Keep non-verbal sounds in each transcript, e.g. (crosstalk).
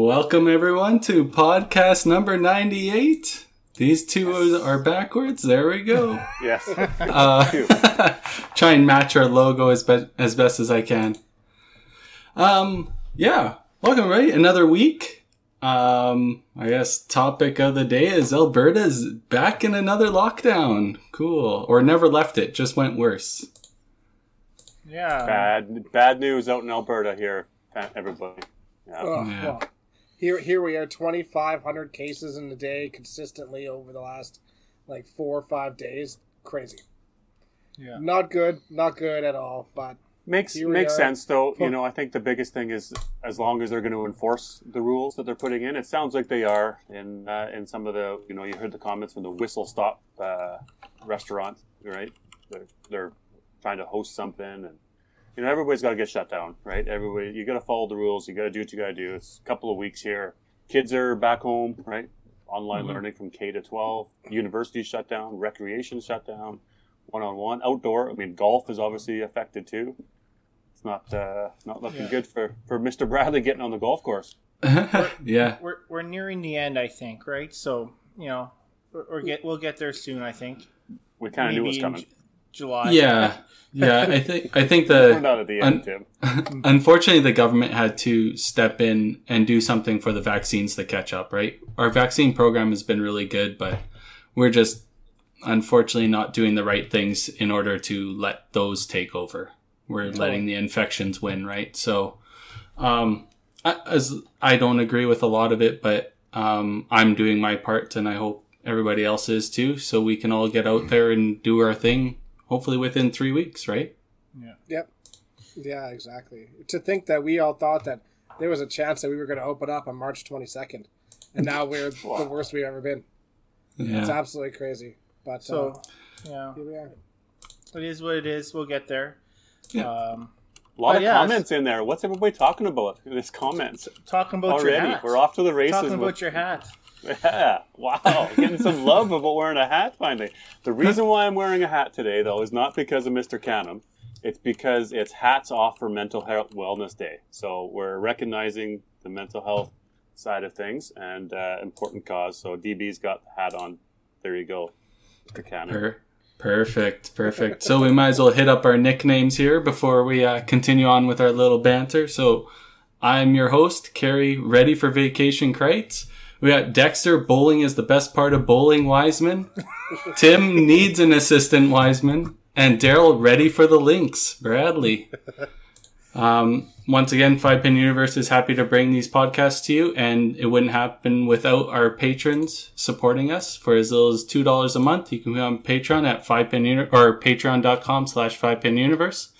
Welcome everyone to podcast number 98. These two are backwards. There we go. (laughs) Yes. Uh, (laughs) try and match our logo as, be- as best as I can. Um, yeah. Welcome, right? Another week. Um, I guess topic of the day is Alberta's back in another lockdown. Cool. Or never left it, just went worse. Yeah. bad bad news out in Alberta here, everybody. Yeah. Ugh, Yeah. well, here, here we are, 2,500 cases in a day consistently over the last like four or five days. Crazy. Yeah. Not good. Not good at all. But Makes makes are. sense though. You know, I think the biggest thing is as long as they're going to enforce the rules that they're putting in. It sounds like they are in uh, in some of the you know you heard the comments from the Whistle Stop uh, restaurant, right? They're, they're trying to host something, and you know everybody's got to get shut down, right? Everybody, you got to follow the rules. You got to do what you got to do. It's a couple of weeks here. Kids are back home, right? Online Mhm. learning from K to twelve. Universities shut down. Recreation shut down. One on one, outdoor. I mean, golf is obviously affected too. It's not uh, not looking Yeah. good for for Mr. Bradley getting on the golf course. (laughs) yeah. We're we're nearing the end, I think, right? So you know, or, or get we'll get there soon. I think. We kind of knew it was in coming. J- July. Yeah. Yeah. I (laughs) think, I think the, out at the un- end, Tim. (laughs) Unfortunately, the government had to step in and do something for the vaccines to catch up, right? Our vaccine program has been really good, but we're just unfortunately not doing the right things in order to let those take over. We're letting the infections win, right? So, um, I, as I don't agree with a lot of it, but um, I'm doing my part, and I hope everybody else is too, so we can all get out there and do our thing. Hopefully, within three weeks, right? Yeah. Yep. Yeah, exactly. To think that we all thought that there was a chance that we were going to open up on March 22nd, and now we're (laughs) the worst we've ever been. Yeah. It's absolutely crazy. But So uh, yeah, here we are. it is what it is. We'll get there. Yeah. Um, A lot of yeah, comments in there. What's everybody talking about in this comments talking about your already? hat. We're off to the races. Talking with- about your hat. Yeah, wow, getting some love about wearing a hat finally. The reason why I'm wearing a hat today, though, is not because of Mr. Canham. It's because it's hats off for Mental Health Wellness Day. So we're recognizing the mental health side of things and uh, important cause. So DB's got the hat on. There you go, Mr. Canham. Per- perfect, perfect. so we might as well hit up our nicknames here before we uh, continue on with our little banter. So I'm your host, Carrie, ready for vacation Krites. We got Dexter, bowling is the best part of bowling, Wiseman. Tim needs an assistant, Wiseman. And Daryl, ready for the links, Bradley. Um, once again, Five Pin Universe is happy to bring these podcasts to you, and it wouldn't happen without our patrons supporting us. For as little as two dollars a month, you can be on Patreon at Five Pin Uni- or Patreon.com slash Five Pin Universe,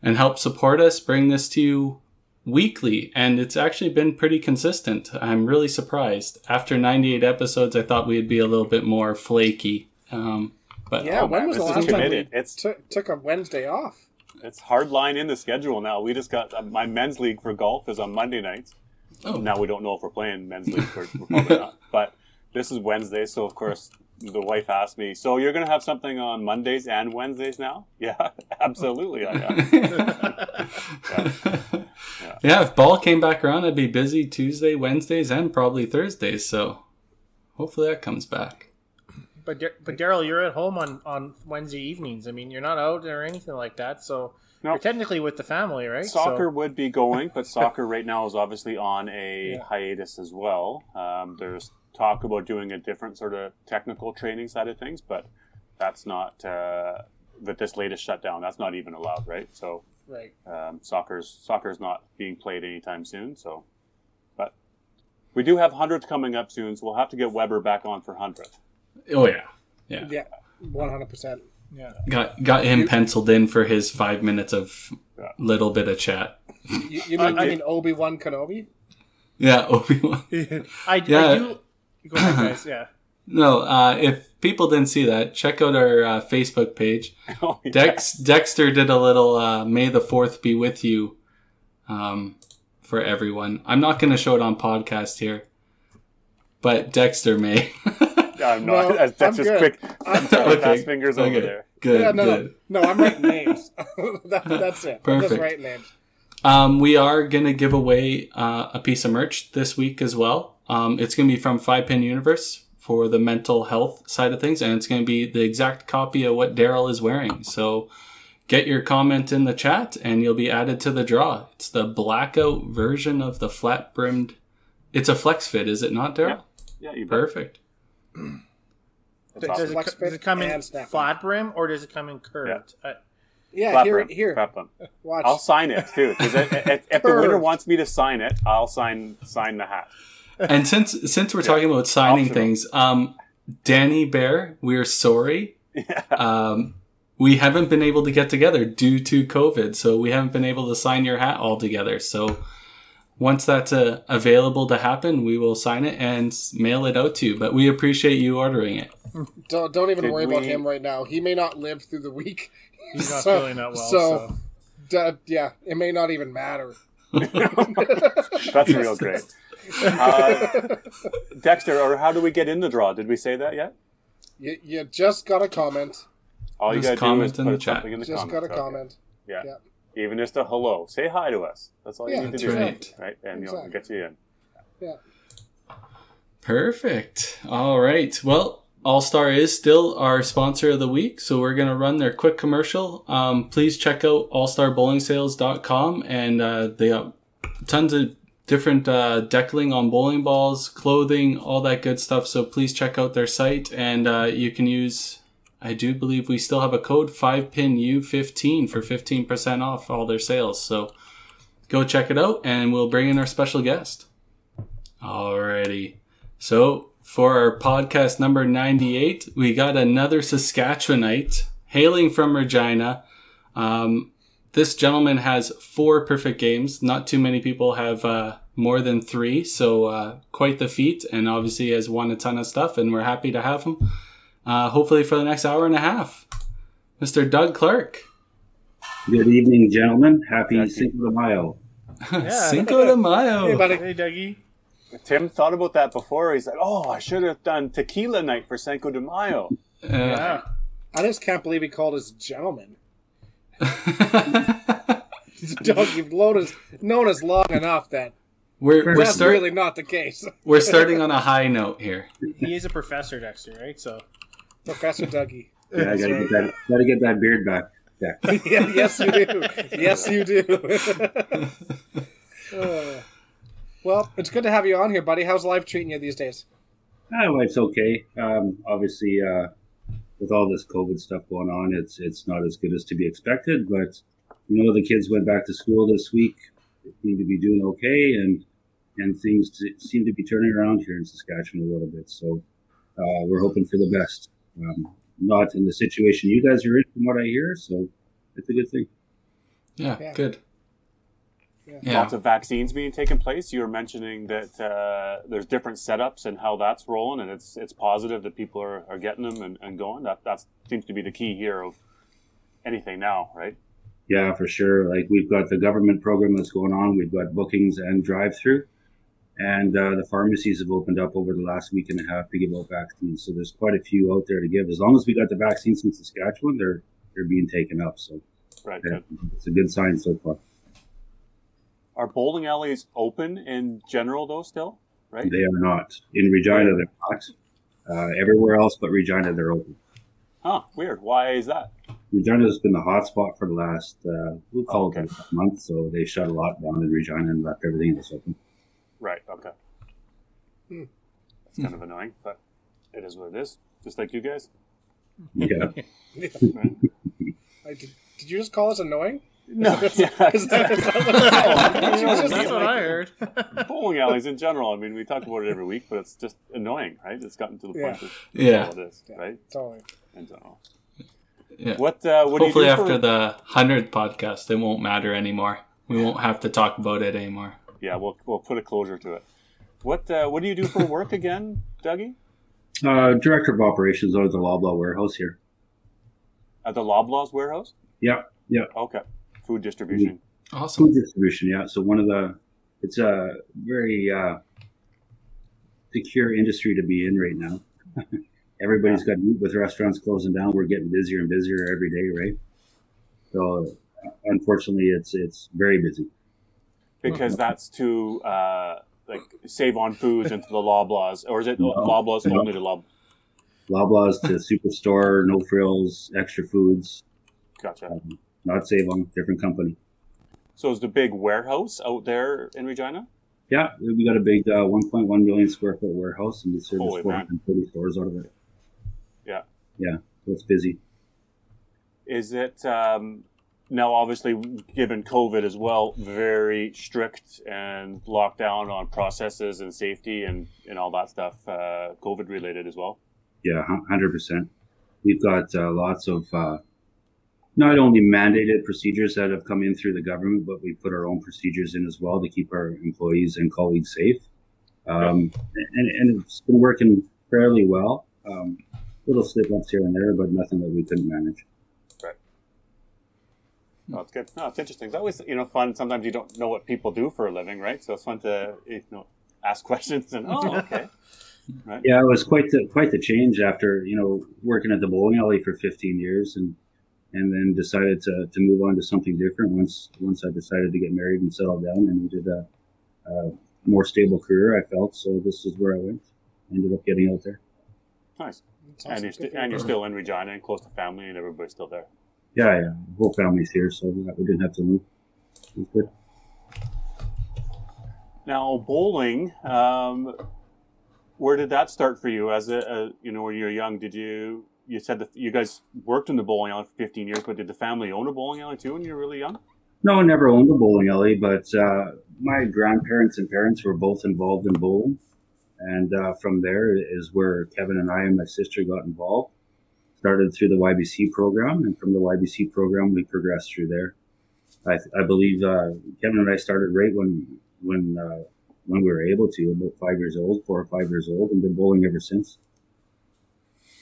and help support us bring this to you weekly. And it's actually been pretty consistent. I'm really surprised. After 98 episodes, I thought we'd be a little bit more flaky. Um, but Yeah, Oh, when was the this is last time we. It's took took a Wednesday off? it's hard line in the schedule now. We just got uh, my men's league for golf is on Monday nights. Oh. Now we don't know if we're playing men's league. We're, we're probably not. But this is Wednesday, so of course the wife asked me. So you're gonna have something on Mondays and Wednesdays now? (laughs) Yeah, absolutely. I am. (laughs) yeah. if ball came back around, I'd be busy Tuesday, Wednesdays, and probably Thursdays. So hopefully that comes back. But but Daryl, you're at home on on Wednesday evenings. I mean, you're not out or anything like that. So No. you're technically with the family, right? Soccer So, would be going, but soccer right now is obviously on a (laughs) Yeah. hiatus as well. Um, there's talk about doing a different sort of technical training side of things, but that's not uh, that this latest shutdown. That's not even allowed, right? So Right. um, soccer's soccer's not being played anytime soon. So, but we do have hundredth coming up soon, so we'll have to get Weber back on for hundredth. Oh yeah, yeah. Yeah. One hundred percent. yeah. Got got him penciled in for his five minutes of Yeah. little bit of chat. You, you mean, I- you mean Obi Wan Kenobi? Yeah, (laughs) Obi Wan. (laughs) I, Yeah. I do. Go ahead, guys. (laughs) Yeah. No, uh, if people didn't see that, check out our uh, Facebook page. (laughs) Oh, yeah. Dex Dexter did a little uh, "May the Fourth be with you" um, for everyone. I'm not going to show it on podcast here, but Dexter may. (laughs) I'm not. No, that's I'm just good. quick. I'm Throwing Okay, fast fingers over there. Good, yeah, no, good. no, no. I'm writing names. that, that's it. I'm just Perfect. writing names. Um, we are gonna give away uh, a piece of merch this week as well. Um, it's gonna be from Five Pin Universe for the mental health side of things, and it's gonna be the exact copy of what Daryl is wearing. So get your comment in the chat, and you'll be added to the draw. It's the blackout version of the flat brimmed. It's a flex fit, is it not, Daryl? Yeah, you bet. Perfect. That's Does, awesome. it, Flex does it come in flat brim or does it come in curved? Uh, Yeah, Flap here, brim, here. flap brim. Watch. I'll sign it too. if, if- if the winner wants me to sign it, I'll sign sign the hat. And since since we're talking about signing Optional. things, um, Danny Bear, we're sorry. Yeah. Um, we haven't been able to get together due to COVID, so we haven't been able to sign your hat all together. So once that's uh, available to happen, we will sign it and mail it out to you. But we appreciate you ordering it. Don't don't even Did worry about him right now. He may not live through the week. (laughs) he's not So- feeling that well. so- So, D- yeah, it may not even matter. (laughs) That's real (laughs) great. Uh, Dexter, or how do we get in the draw? Did we say that yet? You, you just got a comment. All you Just gotta do comment is in put the chat. something in the Just comments. got a Okay. comment. Yeah. Yeah. Even just a hello. Say hi to us. That's all you Yeah, need to do. right. Right? And Exactly. you'll get you in. Yeah. Perfect. All right. Well, All Star is still our sponsor of the week, so we're going to run their quick commercial. Um, please check out allstarbowlingsales.com and uh, they have tons of different uh, deckling on bowling balls, clothing, all that good stuff. So please check out their site and uh, you can use. I do believe we still have a code five pin U fifteen for 15% off all their sales. So go check it out and we'll bring in our special guest. Alrighty. So for our podcast number 98, we got another Saskatchewanite hailing from Regina. Um, this gentleman has four perfect games. Not too many people have uh, more than three, so uh, quite the feat. And obviously has won a ton of stuff, and we're happy to have him. Uh, hopefully for the next hour and a half, Mr. Doug Clark. Good evening, gentlemen. Happy Thank. Cinco de Mayo. yeah, (laughs) Cinco de Mayo. Hey, buddy. hey, Dougie. Tim thought about that before. He's like, "Oh, I should have done tequila night for Cinco de Mayo." Uh, Yeah. I just can't believe he called us gentlemen. (laughs) Doug, you've known us, known us long enough that we're we're, that's start, really not the case. (laughs) we're starting on a high note here. He is a professor, Dexter, right? So Professor Dougie. Yeah, I gotta get that. Gotta get that beard back. Yeah. (laughs) Yeah, yes, you do. Yes, you do. Uh, well, it's good to have you on here, buddy. How's life treating you these days? Ah, life's okay. Um, obviously, uh, with all this COVID stuff going on, it's it's not as good as to be expected. But you know, the kids went back to school this week. They seem to be doing okay, and and things t- seem to be turning around here in Saskatchewan a little bit. So uh, we're hoping for the best. Um, not in the situation you guys are in, from what I hear. So it's a good thing. Yeah, Yeah. good. Yeah. Yeah. Lots of vaccines being taken place. You were mentioning that uh, there's different setups and how that's rolling, and it's it's positive that people are, are getting them and, and going. That that seems to be the key here of anything now, right? Yeah, for sure. Like we've got the government program that's going on. We've got bookings and drive-through, and uh, the pharmacies have opened up over the last week and a half to give out vaccines. So there's quite a few out there to give. As long as we got the vaccines in Saskatchewan, they're they're being taken up. So Right. yeah, it's a good sign so far. Are bowling alleys open in general though? Still, right? They are not in Regina. They're not. Uh, everywhere else but Regina, they're open. Huh. Weird. Why is that? Regina has been the hot spot for the last uh, we'll call Okay. it a month. So they shut a lot down in Regina and left everything else open. Right. Okay. Hmm. That's kind of annoying, but it is what it is. Just like you guys. Yeah. (laughs) Right? Like, did, did you just call us annoying? No. (laughs) Yeah. Is that, is what you just- that's what I heard. bowling alleys in general. I mean, we talk about it every week, but it's just annoying, right? It's gotten to the point Yeah. of Yeah. all it is, Yeah. right? Totally. In general. Yeah. What? Uh, what Hopefully, do you do after for, the hundredth podcast, it won't matter anymore. We won't have to talk about it anymore. Yeah, we'll we'll put a closure to it. What uh, What do you do for work again, Dougie? Uh, director of operations out of the Loblaw warehouse here. At the Loblaws warehouse? Yeah, yeah. Okay. Food distribution. Awesome. Food distribution, yeah. So one of the, it's a very uh, secure industry to be in right now. (laughs) Everybody's got to eat with restaurants closing down. We're getting busier and busier every day, right? So unfortunately, it's it's very busy. because that's to uh, like save on foods into the Loblaws, or is it No. Loblaws No. only to Lob? Loblaws to Superstore, No Frills, Extra Foods, Gotcha. um, not Save On, different company. So is the big warehouse out there in Regina? Yeah, we got a big uh, 1.1 million square foot warehouse, and we service Holy man. 430 stores out of it. Yeah. Yeah, so it's busy. Is it um, now? Obviously, given COVID as well, very strict and locked down on processes and safety and and all that stuff. Uh, COVID related as well. Yeah, 100%. We've got uh, lots of uh, not only mandated procedures that have come in through the government, but we put our own procedures in as well to keep our employees and colleagues safe. Um, and, and it's been working fairly well. Um, little slip ups here and there, but nothing that we couldn't manage. No, it's good. No, it's interesting. It's always you know fun. Sometimes you don't know what people do for a living, right? So it's fun to you know ask (laughs) questions and oh okay, right? Yeah, it was quite the quite the change after you know working at the bowling alley for 15 years and and then decided to, to move on to something different once once I decided to get married and settle down and needed a, a more stable career. I felt so this is where I went. Ended up getting out there. Nice. It's And you're st- and you. you're still in Regina and close to family and everybody's still there. Yeah, yeah. The whole family's here, so we didn't have to move. It good. Now bowling, um, where did that start for you? As a, a you know when you were young, did you you said that you guys worked in the bowling alley for 15 years, but did the family own a bowling alley too when you were really young? No, I never owned a bowling alley, but uh, my grandparents and parents were both involved in bowling. And uh, from there is where Kevin and I and my sister got involved. Started through the YBC program, and from the YBC program, we progressed through there. I, I believe uh, Kevin and I started right when when uh, when we were able to, about five years old, four or five years old, and been bowling ever since.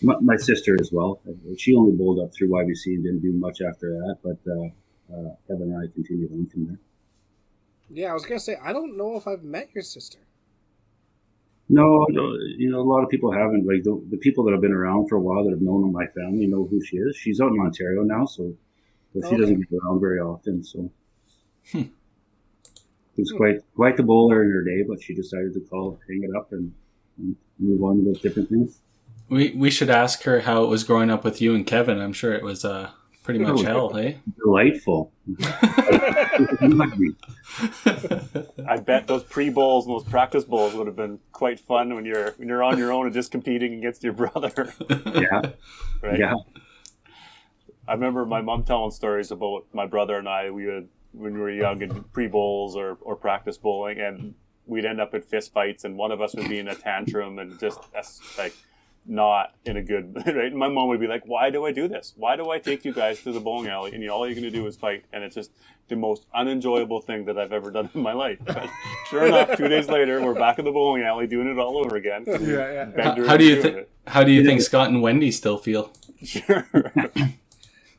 My, my sister as well. She only bowled up through YBC and didn't do much after that, but uh, uh, Kevin and I continued on from there. Yeah, I was gonna say I don't know if I've met your sister. No, no, you know, a lot of people haven't. Like the, the people that have been around for a while that have known my family know who she is. She's out in Ontario now, so, so she doesn't get around very often. So Hmm. it was quite quite the bowler in her day, but she decided to call, hang it up, and, and move on with different things. We we should ask her how it was growing up with you and Kevin. I'm sure it was uh, pretty much Oh, hell, hey? Delightful. (laughs) I bet those pre bowls and those practice bowls would have been quite fun when you're when you're on your own and just competing against your brother, (laughs) yeah, right? yeah. I remember my mom telling stories about my brother and I. We would when we were young in pre bowls or, or practice bowling, and we'd end up in fist fights, and one of us would be in a tantrum, and just like not in a good (laughs) right. My mom would be like, "Why do I do this? Why do I take you guys to the bowling alley, and you, all you're going to do is fight?" And it's just the most unenjoyable thing that I've ever done in my life. (laughs) But sure enough, two days later, we're back in the bowling alley doing it all over again. Yeah, yeah. Bender how do you was doing think? How do you think Scott and Wendy still feel? Sure. (laughs)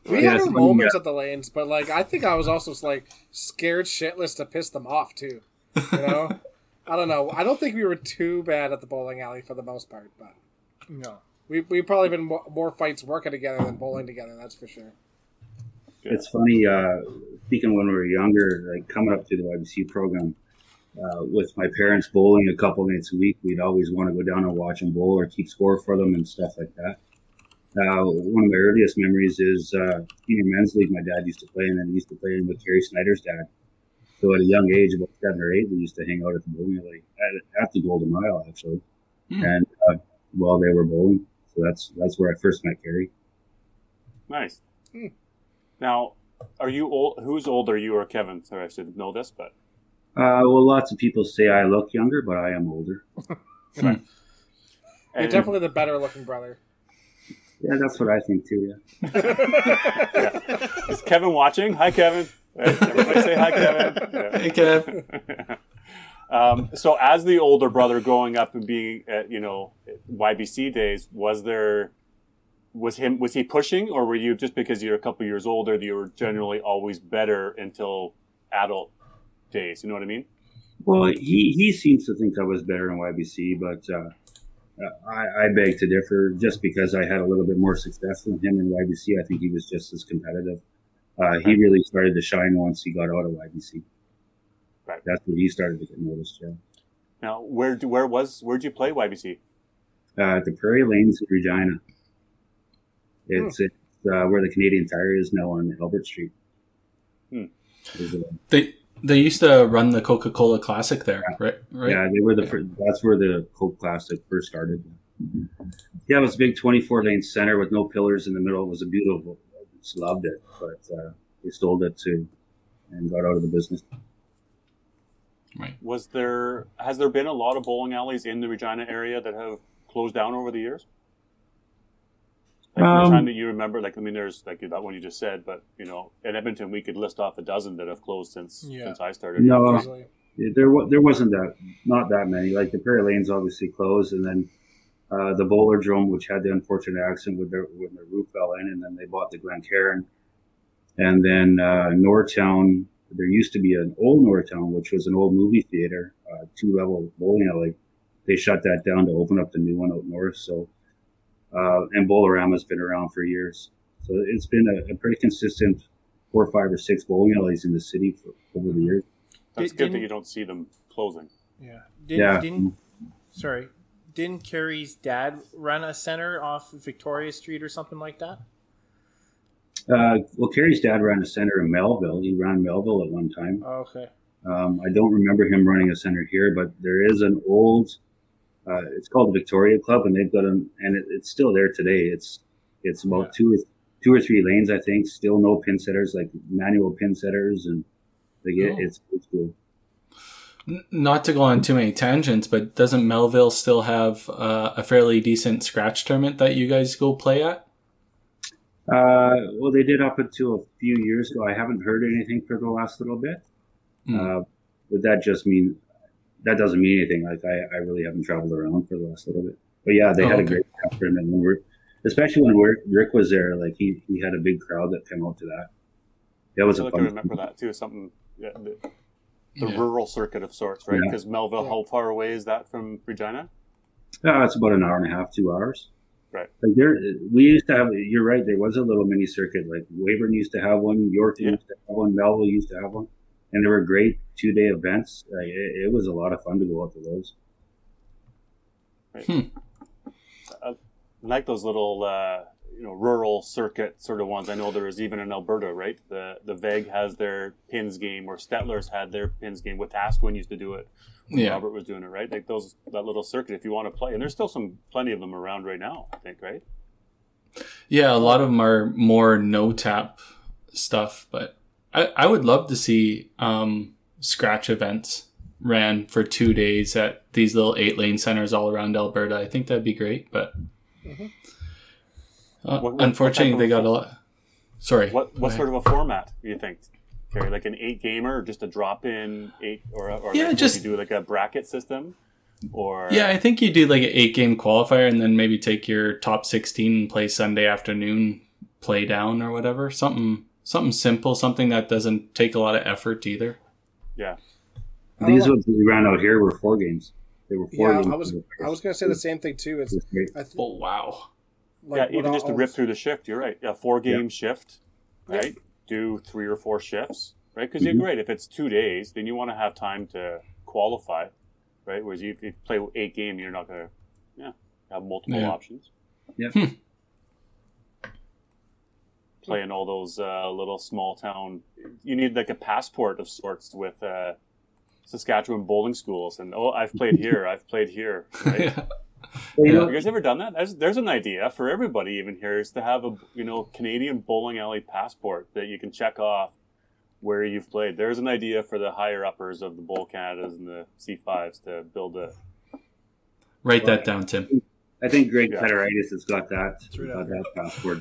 We Yeah, had our it's funny, moments at the lanes, but like I think I was also like scared shitless to piss them off too. You know, I don't know. I don't think we were too bad at the bowling alley for the most part, but No. we we probably been more, more fights working together than bowling together. That's for sure. It's funny, uh, speaking when we were younger, like coming up through the YBC program, uh, with my parents bowling a couple nights a week, we'd always want to go down and watch them bowl or keep score for them and stuff like that. Uh, one of my earliest memories is uh, senior men's league. My dad used to play, and then he used to play in with Kerry Snyder's dad. So at a young age, about seven or eight, we used to hang out at the bowling alley at, at the Golden Mile, actually. Hmm. And uh, while they were bowling, so that's that's where I first met Kerry. Nice. Hmm. Now, are you old? Who's older, you or Kevin? Sorry, I should know this, but Uh, well, lots of people say I look younger, but I am older. (laughs) You're definitely the better looking brother. Yeah, that's what I think too. Yeah. yeah. (laughs) Is Kevin watching? Hi, Kevin. Right, Everybody say hi, Kevin. (laughs) Yeah. Hey, Kev. Um, so, as the older brother growing up and being at you know YBC days, was there was him was he pushing, or were you just because you're a couple years older, you were generally always better until adult days? You know what I mean? Well, he, he seems to think I was better in YBC, but uh, I, I beg to differ. Just because I had a little bit more success than him in YBC, I think he was just as competitive. Uh, he really started to shine once he got out of YBC. Right. That's when he started to get noticed. Yeah. Now, where do, where was where'd you play YBC? Uh, the Prairie Lanes in Regina. It's, it's uh, where the Canadian Tire is now on Albert Street. Hmm. A- They they used to run the Coca Cola Classic there, right? Right. Yeah, they were the Yeah. fir- that's where the Coke Classic first started. Yeah, it was a big 24 lane center with no pillars in the middle. It was a beautiful. I just loved it, but uh, they sold it to and got out of the business. Was there has there been a lot of bowling alleys in the Regina area that have closed down over the years? Like from the Um, time that you remember, like I mean, there's like that one you just said, but you know, in Edmonton we could list off a dozen that have closed since Yeah. since I started. No, Easily. there wa- there wasn't that not that many. Like the Prairie Lanes obviously closed, and then uh, the Bowler Drum, which had the unfortunate accident with their when the roof fell in, and then they bought the Glencairn, and then uh, Nortown. There used to be an old Nortown, which was an old movie theater, uh, two level bowling alley. They shut that down to open up the new one out north. So, uh, and Bowlerama's been around for years. So it's been a, a pretty consistent four, five, or six bowling alleys in the city for over the years. That's Did- good that you don't see them closing. Yeah. Didn't, Yeah. Didn't sorry. Didn't Carrie's dad run a center off Victoria Street or something like that? Uh, well, Kerry's dad ran a center in Melville. He ran Melville at one time. Oh, okay. Um, I don't remember him running a center here, but there is an old. Uh, it's called the Victoria Club, and they've got them, and it, it's still there today. It's it's about Yeah. two or two or three lanes, I think. Still no pin setters, like manual pin setters, and they get Oh. it's it's cool. Not to go on too many tangents, but doesn't Melville still have uh, a fairly decent scratch tournament that you guys go play at? Uh, well, they did up until a few years ago. I haven't heard anything for the last little bit. Hmm. Uh, but that just mean that doesn't mean anything. Like I, I really haven't traveled around for the last little bit. But yeah, they Oh, had okay. a great crowd tournament. When we're, especially when Rick, Rick was there, like he, he had a big crowd that came out to that. That I was feel a like I remember that too. Something yeah, the, the Yeah. rural circuit of sorts, right? Yeah. Because Melville, Yeah. how far away is that from Regina? Yeah, it's about an hour and a half, two hours. Right. Like there, we used to have. You're right. There was a little mini circuit. Like Weyburn used to have one. York Yeah. used to have one. Melville used to have one, and they were great two day events. Like, it, it was a lot of fun to go out to those. Hmm. I like those little, uh, you know, rural circuit sort of ones. I know there is even in Alberta, right? The the VEG has their pins game, or Stettler's had their pins game. Wetaskiwin used to do it. Yeah. Robert was doing it, right? Like those that little circuit. If you want to play, and there's still some plenty of them around right now. I think, right? Yeah, a lot of them are more no tap stuff, but I, I would love to see um, scratch events ran for two days at these little eight lane centers all around Alberta. I think that'd be great, but Mhm. uh, What- what- unfortunately, what they got a lot. Sorry. What what sort of a format do you think? Carry like an eight gamer, or just a drop in eight, or or Yeah, like, just- you do like a bracket system, or Yeah, I think you do like an eight game qualifier and then maybe take your top 16 and play Sunday afternoon play down or whatever. Something something simple, something that doesn't take a lot of effort either. yeah. These ones we ran out here were four games. They were four Yeah, games. I was I was gonna say the same thing too. It's It was great. I th- Oh, wow. like yeah, even just to rip through the shift. You're right. Yeah, four game shift, right? Do three or four shifts, right? Because Mhm. you're great. If it's two days, then you want to have time to qualify, right? Whereas you, if you play eight games, you're not gonna, yeah, have multiple Yeah. options. Yeah. Hmm. Playing all those uh, little small town, you need like a passport of sorts with uh, Saskatchewan bowling schools, and oh, I've played here, I've played here, right? (laughs) Well, you Yeah. know, You guys ever done that? There's, there's an idea for everybody even here is to have a you know Canadian bowling alley passport that you can check off where you've played. There's an idea for the higher uppers of the Bowl Canadas and the C5s to build a. Write that down, Tim. I think Greg Yeah. Federitis has got that. Threw Got that passport.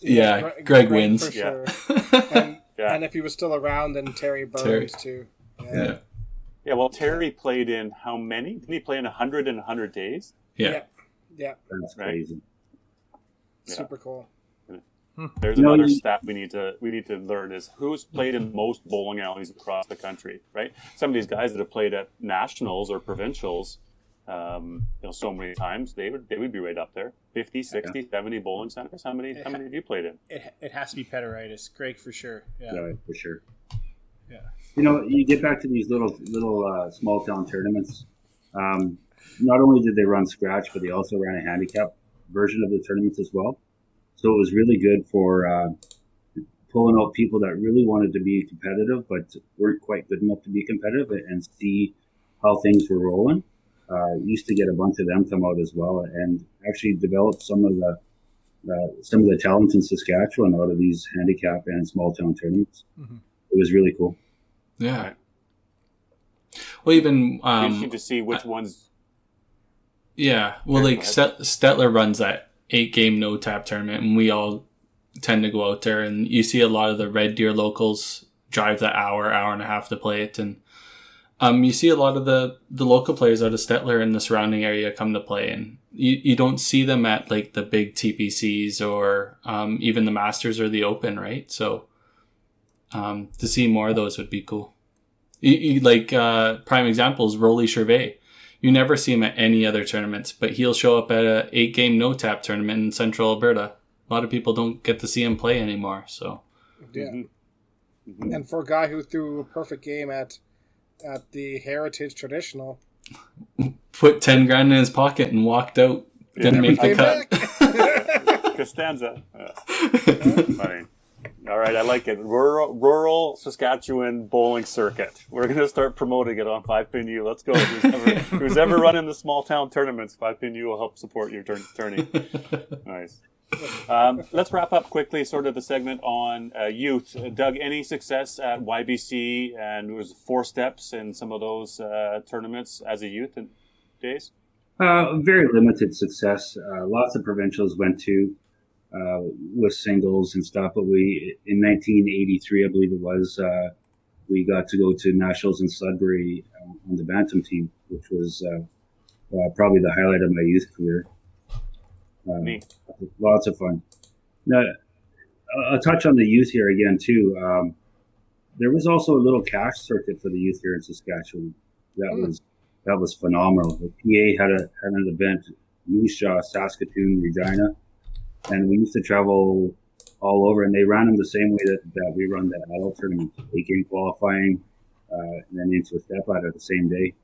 Yeah, Greg Greg wins. for Yeah. sure. And, (laughs) Yeah, and if he was still around, then Terry Burns Terry. too. Yeah. yeah. Well, Terry played in how many? Didn't he play in hundred and hundred days? Yeah. yeah, That's Right. crazy. Yeah. super cool. There's No, another you- stat we need to we need to learn is who's played in most bowling alleys across the country, right? Some of these guys that have played at nationals or provincials, um, you know, so many times they would they would be right up there. 50, 60, 70 bowling centers. How many how many have you played in? It, it has to be Peteritis. Greg for sure. Yeah. Yeah, for sure. Yeah. You know, you get back to these little little uh, small town tournaments. Um, not only did they run scratch, but they also ran a handicap version of the tournaments as well. So it was really good for uh, pulling out people that really wanted to be competitive, but weren't quite good enough to be competitive, and see how things were rolling. Uh, used to get a bunch of them come out as well, and actually develop some of the uh, some of the talent in Saskatchewan out of these handicap and small town tournaments. Mhm. It was really cool. Yeah. Right. Well, even um, Interesting to see which ones. Yeah, well, like Stet- Stettler runs that eight game no tap tournament, and we all tend to go out there, and you see a lot of the Red Deer locals drive the hour, hour and a half to play it, and um, you see a lot of the the local players out of Stettler and the surrounding area come to play, and you you don't see them at like the big TPCs or um, even the Masters or the Open, right? So um, to see more of those would be cool. You, you, like uh, prime examples, Rolly Gervais. You never see him at any other tournaments, but he'll show up at a eight game no tap tournament in Central Alberta. A lot of people don't get to see him play anymore. So Yeah. Mhm. Mhm. And for a guy who threw a perfect game at at the Heritage Traditional, (laughs) put ten grand in his pocket and walked out. Didn't Yeah, make the cut. (laughs) Costanza. Yeah. (laughs) Funny. All right, I like it. Rural, rural Saskatchewan bowling circuit. We're going to start promoting it on Five Pin U. Let's go. Who's (laughs) ever, who's ever running the small town tournaments, Five Pin U will help support your turn, tourney. (laughs) Nice. Um, let's wrap up quickly, sort of the segment on uh, youth. Uh, Doug, any success at YBC and was four steps in some of those uh, tournaments as a youth in days? Uh, very limited success. Uh, lots of provincials went to uh, with singles and stuff, but we in 1983, I believe it was, uh, we got to go to nationals in Sudbury uh, on the bantam team, which was uh, uh, probably the highlight of my youth career. Uh, lots of fun. Now, I'll- I'll touch on the youth here again too. Um, there was also a little cash circuit for the youth here in Saskatchewan. That Hmm. was that was phenomenal. The PA had a had an event, Moose Jaw, Saskatoon, Regina, and we used to travel all over. And they ran them the same way that, that we run the adult tournament, eight game qualifying, uh, and then into a step ladder the same day.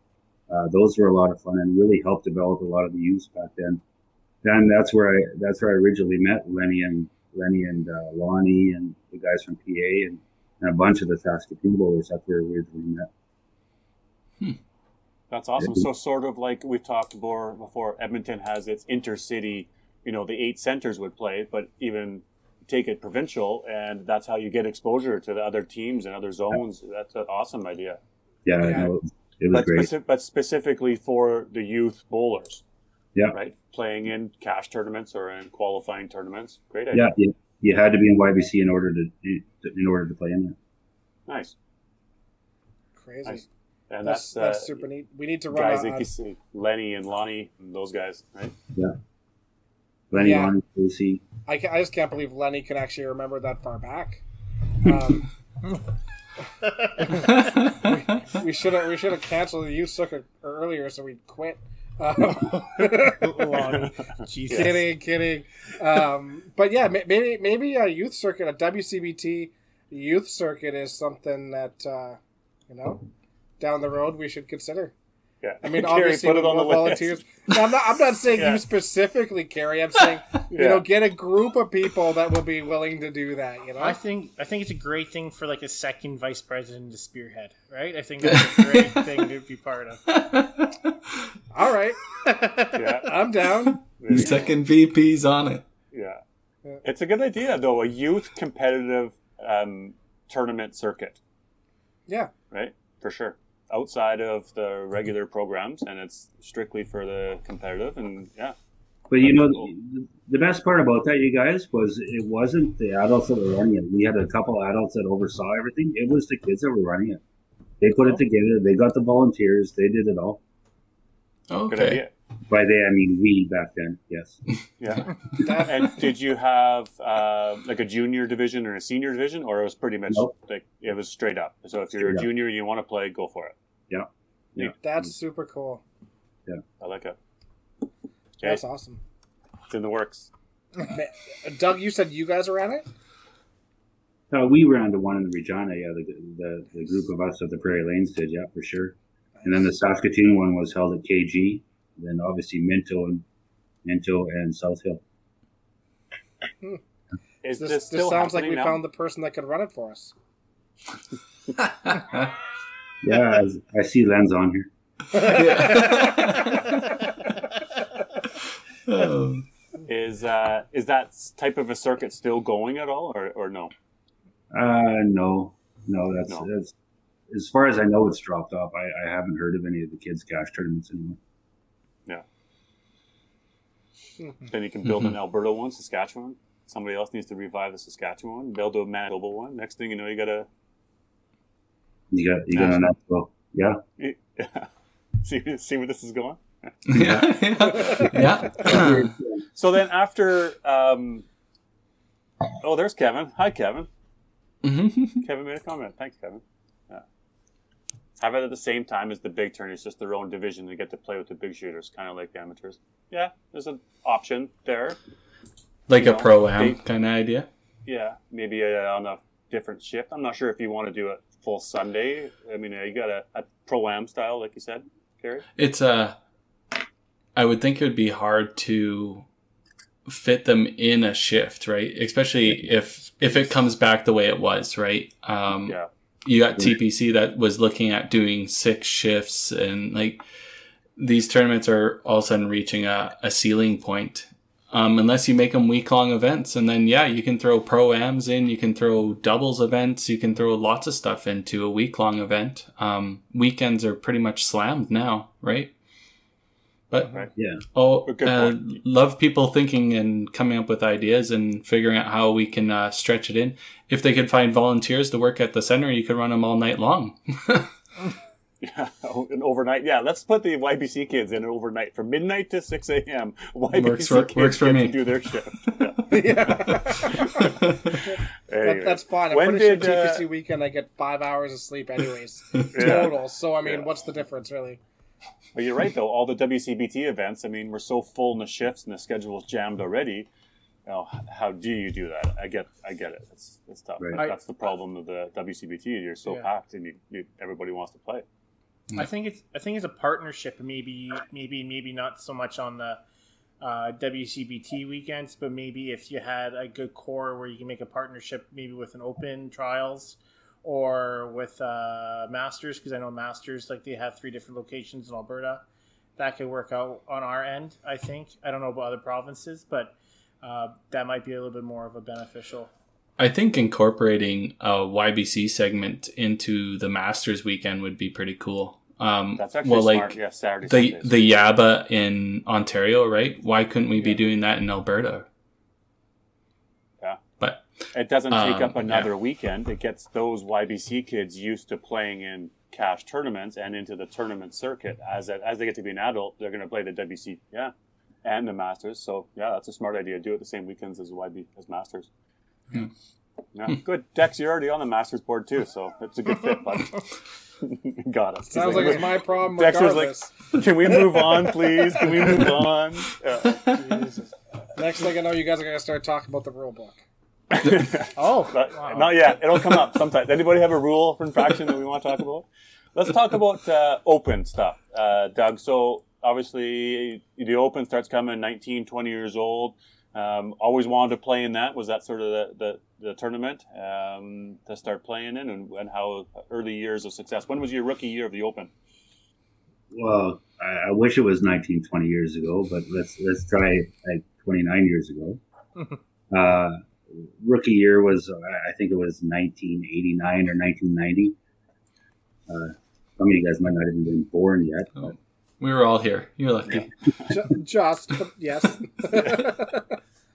Uh, those were a lot of fun and really helped develop a lot of the youth back then then that's where I that's where I originally met Lenny and Lenny and uh, Lonnie and the guys from PA and, and a bunch of the Saskatoon bowlers. That's where we originally met. That's awesome. So sort of like we've talked more before, Edmonton has its intercity, you know, the eight centers would play, but even take it provincial and that's how you get exposure to the other teams and other zones. That's an awesome idea. Yeah, Yeah. no, it was But, great. speci- but specifically for the youth bowlers. Yeah. Right? Playing in cash tournaments or in qualifying tournaments. Great idea. Yeah, you, you had to be in YBC in order to in order to play in there. Nice. Crazy. Nice. And That's that's, that's uh, super neat. We need to run guys a, that you see, Lenny and Lonnie and those guys, right? Lenny, Yeah. Lonnie, Lucy. I, ca- I just can't believe Lenny can actually remember that far back. (laughs) Um, (laughs) we should have we should have canceled the youth circuit earlier so we'd quit. (laughs) Um, Jesus. kidding, kidding. Um, but yeah, maybe maybe a youth circuit, a WCBT youth circuit is something that uh, you know down the road we should consider. Yeah. I mean, (laughs) Carrie, obviously, put it on the more list. volunteers. No, I'm not. I'm not saying Yeah. you specifically, Carrie. I'm saying (laughs) you Yeah. know, get a group of people that will be willing to do that. You know, I think I think it's a great thing for like a second vice president to spearhead, right? I think (laughs) that's a great thing to be part of. all right, Yeah. I'm down. Second VP's on it. Yeah. Yeah. It's a good idea, though. A youth competitive um, tournament circuit, Yeah, right? For sure. Outside of the regular programs, and it's strictly for the competitive, and yeah. But you know, Cool. the- the best part about that, you guys, was it wasn't the adults that were running it. We had a couple adults that oversaw everything. It was the kids that were running it. They put Oh. it together. They got the volunteers. They did it all. Good Okay. Idea. By they, I mean we back then. Yes. Yeah. (laughs) (laughs) and did you have uh, like a junior division or a senior division, or it was pretty much Nope. like it was straight up? So if you're Straight a up. junior and you want to play, go for it. Yeah. Yeah. That's super cool. Yeah. I like it. Okay, That's awesome. it's in the works. (laughs) Doug, you said you guys ran it. Uh, we ran the one in Regina, yeah. The, the the group of us at the Prairie Lanes did, yeah, for sure. And then the Saskatoon one was held at KG. Then obviously Minto and Minto and South Hill. Is This, this, this sounds like we now? found the person that could run it for us. (laughs) Yeah, I, I see Len's on here. Oh. (laughs) Is uh, is that type of a circuit still going at all, or, or no? Uh, no, no, that's, No. that's as far as I know, it's dropped off. I, I haven't heard of any of the kids' cash tournaments anymore. Then you can build an Alberta one, Saskatchewan. Somebody else needs to revive the Saskatchewan. Build a Manitoba one. Next thing you know, you got a. You got you got an expo, yeah. (laughs) see see where this is going. (laughs) yeah. yeah. (coughs) So then after, um, oh, there's Kevin. Hi, Kevin. Mhm. Kevin made a comment. Thanks, Kevin. Have it at the same time as the big turn. It's just their own division. They get to play with the big shooters, kind of like the amateurs. Yeah, there's an option there. like You a pro am kind of idea. Yeah, maybe uh, on a different shift. I'm not sure if you want to do it full Sunday. I mean, uh, you got a, a pro am style, like you said, Gary. It's a. I would think it would be hard to fit them in a shift, right? Especially if if it comes back the way it was, right? Um, Yeah, you got TPC that was looking at doing six shifts and like these tournaments are all of a sudden reaching a, a ceiling point. Um, unless you make them week long events and then yeah, you can throw pro ams in, you can throw doubles events, you can throw lots of stuff into a week long event. Um, weekends are pretty much slammed now, right? But Right. Yeah, Oh, Good uh, love people thinking and coming up with ideas and figuring out how we can uh, stretch it in. If they could find volunteers to work at the center, you could run them all night long. (laughs) yeah, an overnight. Yeah, let's put the YBC kids in overnight from midnight to six a.m. YBC Works for- kids works for get me. to do their shift. (laughs) Yeah. yeah. Anyway, That, that's fine. I'm when pretty did, sure uh, weekend I get five hours of sleep anyways. Yeah. (laughs) Total. So I mean, Yeah. what's the difference really? But you're right, though. All the WCBT events, I mean, we're so full in the shifts and the schedule's jammed already. You know, how do you do that? I get, I get it. It's, it's tough. Right. But I- that's the problem of the WCBT. You're so Yeah. packed, and you, you, everybody wants to play. I think it's I think it's a partnership. Maybe maybe maybe not so much on the uh, WCBT weekends, but maybe if you had a good core where you can make a partnership, maybe with an open trials or with uh, Masters, because I know Masters like they have three different locations in Alberta. That could work out on our end. I think I don't know about other provinces, but uh, that might be a little bit more of a beneficial. I think incorporating a YBC segment into the Masters weekend would be pretty cool. Um, That's actually well, smart. like yeah, Saturday, the Sundays. the Yaba in Ontario, right? Why couldn't we be doing that in Alberta? Yeah. but It doesn't take Um, up another weekend. It gets those YBC kids used to playing in cash tournaments and into the tournament circuit. As as they get to be an adult, they're going to play the WC, yeah, and the Masters. So yeah, that's a smart idea. Do it the same weekends as YB as Masters. Yeah. Yeah, good. Dex, you're already on the Masters board too, so it's a good fit, bud. (laughs) Got it. Sounds like it's my problem Dexter's like- Can we move on, please? Can we move (laughs) on? Yeah. Jesus. Next thing I know, you guys are gonna start talking about the rule book. (laughs) Oh, But wow. not yet. It'll come up sometime. Anybody have a rule for infraction that we want to talk about? Let's talk about uh, open stuff, uh, Doug. So obviously the open starts coming 19, 20 years old. Um, always wanted to play in that. Was that sort of the, the, the tournament um, to start playing in and, and how early years of success? When was your rookie year of the open? well, I, I wish it was 19, 20 years ago, but let's let's try like 29 years ago. (laughs) uh, rookie year was I I think it was 1989 or 1990. Uh, some of you guys might not have even been born yet. Oh. we were all here. You're lucky. Ju- (laughs) Just, yes. (laughs)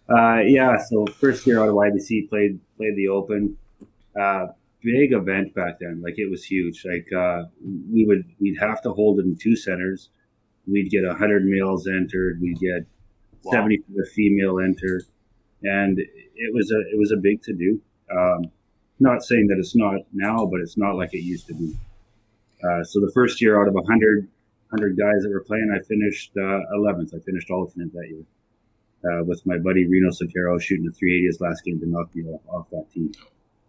Uh, yeah, so first year out of YBC played played the Open. Uh, big event back then, like it was huge. Like uh, we would we'd have to hold it in two centers. We'd get hundred males entered. We'd get Wow. seventy for the female enter, and it was a it was a big to do. Um, not saying that it's not now, but it's not like it used to be. Uh, so the first year out of 100, 100 guys that were playing, I finished uh, 11th. I finished alternate that year uh, with my buddy Reno Sotero shooting a 380 his last game to knock me off, off that team.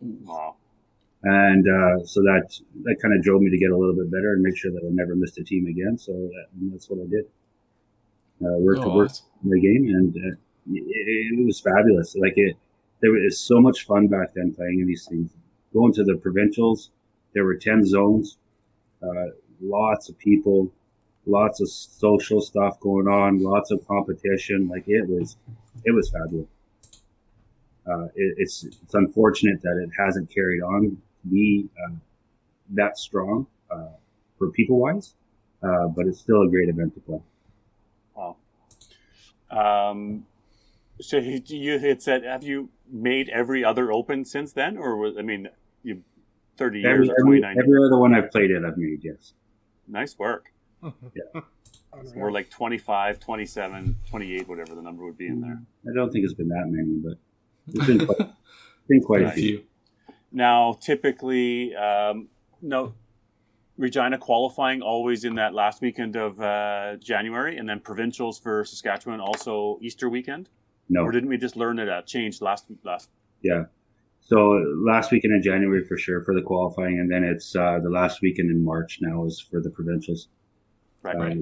Wow. and uh, so that that kind of drove me to get a little bit better and make sure that I never missed a team again. So that, and that's what I did. Uh, work to Oh, work awesome. the game, and uh, it, it was fabulous. Like it, there was so much fun back then playing in these things. Going to the provincials, there were ten zones, uh, lots of people, lots of social stuff going on, lots of competition. Like it was, it was fabulous. Uh, it, it's it's unfortunate that it hasn't carried on to be uh, that strong uh, for people wise, uh, but it's still a great event to play. Wow. Um, so you, you had said, have you made every other open since then, or was I mean, you thirty Every, years or every, twenty nine? every other one I've played it, I've made yes. Nice work. (laughs) Unreal. We're like 25, 27, 28, whatever the number would be in there. I don't think it's been that many, but it's been quite, (laughs) been quite a A few. few. Now, typically, um, no, Regina qualifying always in that last weekend of uh, January, and then provincials for Saskatchewan also Easter weekend. No, Or didn't we just learn that that changed last last? yeah. So last weekend in January for sure for the qualifying, and then it's uh, the last weekend in March now is for the provincials. Right, Uh, right.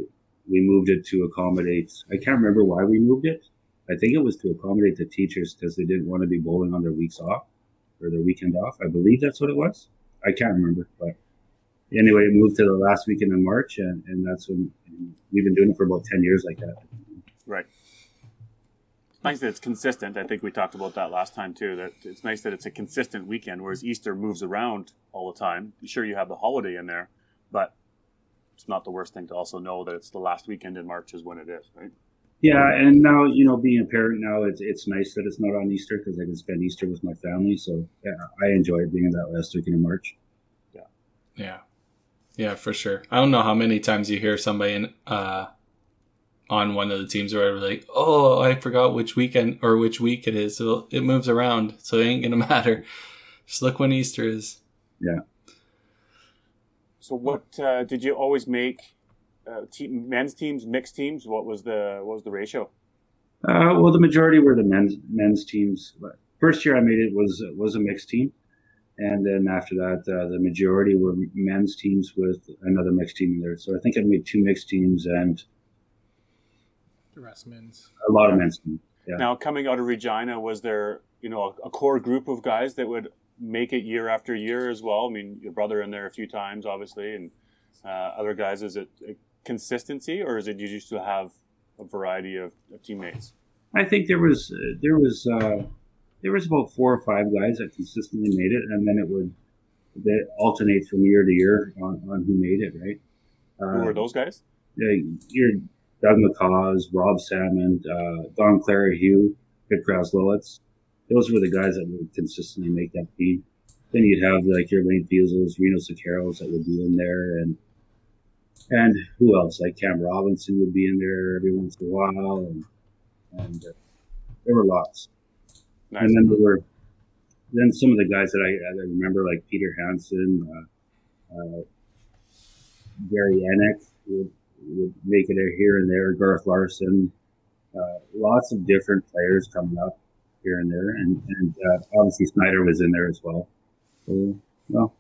we moved it to accommodate. I can't remember why we moved it. I think it was to accommodate the teachers because they didn't want to be bowling on their weeks off or their weekend off. I believe that's what it was. I can't remember, but anyway, it moved to the last weekend in March, and, and that's when and we've been doing it for about ten years like that. Right. It's nice that it's consistent. I think we talked about that last time too. That it's nice that it's a consistent weekend, whereas Easter moves around all the time. Sure, you have the holiday in there, but it's not the worst thing to also know that it's the last weekend in March is when it is, right? Yeah, and now you know, being a parent now, it's it's nice that it's not on Easter because I can spend Easter with my family. So yeah, I enjoy being in that last weekend in March. Yeah, yeah. Yeah, for sure. I don't know how many times you hear somebody in, uh, on one of the teams where they're like, oh, I forgot which weekend or which week it is. So it moves around. So it ain't going (laughs) to matter. Just look when Easter is. Yeah. So, what uh, did you always make? Uh, team, men's teams, mixed teams. What was the what was the ratio? Uh, well, the majority were the men's men's teams. First year I made it was was a mixed team, and then after that, uh, the majority were men's teams with another mixed team in there. So I think I made two mixed teams and The rest men's. a lot of men's. Yeah. Now, coming out of Regina, was there you know a, a core group of guys that would make it year after year as well? I mean, your brother in there a few times, obviously, and uh, other guys. Is it a consistency, or is it you used to have a variety of, of teammates? I think there was uh, there was uh, there was about four or five guys that consistently made it, and then it would they alternate from year to year on, on who made it. Right? Who Uh, were those guys? yeah, your Doug McCaws, Rob Salmon, uh, Don Clara Hugh, Vic Kraslowitz. Those were the guys that would consistently make that team. Then you'd have like your Lane Fiesels, Reno Siqueiros that would be in there, and and who else? Like Cam Robinson would be in there every once in a while, and and uh, there were lots. Nice. And then there were then some of the guys that I, I remember, like Peter Hansen, uh, uh, Gary would, would make it here and there. Garth Larson, uh, lots of different players coming up here and there, and and uh, obviously Snyder was in there as well. So, well,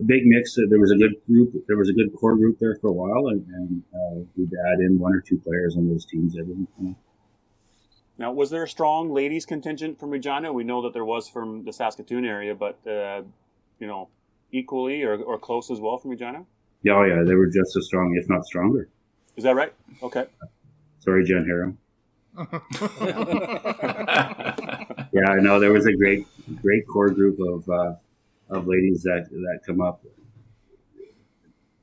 a big mix. There was a good group. There was a good core group there for a while, and, and uh, we'd add in one or two players on those teams every. You know. Now, was there a strong ladies contingent from Regina? We know that there was from the Saskatoon area, but uh, you know, equally or, or close as well from Regina. Yeah, yeah, they were just as strong, if not stronger. Is that right? Okay. Sorry, Jen Harrow. (laughs) Yeah, I know there was a great, great core group of uh, of ladies that that come up.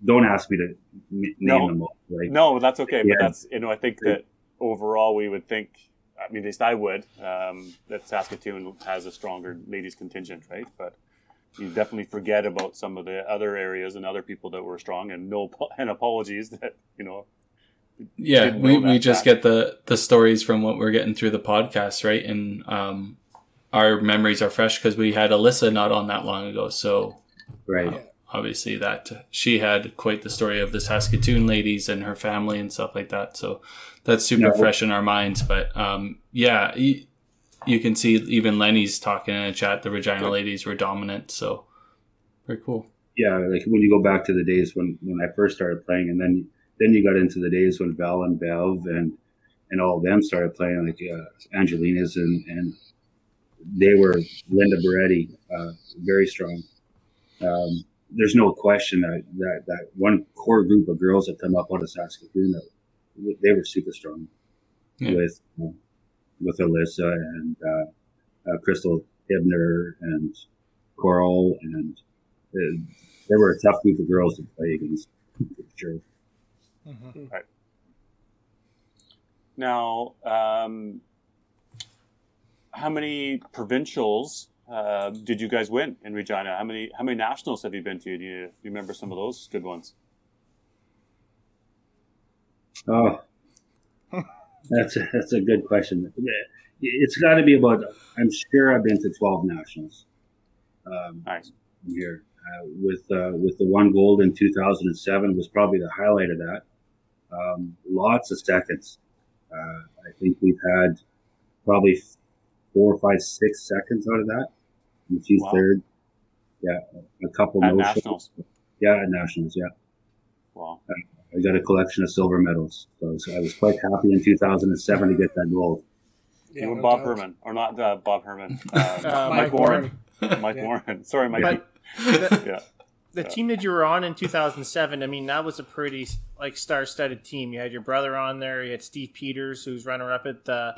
Don't ask me to name No. them all, right? No, that's okay. Yeah. But that's you know, I think that overall we would think. I mean, at least I would um, that Saskatoon has a stronger ladies contingent, right? But you definitely forget about some of the other areas and other people that were strong. And no, (laughs) and apologies that you know. yeah, Didn't we, we just fact. get the, the stories from what we're getting through the podcast, right? And um, our memories are fresh because we had Alyssa not on that long ago. So Right. uh, obviously that she had quite the story of the Saskatoon ladies and her family and stuff like that. So that's super Yeah. fresh in our minds. But um, yeah, y- you can see even Lenny's talking in a chat. The Regina ladies were dominant, so very cool. Yeah, like when you go back to the days when when I first started playing, and then then you got into the days when Val and Bev and and all of them started playing, like uh, Angelina's and and they were Linda Beretti, uh, very strong. Um, there's no question that, that that one core group of girls that come up out of Saskatoon, they were super strong Yeah. with uh, with Alyssa and uh, uh, Crystal Hibner and Coral, and uh, they were a tough group of girls to play against. For sure. Now, um, how many provincials uh, did you guys win in Regina? How many how many nationals have you been to? Do you, do you remember some of those good ones? Oh, that's a, that's a good question. It's got to be about. I'm sure I've been to 12 nationals. Um, Nice. here uh, with uh, with the one gold in 2007 was probably the highlight of that. Um, lots of seconds. Uh, I think we've had probably four, five, six seconds out of that. A few Wow. third. Yeah, a couple At nationals. Yeah, at nationals. Yeah, Wow. I got a collection of silver medals. So, so I was quite happy in 2007 to get that gold. Yeah, you and no Bob doubt. Herman, or not uh, Bob Herman, (laughs) uh, Uh, Mike, Mike Warren. Warren. (laughs) Mike Yeah. Warren. Sorry, Mike. But the, (laughs) yeah. the team that you were on in 2007, I mean, that was a pretty like star-studded team. You had your brother on there. You had Steve Peters, who's runner-up at the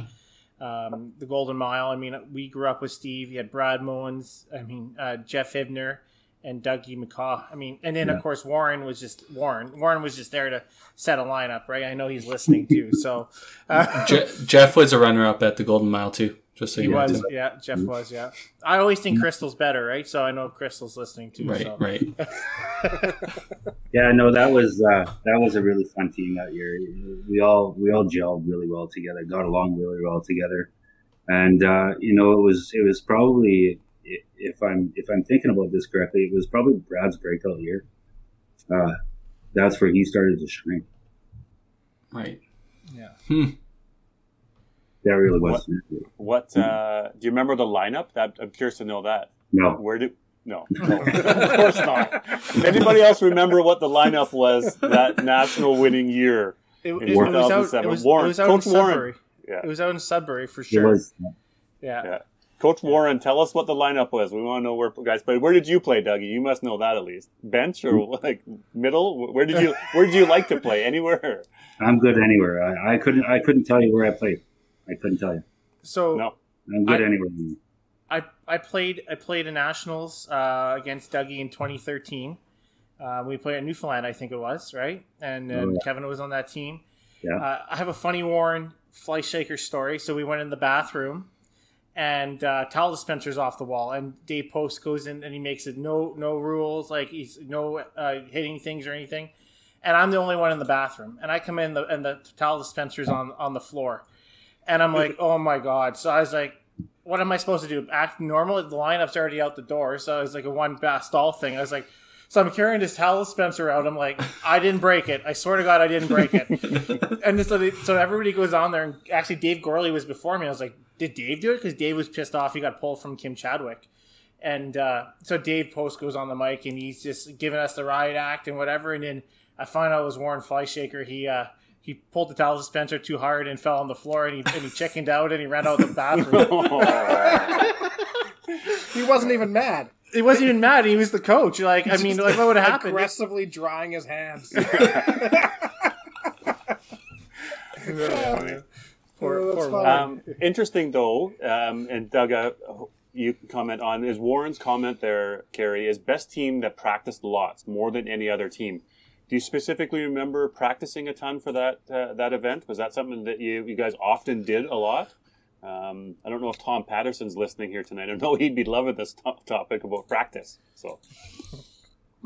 um, the Golden Mile. I mean, we grew up with Steve. You had Brad Mullins. I mean, uh, Jeff Hibner and Dougie McCaw. I mean, and then Yeah. of course Warren was just Warren. Warren was just there to set a lineup, right? I know he's listening too. So uh, (laughs) Je- Jeff was a runner-up at the Golden Mile too. Just so he you know. was, too. yeah. Jeff was, yeah. I always think Crystal's better, right? So I know Crystal's listening too. Right, so. right. (laughs) Yeah, no, that was uh, that was a really fun team that year. We all we all gelled really well together, got along really well together, and uh, you know it was it was probably i- if I'm if I'm thinking about this correctly, it was probably Brad's breakout year. Uh, that's where he started to shine. Right. Yeah. That really was. What uh, do you remember the lineup? That I'm curious to know that. No, Where did no, (laughs) no, of course not. Anybody else remember what the lineup was that national winning year? It, In it, it was out. 2007. It was, Warren. it was out Coach in Warren. Sudbury. Yeah. It was out in Sudbury for it sure. was. yeah. Yeah. Coach Warren, tell us what the lineup was. We want to know where guys played. Where did you play, Dougie? You must know that at least. Bench or like middle? Where did you Where did you like to play? Anywhere? I'm good anywhere. I, I couldn't I couldn't tell you where I played. I couldn't tell you. So No. I'm good I- anywhere. I I played I played a nationals uh, against Dougie in 2013. Uh, we played at Newfoundland, I think it was, right? And then Oh, yeah. Kevin was on that team. Yeah. Uh, I have a funny Warren Flyshaker story. So we went in the bathroom, and uh, towel dispenser's off the wall, and Dave Post goes in and he makes it no no rules, like he's no uh, hitting things or anything. And I'm the only one in the bathroom, and I come in the and the towel dispenser's on on the floor, and I'm like, oh my god! So I was like, what am I supposed to do? Act normal? The lineup's already out the door, so it was like a one stall thing. I was like, so I'm carrying this towel dispenser out. I'm like, I didn't break it. I swear to God, I didn't break it. (laughs) and so, they, so everybody goes on there, and actually Dave Gorley was before me. I was like, did Dave do it? Because Dave was pissed off. He got pulled from Kim Chadwick. And uh, so Dave Post goes on the mic and he's just giving us the riot act and whatever. And then I find out it was Warren Flyshaker. He uh, he pulled the towel dispenser too hard and fell on the floor and he, and he chickened out and he ran out of the (laughs) bathroom. (laughs) He wasn't even mad. he wasn't even mad. He was the coach. Like I mean, like what would have happened? Aggressively drying his hands. (laughs) Poor, That's poor Um, interesting though, um, and Doug, uh, you can comment on is Warren's comment there, Carrie, is best team that practiced lots more than any other team. Do you specifically remember practicing a ton for that uh, that event? Was that something that you you guys often did a lot? Um, I don't know if Tom Patterson's listening here tonight. I know (laughs) he'd be loving this to- topic about practice. So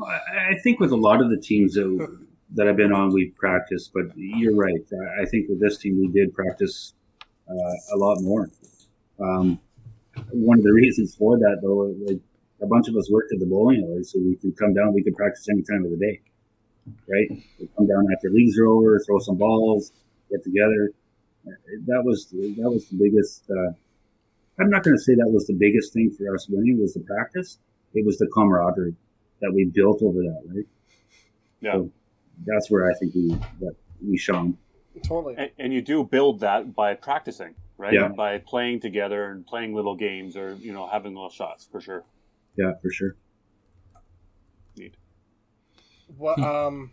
I I think with a lot of the teams that, (laughs) that I've been on, we practiced, but you're right. I- I think with this team, we did practice uh, a lot more. Um, one of the reasons for that, though, like a bunch of us worked at the bowling alley, so we could come down, we could practice any time of the day, right? We'd come down after leagues are over, throw some balls, get together. That was that was the biggest uh, I'm not going to say that was the biggest thing for us winning was the practice. It was the camaraderie that we built over that, right? Yeah. So that's where I think we that we shone. Totally. And, and you do build that by practicing, right? Yeah. By playing together and playing little games or, you know, having little shots for sure. Yeah, for sure. Neat. What um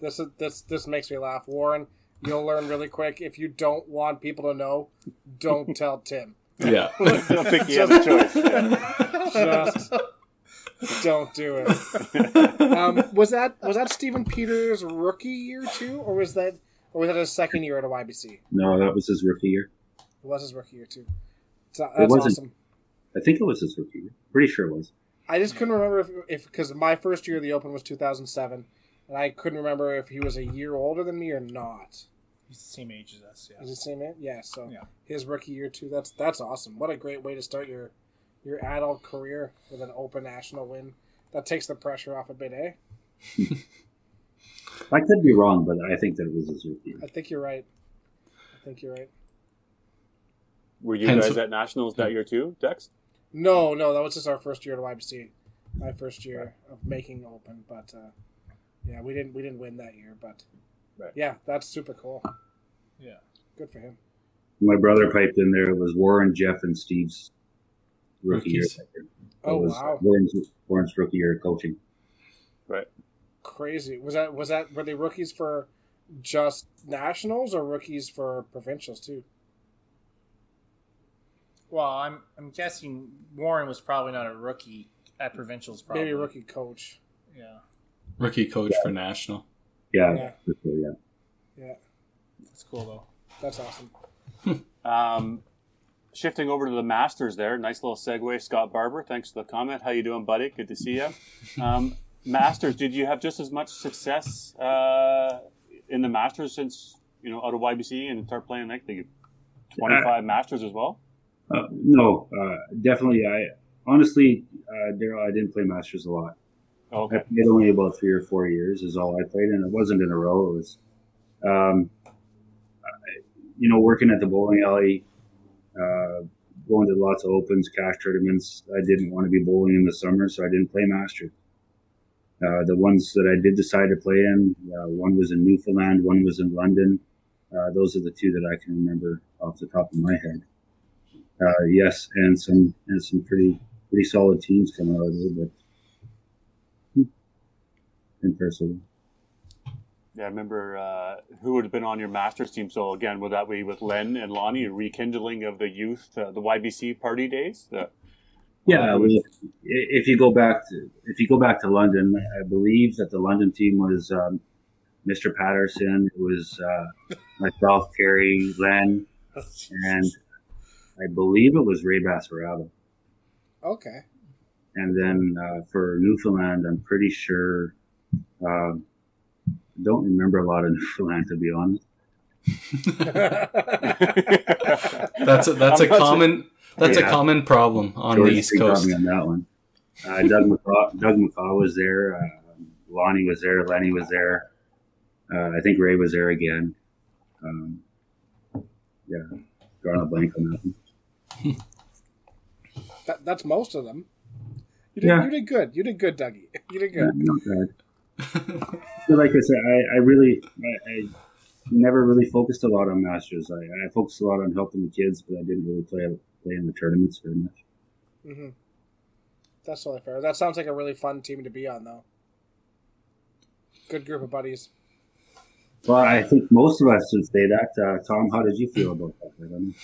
this is this this makes me laugh. Warren, you'll learn really quick. If you don't want people to know, don't (laughs) tell Tim. Yeah. I (laughs) don't think he has a (laughs) choice. Yeah. Just (laughs) don't do it. Um, (laughs) was that was that Stephen Peters' rookie year too, or was that or was that his second year at a YBC? No, that was his rookie year. It was his rookie year too. So, that's wasn't. awesome. I think it was his rookie year. Pretty sure it was. I just couldn't remember if if because my first year of the Open was 2007, and I couldn't remember if he was a year older than me or not. He's the same age as us. Yeah. Is it the same age? Yeah. So Yeah. his rookie year too. That's that's awesome. What a great way to start your your adult career with an Open national win. That takes the pressure off a bit, eh? (laughs) I could be wrong, but I think that it was his rookie year. I think you're right. I think you're right. Were you Hence- guys at nationals that year too, Dex? No, no, that was just our first year at YBC. My first year of making Open, but uh, yeah, we didn't we didn't win that year, but Right. yeah, that's super cool. Yeah. Good for him. My brother piped in there. It was Warren, Jeff, and Steve's rookie Rookies. year. That Oh was wow, Warren's, Warren's rookie year of coaching. crazy. Was that was that were they rookies for just nationals or rookies for provincials too? Well, I'm I'm guessing Warren was probably not a rookie at provincials. Probably Maybe rookie coach. Yeah, Rookie coach for national. Yeah, Yeah. sure, yeah. Yeah, that's cool though. that's awesome. (laughs) Um, shifting over to the Masters there. Nice little segue. Scott Barber, thanks for the comment. How you doing, buddy? Good to see you. Um, Masters, did you have just as much success uh, in the Masters since, you know, out of YBC and start playing like the 25 Masters as well? Uh, no, uh, definitely. I honestly, uh, Daryl, I didn't play Masters a lot. I Okay. played only about three or four years is all I played, and it wasn't in a row. It was, um, you know, working at the bowling alley, uh, going to lots of opens, cash tournaments. I didn't want to be bowling in the summer, so I didn't play Masters. Uh, the ones that I did decide to play in, uh, one was in Newfoundland, one was in London. Uh, those are the two that I can remember off the top of my head. Uh, yes, and some and some pretty pretty solid teams coming out of there, but impressive. Yeah, I remember uh, who would have been on your Masters team. So again, would that be with Len and Lonnie, a rekindling of the youth, uh, the YBC party days? The, Yeah, Uh, well, if, if you go back to if you go back to London, I believe that the London team was um, Mr. Patterson. It was uh, myself, Terry, Len, and I believe it was Ray Bassarado. Okay. And then uh, for Newfoundland, I'm pretty sure. Um, I don't remember a lot of Newfoundland to be honest. (laughs) That's a, that's a I'm not sure- common that's a common problem on George the East Street got Coast. me on that one. Uh, Doug McCaw, Doug McCaw was there. Uh, Lonnie was there. Lenny was there. Uh, I think Ray was there again. Um, yeah, drawing a blank on that one. that, that's most of them. You did, Yeah. you did good. You did good, Dougie. (laughs) You did Yeah, good. not like I said, I, I really, I, I never really focused a lot on masters. I, I focused a lot on helping the kids, but I didn't really play play in the tournaments very much. hmm That's totally fair. That sounds like a really fun team to be on, though. Good group of buddies. Well, I think most of us would say that. Uh, Tom, how did you feel about that?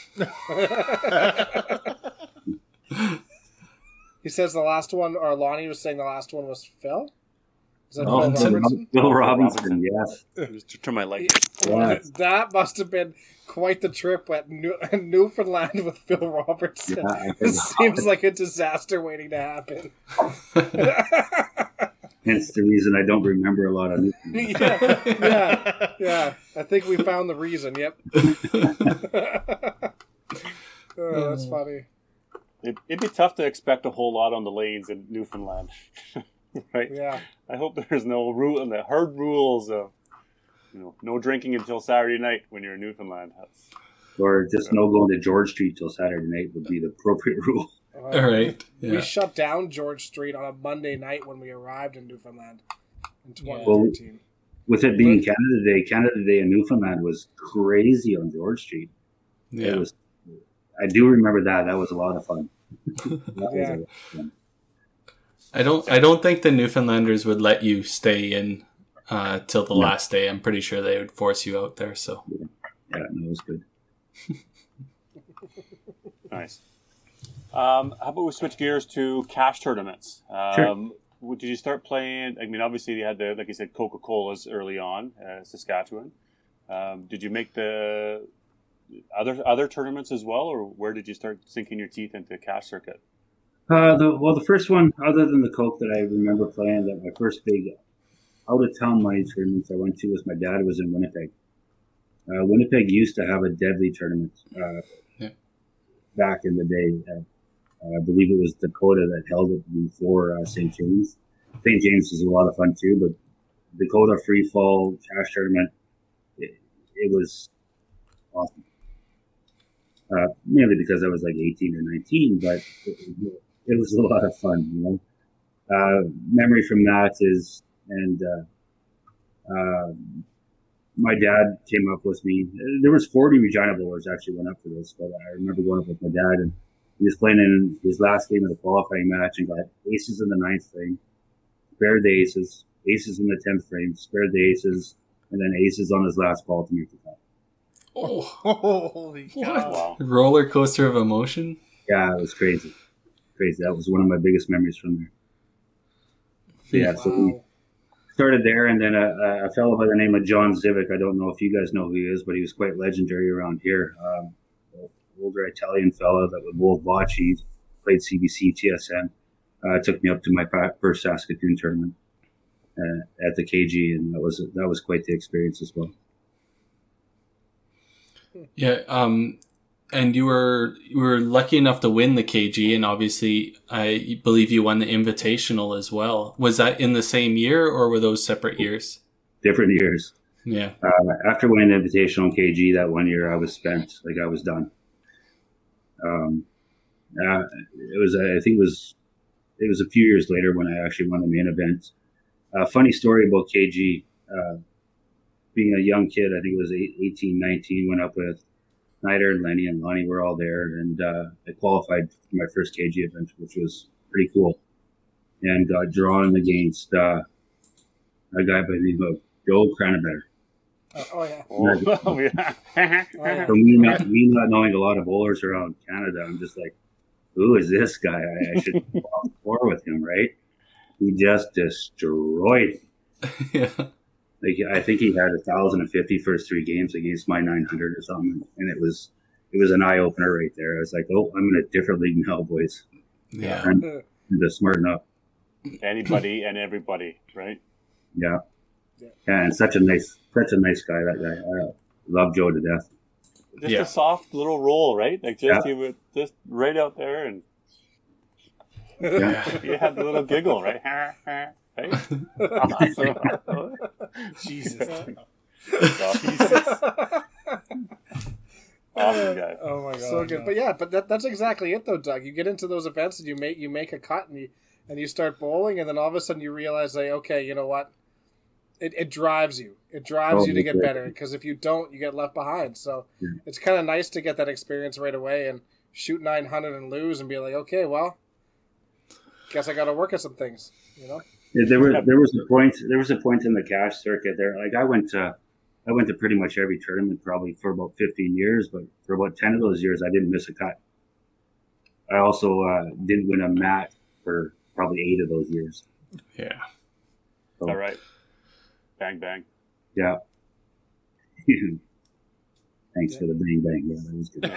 (laughs) He says the last one, or Lonnie was saying the last one was Phil. Is that Oh, Phil it's a- Robertson? Bill Robinson, Robinson. yes. (laughs) Just turn my light. Yeah. That must have been quite the trip at New- (laughs) Newfoundland with Phil Robertson. Yeah, (laughs) It seems like a disaster waiting to happen. hence the reason I don't remember a lot of Newfoundland. yeah, yeah, yeah. I think we found the reason. Yep. oh, that's funny. It'd be tough to expect a whole lot on the lanes in Newfoundland, (laughs) right? Yeah. I hope there's no rule and the hard rules of, you know, no drinking until Saturday night when you're in Newfoundland. That's, or just no going to George Street till Saturday night would be the appropriate (laughs) rule. Uh, All right. We Yeah. shut down George Street on a Monday night when we arrived in Newfoundland in Yeah. 2013. With it being Canada Day, Canada Day in Newfoundland was crazy on George Street. It Yeah. was. I do remember that. That was a lot of fun. (laughs) That was a Yeah. lot of fun. I don't. I don't think the Newfoundlanders would let you stay in uh, till the No. last day. I'm pretty sure they would force you out there. So Yeah, no, it was good. (laughs) Nice. Um, how about we switch gears to cash tournaments? Sure. Um, w- Did you start playing? I mean, obviously you had the like you said Coca Colas early on, uh, Saskatchewan. Um, did you make the other other tournaments as well, or where did you start sinking your teeth into cash circuit? Uh, the, well, the first one, other than the Coke that I remember playing, that my first big out of town money tournaments I went to was my dad was in Winnipeg. Uh, Winnipeg used to have a deadly tournament uh, Yeah. back in the day. Uh, I believe it was Dakota that held it before uh, St. James. St. James is a lot of fun too, but Dakota Free Fall Cash Tournament, it, it was awesome. Uh, mainly because I was like 18 or 19, but it, it was a lot of fun, you know. Uh, memory from that is, and uh, uh, my dad came up with me. There was 40 Regina Bowlers actually went up for this, but I remember going up with my dad and he was playing in his last game of the qualifying match and got aces in the ninth frame, spared the aces, aces in the tenth frame, spared the aces, and then aces on his last ball to make the cut. oh, (laughs) Holy What? cow! Wow. roller coaster of emotion. Yeah, it was crazy, crazy. That was one of my biggest memories from there. So, yeah, so we started there, and then a, a fellow by the name of John Zivic. I don't know if you guys know who he is, but he was quite legendary around here. Um, older Italian fellow that would bowl bocce, played CBC, TSN. Uh, took me up to my fa- first Saskatoon tournament uh, at the KG, and that was that was quite the experience as well. Yeah. Um, and you were you were lucky enough to win the KG, and obviously, I believe you won the Invitational as well. Was that in the same year, or were those separate years? Different years. Yeah. Uh, after winning the Invitational KG that one year, I was spent. Like I was done. Um, uh, it was I think it was it was a few years later when I actually won the main event. Uh, funny story about KG. Uh, being a young kid, I think it was eight, 18, 19, went up with Snyder and Lenny and Lonnie were all there, and uh, I qualified for my first KG event, which was pretty cool. And got drawn against uh, a guy by the name of Joe Cranbetter. Uh, oh yeah. (laughs) Oh, yeah. For me not, me not knowing a lot of bowlers around Canada, I'm just like, who is this guy? I, I should (laughs) walk floor with him, right? He just destroyed. me. (laughs) yeah. Like I think he had a thousand and fifty first three games against my nine hundred or something, and it was it was an eye opener right there. I was like, oh, I'm in a different league now, boys. Yeah. I'm, I'm just smarten up. Anybody and everybody, right? Yeah. Yeah. yeah, and such a nice, such a nice guy. That guy, I uh, love Joe to death. Just Yeah. a soft little roll, right? Like just Yeah. he would just right out there, and Yeah. (laughs) you had the little giggle, right? (laughs) right? (laughs) Awesome. Jesus. awesome guy. (laughs) Oh my god. so good. But yeah, but that, that's exactly it though, Doug. You get into those events and you make you make a cut and you and you start bowling and then all of a sudden you realize like, okay, you know what? It, it drives you. It drives Oh, you to get okay. better because if you don't, you get left behind. So Yeah. it's kind of nice to get that experience right away and shoot 900 and lose and be like, okay, well, guess I got to work at some things, you know? Yeah, there was there was a point there was a point in the cash circuit there. Like I went to I went to pretty much every tournament probably for about 15 years, but for about 10 of those years I didn't miss a cut. I also uh, didn't win a mat for probably eight of those years. Yeah. So, All right. Bang bang. Yeah. (laughs) Thanks for the bang bang. Yeah, that was good.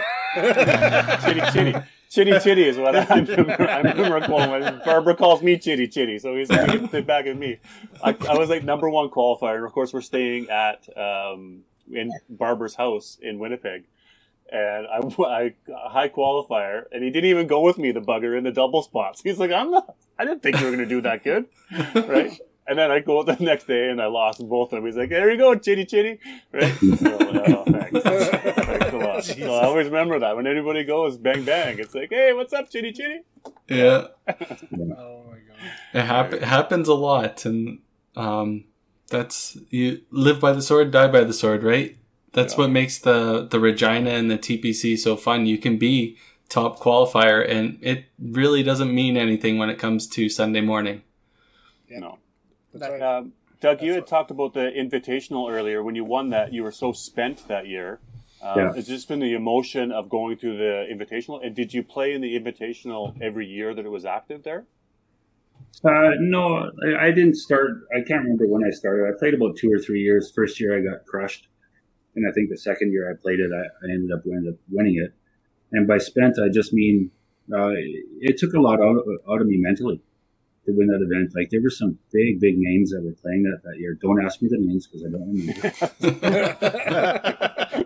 (laughs) Chitty chitty. Chitty chitty is what I remember. I remember calling my Barbara calls me chitty chitty, so he's like it back at me. I, I was like number one qualifier, and of course we're staying at um, in Barbara's house in Winnipeg, and I, (laughs) I high qualifier, and he didn't even go with me, the bugger, in the double spots. He's like, I'm not. I didn't think you were going to do that good, (laughs) right? And then I go out (laughs) the next day and I lost both of them. He's like, there you go, chitty chitty, right? (laughs) So, oh, thanks. (laughs) thanks a lot. So I always remember that when anybody goes bang bang, it's like, hey, what's up, chitty chitty? Yeah, Oh my god. it, hap- it happens a lot, and um, that's you live by the sword, die by the sword, right? That's Yeah. what makes the the Regina and the TPC so fun. You can be top qualifier, and it really doesn't mean anything when it comes to Sunday morning. Yeah. No. That's right. Um, Doug, you had what- talked about the Invitational earlier. When you won that, you were so spent that year. Um, Yeah. It's just been the emotion of going through the Invitational. And did you play in the Invitational every year that it was active there? Uh, no, I, I didn't start. I can't remember when I started. I played about two or three years. First year I got crushed, and I think the second year I played it, I, I ended up ended up winning it. And by spent, I just mean uh, it took a lot out, out of me mentally to win that event. Like there were some big, big names that were playing that that year. Don't ask me the names because I don't remember.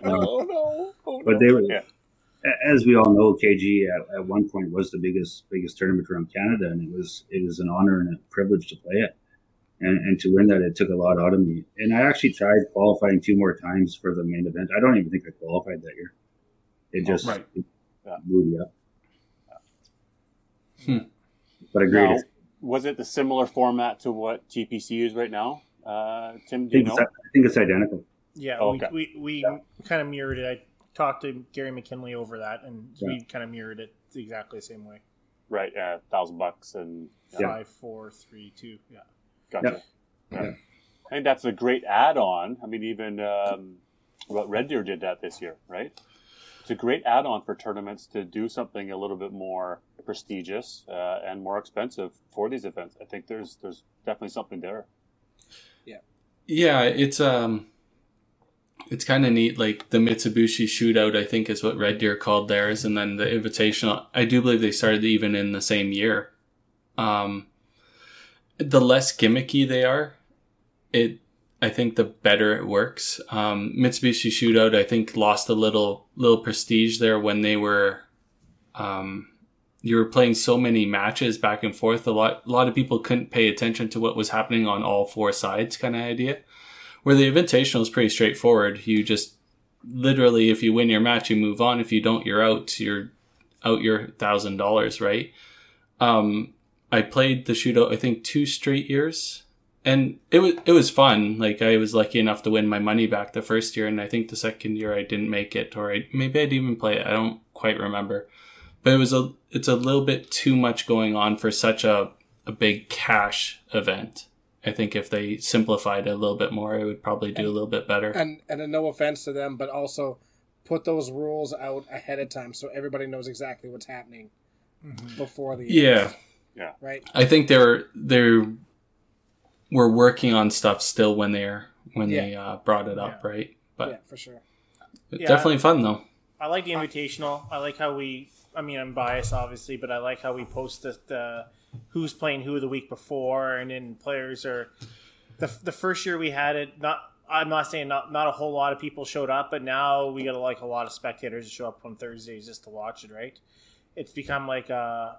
(laughs) oh no! Oh, But they were, Yeah. as we all know, KG at, at one point was the biggest biggest tournament around Canada, and it was it was an honor and a privilege to play it. And, and to win that, it took a lot out of me. And I actually tried qualifying two more times for the main event. I don't even think I qualified that year. It just right. it Yeah. blew me up. Hmm. But I agreed. Now, was it the similar format to what TPC is right now? Uh, Tim, I do you think, it's, know? I think it's identical. Yeah, Oh, okay. we, we, we kind of mirrored it. I talked to Gary McKinley over that, and Yeah. we kind of mirrored it exactly the same way. Right, uh, thousand bucks and Yeah. Five, four, three, two. Yeah. Gotcha. Yeah. Yeah. I think that's a great add-on. I mean, even um, what Red Deer did that this year, right? It's a great add-on for tournaments to do something a little bit more prestigious uh, and more expensive for these events. I think there's there's definitely something there. Yeah, yeah, it's um, it's kind of neat. Like the Mitsubishi Shootout, I think is what Red Deer called theirs, and then the Invitational. I do believe they started even in the same year. Um, the less gimmicky they are, it I think the better it works. Um, Mitsubishi Shootout, I think, lost a little little prestige there when they were. Um, you were playing so many matches back and forth. A lot, a lot of people couldn't pay attention to what was happening on all four sides, kind of idea. Where the Invitational is pretty straightforward. You just literally, if you win your match, you move on. If you don't, you're out. You're out your thousand dollars, right? Um, I played the shootout. I think two straight years, and it was it was fun. Like I was lucky enough to win my money back the first year, and I think the second year I didn't make it, or I, maybe I didn't even play it. I don't quite remember, but it was a it's a little bit too much going on for such a a big cash event. I think if they simplified it a little bit more, it would probably do a little bit better. and and no offense to them, but also put those rules out ahead of time so everybody knows exactly what's happening mm-hmm. before the Yeah. Yeah, right I think they're they're were working on stuff still when they're when they uh, brought it up, right? But yeah for sure Yeah. definitely fun though. I like the invitational. I like how we. I mean, I'm biased, obviously, but I like how we post the, the who's playing who the week before, and then players are. The, the first year we had it, not I'm not saying not not a whole lot of people showed up, but now we got like a lot of spectators to show up on Thursdays just to watch it. Right? It's become like a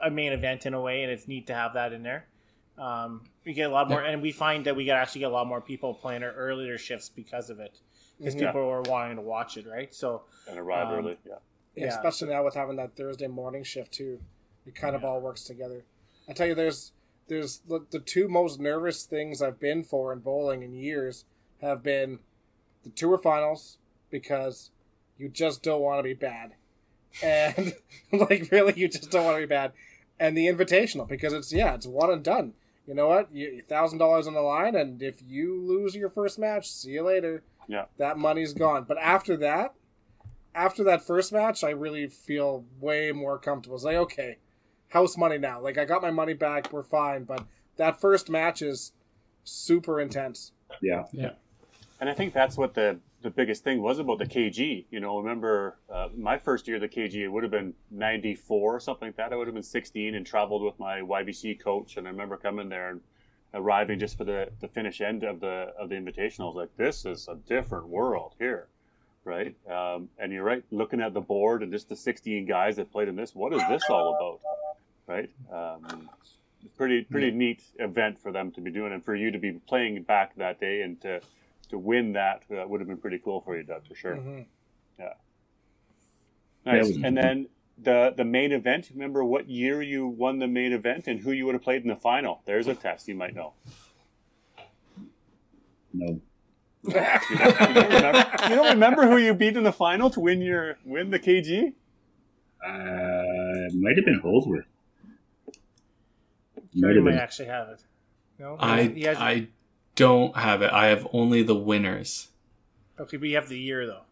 a main event in a way, and it's neat to have that in there. Um, we get a lot more, and we find that we get actually get a lot more people playing our earlier shifts because of it, because Mhm. people were wanting to watch it. Right? So. And arrive Um, early. Yeah. Yeah, Yeah. especially now with having that Thursday morning shift too. It kind of all works together. I tell you, there's there's the, the two most nervous things I've been for in bowling in years have been the tour finals because you just don't want to be bad, and (laughs) like really you just don't want to be bad, and the invitational because it's yeah it's one and done. You know what? You thousand dollars on the line, and if you lose your first match, see you later. Yeah. that money's gone. But after that, after that first match, I really feel way more comfortable. It's like, okay, house money now. Like, I got my money back. We're fine. But that first match is super intense. Yeah, yeah. And I think that's what the the biggest thing was about the KG. You know, remember uh, my first year of the KG, it would have been '94 or something like that. I would have been 16 and traveled with my YBC coach. And I remember coming there and arriving just for the the finish end of the of the invitational. I was like, this is a different world here, right? Um, and you're right, looking at the board and just the 16 guys that played in this. What is this all about, right? Um, pretty pretty neat event for them to be doing, and for you to be playing back that day and to to win that uh, would have been pretty cool for you, Doug, for sure. Mhm. Nice. Yeah, was- and then the the main event. Remember what year you won the main event and who you would have played in the final. There's a test you might know. No. (laughs) You don't, you don't remember, you don't remember who you beat in the final to win your win the KG? Uh, it might have been Holdsworth. Might have been. actually have it. No, I He I don't have it. I have only the winners. okay, but you have the year though.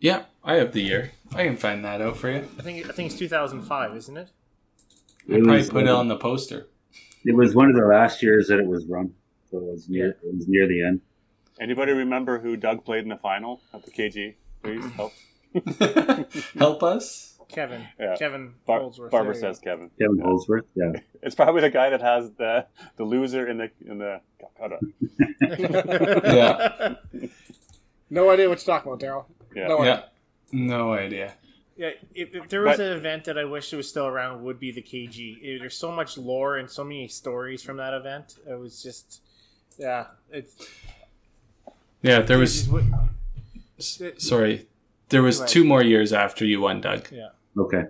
Yeah, I have the year. I can find that out for you. I think I think it's 2005, isn't it? I It probably was, put it uh, on the poster. It was one of the last years that it was run, so it was near. It was near the end. Anybody remember who Doug played in the final at the KG? Please help. (laughs) Help us. Kevin. Yeah. Kevin Bar- Holdsworth. Barbara there go. says Kevin. Kevin Holdsworth. Yeah. (laughs) It's probably the guy that has the the loser in the in the. Hold on. (laughs) Yeah. no idea what you're talking about, Daryl. Yeah. No Yeah. No idea. Yeah, if, if there was But- an event that I wish it was still around, would be the KG. It- there's so much lore and so many stories from that event. It was just, yeah, it's. Yeah, there was. it's what- Sorry, there was Right. two more years after you won, Doug. Yeah, Okay.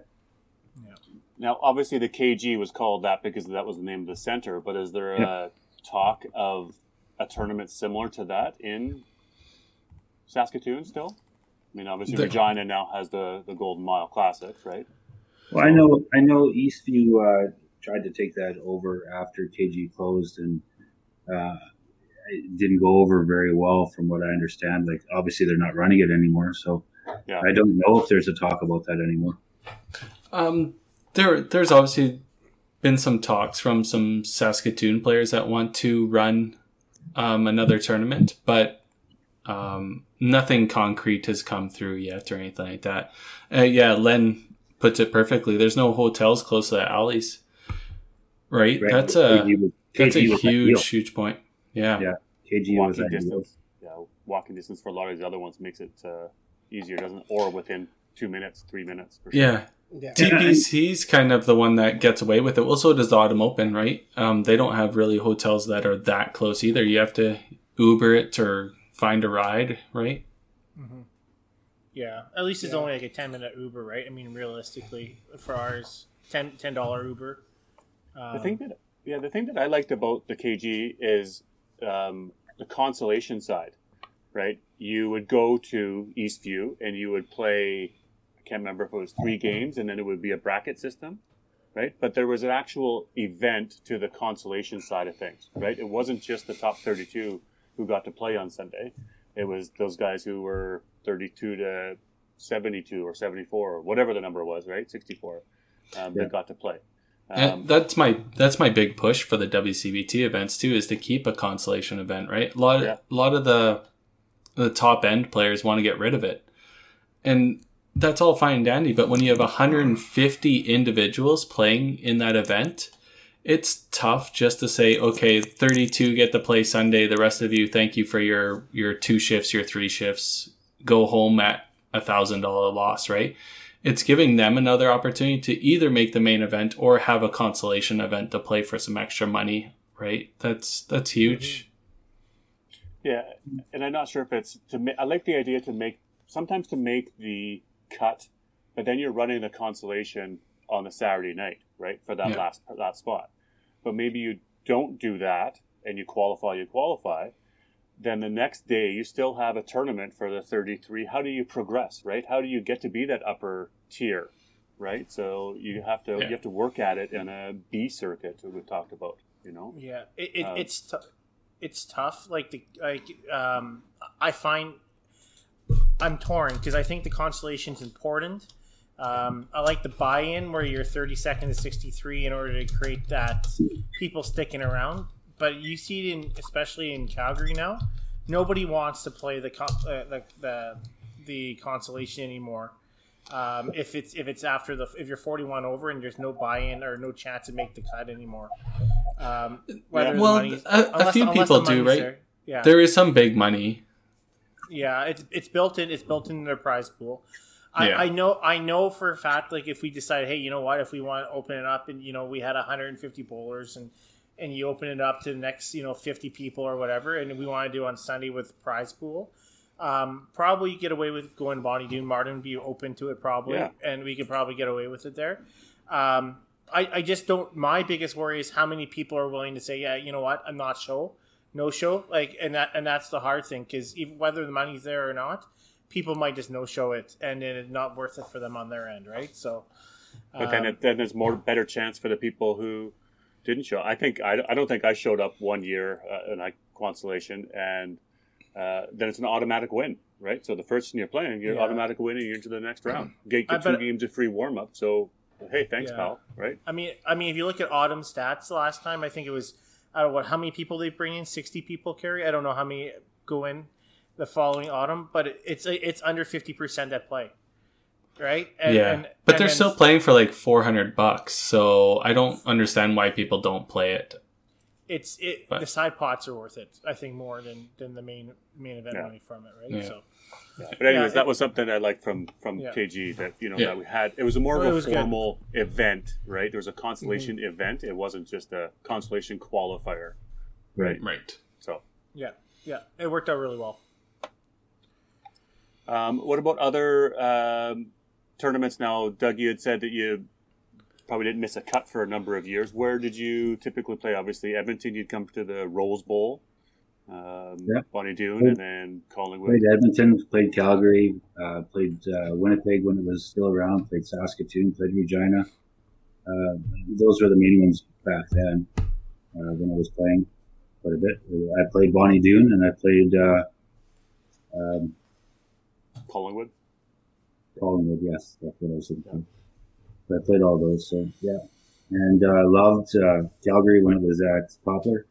Now, obviously, the KG was called that because that was the name of the center. But is there a talk of a tournament similar to that in Saskatoon still? I mean, obviously, There- Regina now has the the Golden Mile Classics, right? Well, I know. I know Eastview uh, tried to take that over after KG closed, and uh, it didn't go over very well, from what I understand. Like, obviously, they're not running it anymore, so Yeah. I don't know if there's a talk about that anymore. Um, there, there's obviously been some talks from some Saskatoon players that want to run um, another tournament, but um, nothing concrete has come through yet or anything like that. Uh, yeah, Len puts it perfectly. There's no hotels close to the alleys, right? Right? That's a KG that's a KG was huge, huge point. Yeah. Yeah. KG was walking ideal. distance. Yeah, walking distance for a lot of these other ones makes it uh, easier, doesn't it? Or within two minutes, three minutes. For sure. Yeah. Yeah. TPC's kind of the one that gets away with it. Well, so does the Autumn Open, right? Um, they don't have really hotels that are that close either. You have to Uber it or find a ride, right? yeah. At least it's Yeah. only like a 10 minute Uber, right? I mean, realistically, for ours, 10 dollar Uber. Um, The thing that yeah, the thing that I liked about the KG is um, the consolation side, right? You would go to Eastview and you would play. I can't remember if it was three games, and then it would be a bracket system, right? But there was an actual event to the consolation side of things, right? It wasn't just the top thirty-two who got to play on Sunday. It was those guys who were thirty-two to seventy-two or seventy-four or whatever the number was, right? Sixty-four um, Yeah. that got to play. And Um, that's my that's my big push for the WCBT events too, is to keep a consolation event, right? A lot Yeah. a lot of the the top end players want to get rid of it, and that's all fine and dandy. But when you have 150 individuals playing in that event, it's tough just to say, okay, 32 get to play Sunday. The rest of you, thank you for your your two shifts, your three shifts. Go home at a thousand dollar loss, right? It's giving them another opportunity to either make the main event or have a consolation event to play for some extra money, right? That's that's huge. Yeah, and I'm not sure if it's to. Ma- I like the idea to make sometimes to make the cut, but then you're running the consolation on the Saturday night, right, for that Yeah. last that spot. But maybe you don't do that and you qualify. You qualify. Then the next day you still have a tournament for the 33. How do you progress, right? How do you get to be that upper tier, right? So you have to Yeah. you have to work at it in a B circuit that we talked about. You know. Yeah, it, it, Um, it's t- it's tough. Like the like um, I find I'm torn because I think the constellation's important. Um, I like the buy-in where you're 32nd to 63 in order to create that people sticking around. But you see it in especially in Calgary now. Nobody wants to play the uh, the, the the consolation anymore. Um, if it's if it's after the if you're 41 over and there's no buy-in or no chance to make the cut anymore. Um, Well, a- a few people do, right? there. Yeah, There is some big money. Yeah, it's it's built in. It's built into their prize pool. I, Yeah. I know. I know for a fact. Like if we decide, hey, you know what? If we want to open it up, and you know, we had 150 bowlers, and and you open it up to the next, you know, 50 people or whatever, and we want to do on Sunday with prize pool. Um, probably get away with going Bonnie Doon. Martin be open to it probably, Yeah. and we could probably get away with it there. Um, I, I just don't. My biggest worry is how many people are willing to say, yeah, you know what, I'm not show, no show, like, and that and that's the hard thing because even whether the money's there or not, people might just no show it, and then it's not worth it for them on their end, right? So, But then, um, it, then there's more better chance for the people who didn't show. I think I, I don't think I showed up one year uh, in like Constellation, and uh, then it's an automatic win, right? So the first thing you're playing, you're Yeah. automatic win, and you're into the next round. (clears throat) Get, get two bet- games of free warm up. So hey, thanks, Yeah. pal. Right? I mean, I mean, if you look at autumn stats the last time, I think it was I don't know what how many people they bring in, sixty people carry. I don't know how many go in the following autumn, but it, it's it's under fifty percent at play, right? And, yeah, and- but and they're then still playing for like four hundred bucks, so I don't understand why people don't play it. It's it but- the side pots are worth it. I think more than than the main main event Yeah. money from it, right? Yeah. So But anyways, Yeah, that it- was something I liked from from Yeah. KG that you know Yeah. that we had. It was a more Well, of was a good. formal event, right? There was a consolation Mm-hmm. event. It wasn't just a consolation qualifier, right? Right. So, yeah, yeah, it worked out really well. um, what about other um, tournaments? Now, Doug, you had said that you probably didn't miss a cut for a number of years. Where did you typically play? Obviously, Edmonton. You'd come to the Rose Bowl, um, Yeah. Bonnie Doon, and then Collingwood. Played Edmonton, played Calgary, uh, played uh, Winnipeg when it was still around, played Saskatoon, played Regina. Uh, those were the main ones back then uh, when I was playing quite a bit. I played Bonnie Doon and I played uh, um, Collingwood. Collingwood, yes, that's what I was thinking. But I played all those, so yeah. And uh, loved uh, Calgary when it was at Poplar.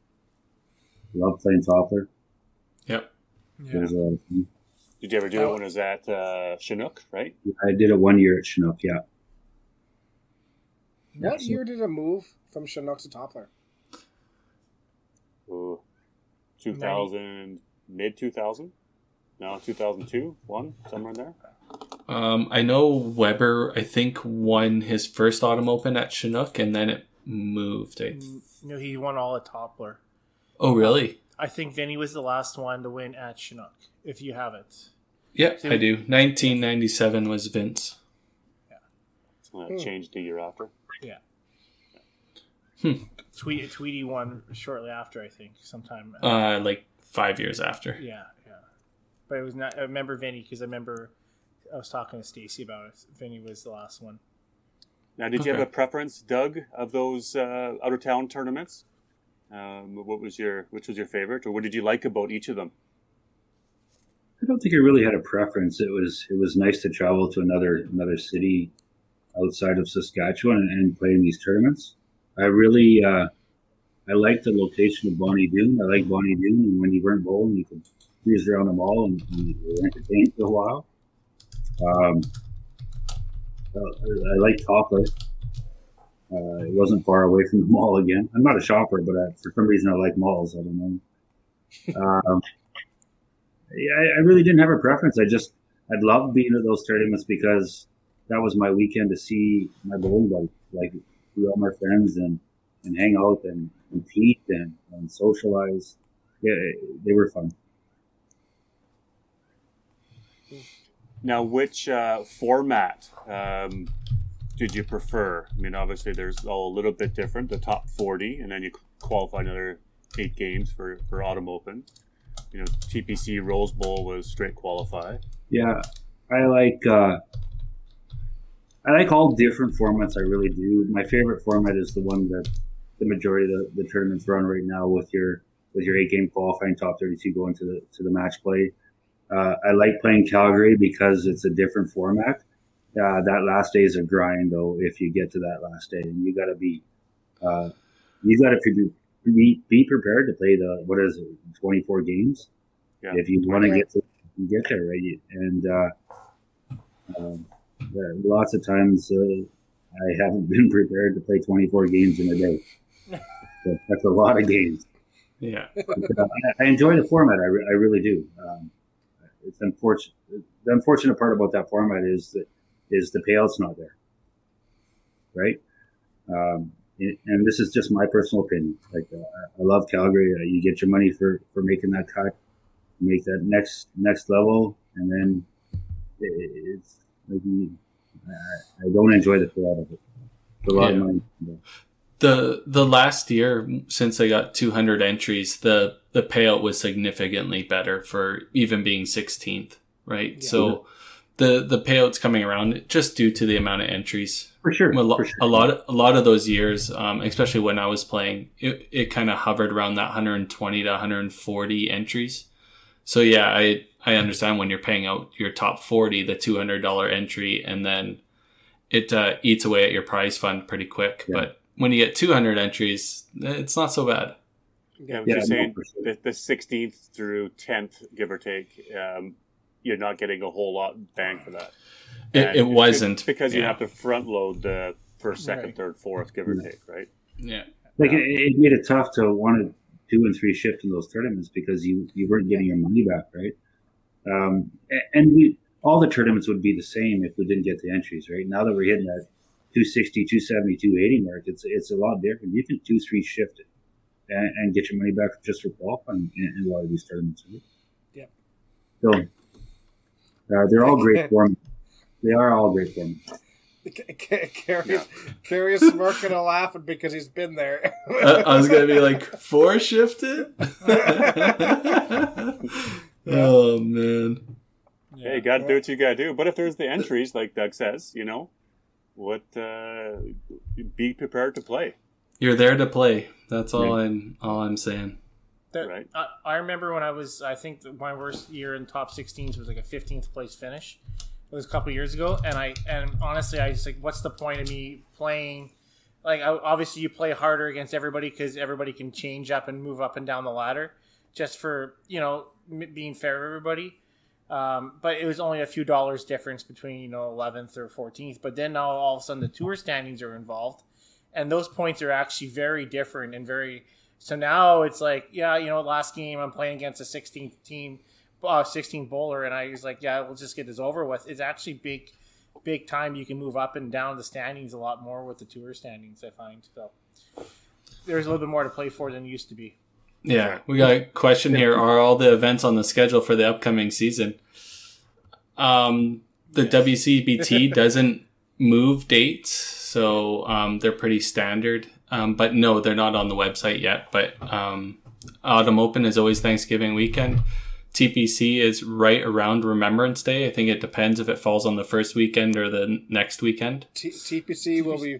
Loved playing Poplar. Yep. It was a lot of fun. Did you ever do Oh. it when it was at uh, Chinook? Right. I did it one year at Chinook, yeah. What so- year did it move from Chinook to Toppler? Ooh, 2000, mid 2000? No, 2002, one, somewhere in there. Um, I know Weber. I think won his first Autumn Open at Chinook, and then it moved. I, You know, he won all at Toppler. Oh, really? I think Vinny was the last one to win at Chinook. If you have it, Yeah, So- I do. 1997 was Vince. Yeah. So that Hmm. changed the year after. Yeah. Tweet, Tweety won shortly after. I think sometime. Uh, like five years after. Yeah, yeah. But it was not. I remember Vinny because I remember I was talking to Stacy about it. Vinny was the last one. Now, did you have a preference, Doug, of those uh, out of town tournaments? Um, what was your which was your favorite, or what did you like about each of them? I don't think I really had a preference. It was it was nice to travel to another another city outside of Saskatchewan and, and play in these tournaments. I really uh, I liked the location of Bonnie Doon. I like Bonnie Doon, and when you weren't bowling, you could cruise around the mall and, and you for a while. Um, I, I like Toplet. Uh, it wasn't far away from the mall again. I'm not a shopper, but I, for some reason I like malls. I don't know. Um, I, I really didn't have a preference. I just I'd love being at those tournaments because that was my weekend to see my bowling buddies, like see all my friends and and hang out and compete and, and socialize. Yeah, they were fun. Now, which uh, format um, did you prefer? I mean, obviously, there's all a little bit different. The top 40, and then you qualify another eight games for, for Autumn Open. You know, TPC Rose Bowl was straight qualify. Yeah, I like uh, I like all different formats. I really do. My favorite format is the one that the majority of the, the tournaments run right now with your with your eight game qualifying top thirty two going to the to the match play. Uh, I like playing Calgary because it's a different format. Uh, that last day is a grind though. If you get to that last day, and you got to be uh, you got to be, be be prepared to play the what is it twenty four games. Yeah. If you want to get to you get there, right? And uh, um, there- lots of times uh, I haven't (laughs) been prepared to play 24 games in a day. (laughs) So that's a lot of games. Yeah. (laughs) Uh, I, I enjoy the format. I, re- I really do. Um, it's unfortunate. The unfortunate part about that format is that is the payout's not there, right? Um, and and this is just my personal opinion. Like uh, I I love Calgary. Uh, you get your money for for making that cut. make that next next level, and then it, it's like you, I, I don't enjoy the feel out of it. It's a lot of Yeah. money. the the last year since I got 200 entries, the the payout was significantly better for even being 16th, right? Yeah. So the the payouts coming around just due to the amount of entries. For sure, A, lo- for sure. a lot of, a lot of those years, um, especially when I was playing, it, it kind of hovered around that 120 to 140 entries. So yeah, I I understand when you're paying out your top 40, the $200 entry, and then it uh, eats away at your prize fund pretty quick. Yeah. But when you get 200 entries, it's not so bad. Yeah, I'm Yeah, just saying for sure. the, the 16th through 10th, give or take, um, you're not getting a whole lot bang for that. It, it wasn't because you have to front load the first, second, Right. third, fourth, give or take, right? Yeah, like it, it made it tough to want to two and three shift in those tournaments because you you weren't getting your money back, right? Um, and we all the tournaments would be the same if we didn't get the entries, right? Now that we're hitting that 260, 270, 280 mark, it's it's a lot different. You can two three shift it and, and get your money back just for qualifying in, in a lot of these tournaments. Right? Yep. So uh, they're all great (laughs) formats. They are all great formats. Carrie's, Carrie's (laughs) smirking and laughing because he's been there. I, I was gonna be like (laughs) four shifted. oh man, Yeah. Hey, you got to do what you got to do. But if there's the entries, like Doug says, you know, what, uh, be prepared to play, you're there to play. That's all Right. I'm all I'm saying. That- Right. I, I remember when I was, I think my worst year in top 16s was like a 15th place finish. It was a couple years ago, and I and honestly, I just like, what's the point of me playing? Like, I, obviously, you play harder against everybody because everybody can change up and move up and down the ladder, just for you know m- being fair to everybody. Um, but it was only a few dollars difference between you know 11th or 14th. But then now all of a sudden the tour standings are involved, and those points are actually very different and very. So now it's like, yeah, you know, last game I'm playing against a 16th team, uh, 16th bowler, and I was like, yeah, we'll just get this over with. It's actually big, big time. You can move up and down the standings a lot more with the tour standings. I find so. There's a little bit more to play for than used to be. Yeah, we got a question here. Are all the events on the schedule for the upcoming season? Um, the WCBT (laughs) doesn't move dates, so um, they're pretty standard. Um, but no, they're not on the website yet. But um, Autumn Open is always Thanksgiving weekend. TPC is right around Remembrance Day. I think it depends if it falls on the first weekend or the next weekend. T- TPC will be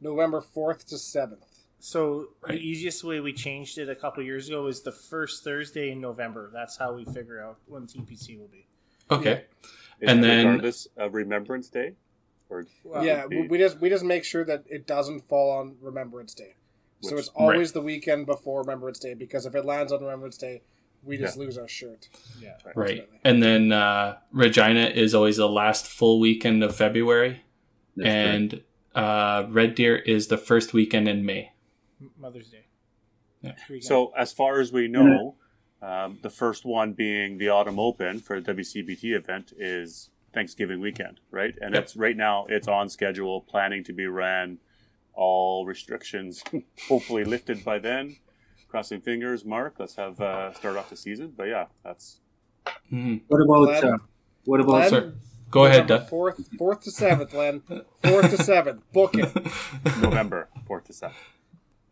November 4th to 7th. So Right. the easiest way we changed it a couple years ago is the first Thursday in November. That's how we figure out when TPC will be. Okay. Is And then- regardless of Remembrance Day, or yeah, we, we just we just make sure that it doesn't fall on Remembrance Day. So it's always the weekend before Remembrance Day because if it lands on Remembrance Day, we just lose our shirt. Yeah. Right. ultimately. And then uh, Regina is always the last full weekend of February. That's and uh, Red Deer is the first weekend in May. Mother's Day. Yeah. So, as far as we know, um, the first one being the Autumn Open for the WCBT event is Thanksgiving weekend, right? And Yep. it's right now it's on schedule, planning to be ran. All restrictions (laughs) hopefully lifted by then. Crossing fingers, Mark. Let's have uh, start off the season. But yeah, that's Mhm. What about Glenn? uh, what about Glenn, Sorry. Go ahead, Doug. Fourth, fourth to seventh, Len. Fourth to seventh. Book it. (laughs) November fourth to seventh.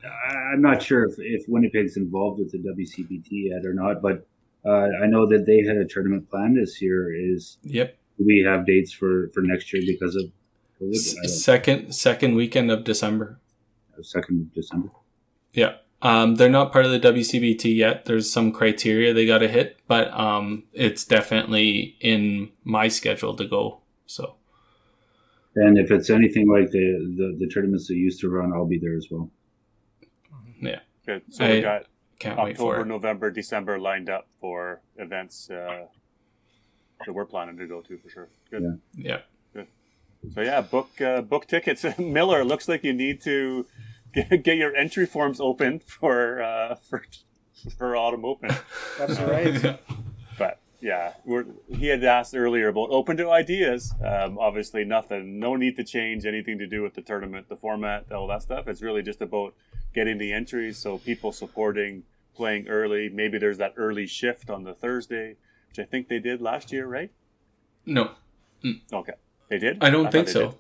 I- I'm not sure if, if Winnipeg's involved with the WCBT yet or not, but uh, I know that they had a tournament planned this year. Is yep. Do we have dates for, for next year because of COVID? S- I don't- second second weekend of December. second of December. Yeah. Um, they're not part of the WCBT yet. There's some criteria they got to hit, but um, it's definitely in my schedule to go. So And if it's anything like the, the, the tournaments they used to run, I'll be there as well. Yeah, good. So I we got can't wait for October. November, December lined up for events uh, that we're planning to go to for sure. Good. Yeah. Yeah. So yeah, book uh, book tickets. (laughs) Miller, looks like you need to get, get your entry forms open for uh, for for Autumn Open. That's right. (laughs) But yeah, we're, he had asked earlier about open to ideas. Um, obviously, nothing, no need to change anything to do with the tournament, the format, all that stuff. It's really just about getting the entries, so people supporting playing early. Maybe there's that early shift on the Thursday, which I think they did last year, right? No, Okay, they did. I don't thought think so. did.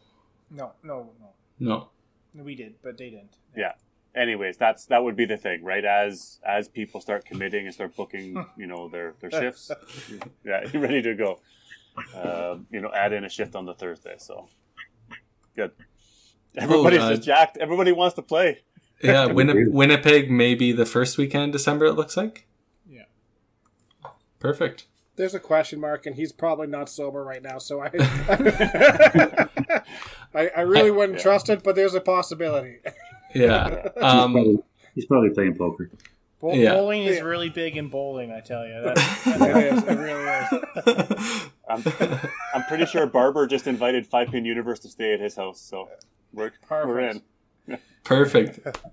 No, no, no. No. We did, but they didn't. Yeah. Anyways, that's that would be the thing, right? As as people start committing and start booking, you know, their their shifts, (laughs) yeah, ready to go. Um, you know, add in a shift on the Thursday. So good. Everybody's uh, just jacked. Everybody wants to play. (laughs) Yeah, (laughs) Winni- Winnipeg may be the first weekend in December. It looks like. Yeah. Perfect. There's a question mark, and he's probably not sober right now, so I (laughs) I, I really wouldn't Yeah. trust it, but there's a possibility. Yeah. (laughs) He's, Um, probably, he's probably playing poker. Bow- Yeah. Bowling is Yeah. really big in bowling, I tell you. it (laughs) That, is. It really is. I'm, I'm pretty sure Barber just invited Five Pin Universe to stay at his house, so we're we're in. Perfect. Perfect.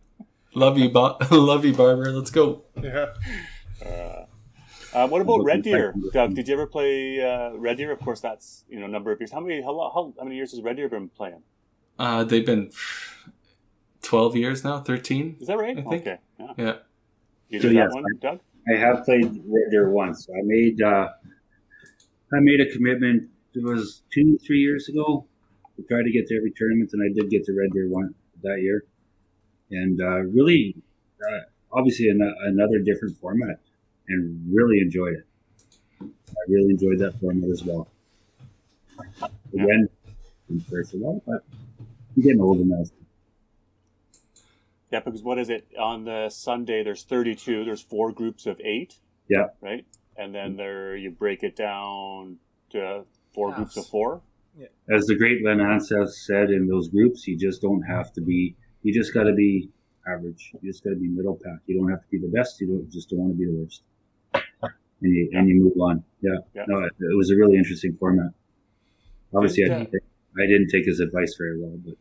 Love you, Bo- love you, Barber. Let's go. Yeah. Uh, what about Red Deer, Doug? Did you ever play uh, Red Deer? Of course, that's you know a number of years. How many how, how, how many years has Red Deer been playing? Uh, they've been twelve years now. Thirteen. Is that right? I think- Okay, yeah. Yeah. You So, did yes, that one, Doug? I have played Red Deer once. I made uh, I made a commitment. It was two, three years ago. I tried to get to every tournament, and I did get to Red Deer one that year. And uh, really, uh, obviously, an- another different format, and really enjoyed it. I really enjoyed that format as well. Again, I'm sure for that, but I'm getting older now. Yeah, because what is it on the Sunday? There's 32. There's four groups of eight. Yeah. Right, and then there you break it down to four groups of Halves. four. as the great Len Anseth said in those groups, you just don't have to be. You just got to be average. You just got to be middle pack. You don't have to be the best. You don't just don't want to be the worst. And you and you move on. Yeah. Yeah. No, it, it was a really interesting format. Obviously, I, didn't take- I didn't take his advice very well, but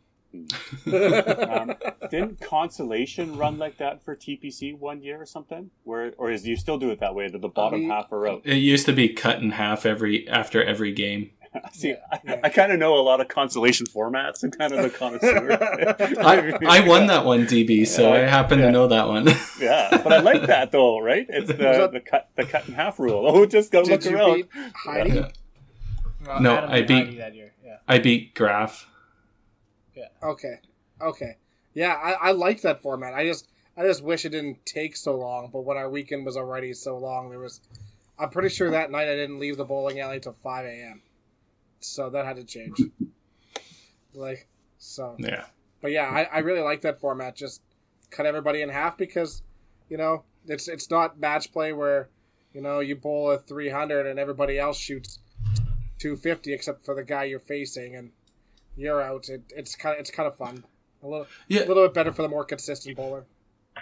Um, didn't Consolation run like that for TPC one year or something? Where or is you still do it that way that the bottom Um, half are out? It used to be cut in half every after every game. (laughs) See, I, yeah. I kind of know a lot of consolation formats. I'm kind of the connoisseur. (laughs) I, I won (laughs) that one, DB, so I happen yeah. to know that one. Yeah, but I like that though, right? It's the, that- the cut the cut in half rule. Oh, just go Did look you around. beat Heidi? Yeah. Well, No, Adam I beat beat- Heidi that year. Yeah. I beat Graf. Yeah. Okay. Okay. Yeah, I, I liked that format. I just I just wish it didn't take so long, but when our weekend was already so long there was I'm pretty sure that night I didn't leave the bowling alley till five AM. So that had to change. (laughs) like so Yeah. but yeah, I, I really like that format. Just cut everybody in half because, you know, it's it's not match play where, you know, you bowl a three hundred and everybody else shoots two fifty except for the guy you're facing and you're out. It, it's kind of it's kind of fun. A little Yeah. a little bit better for the more consistent bowler.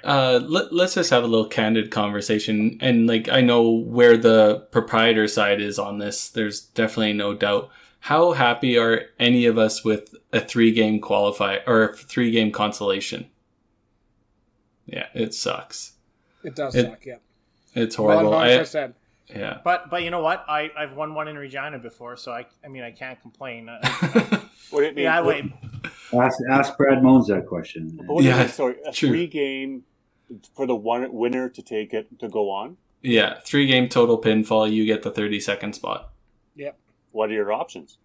Uh, let, let's just have a little candid conversation. And like, I know where the proprietor side is on this. There's definitely no doubt. How happy are any of us with a three game qualify or a three game consolation? Yeah, it sucks. It does It- suck, yeah. It's horrible. hundred I, percent. yeah. But but you know what? I I've won one in Regina before, so I I mean I can't complain. I- (laughs) What do you mean? yeah, wait. ask, ask Brad Mones that question. what do you Yeah, mean, sorry, a true. three game for the one winner to take it to go on. Yeah, three game total pinfall. You get the 30 second spot. Yep. What are your options?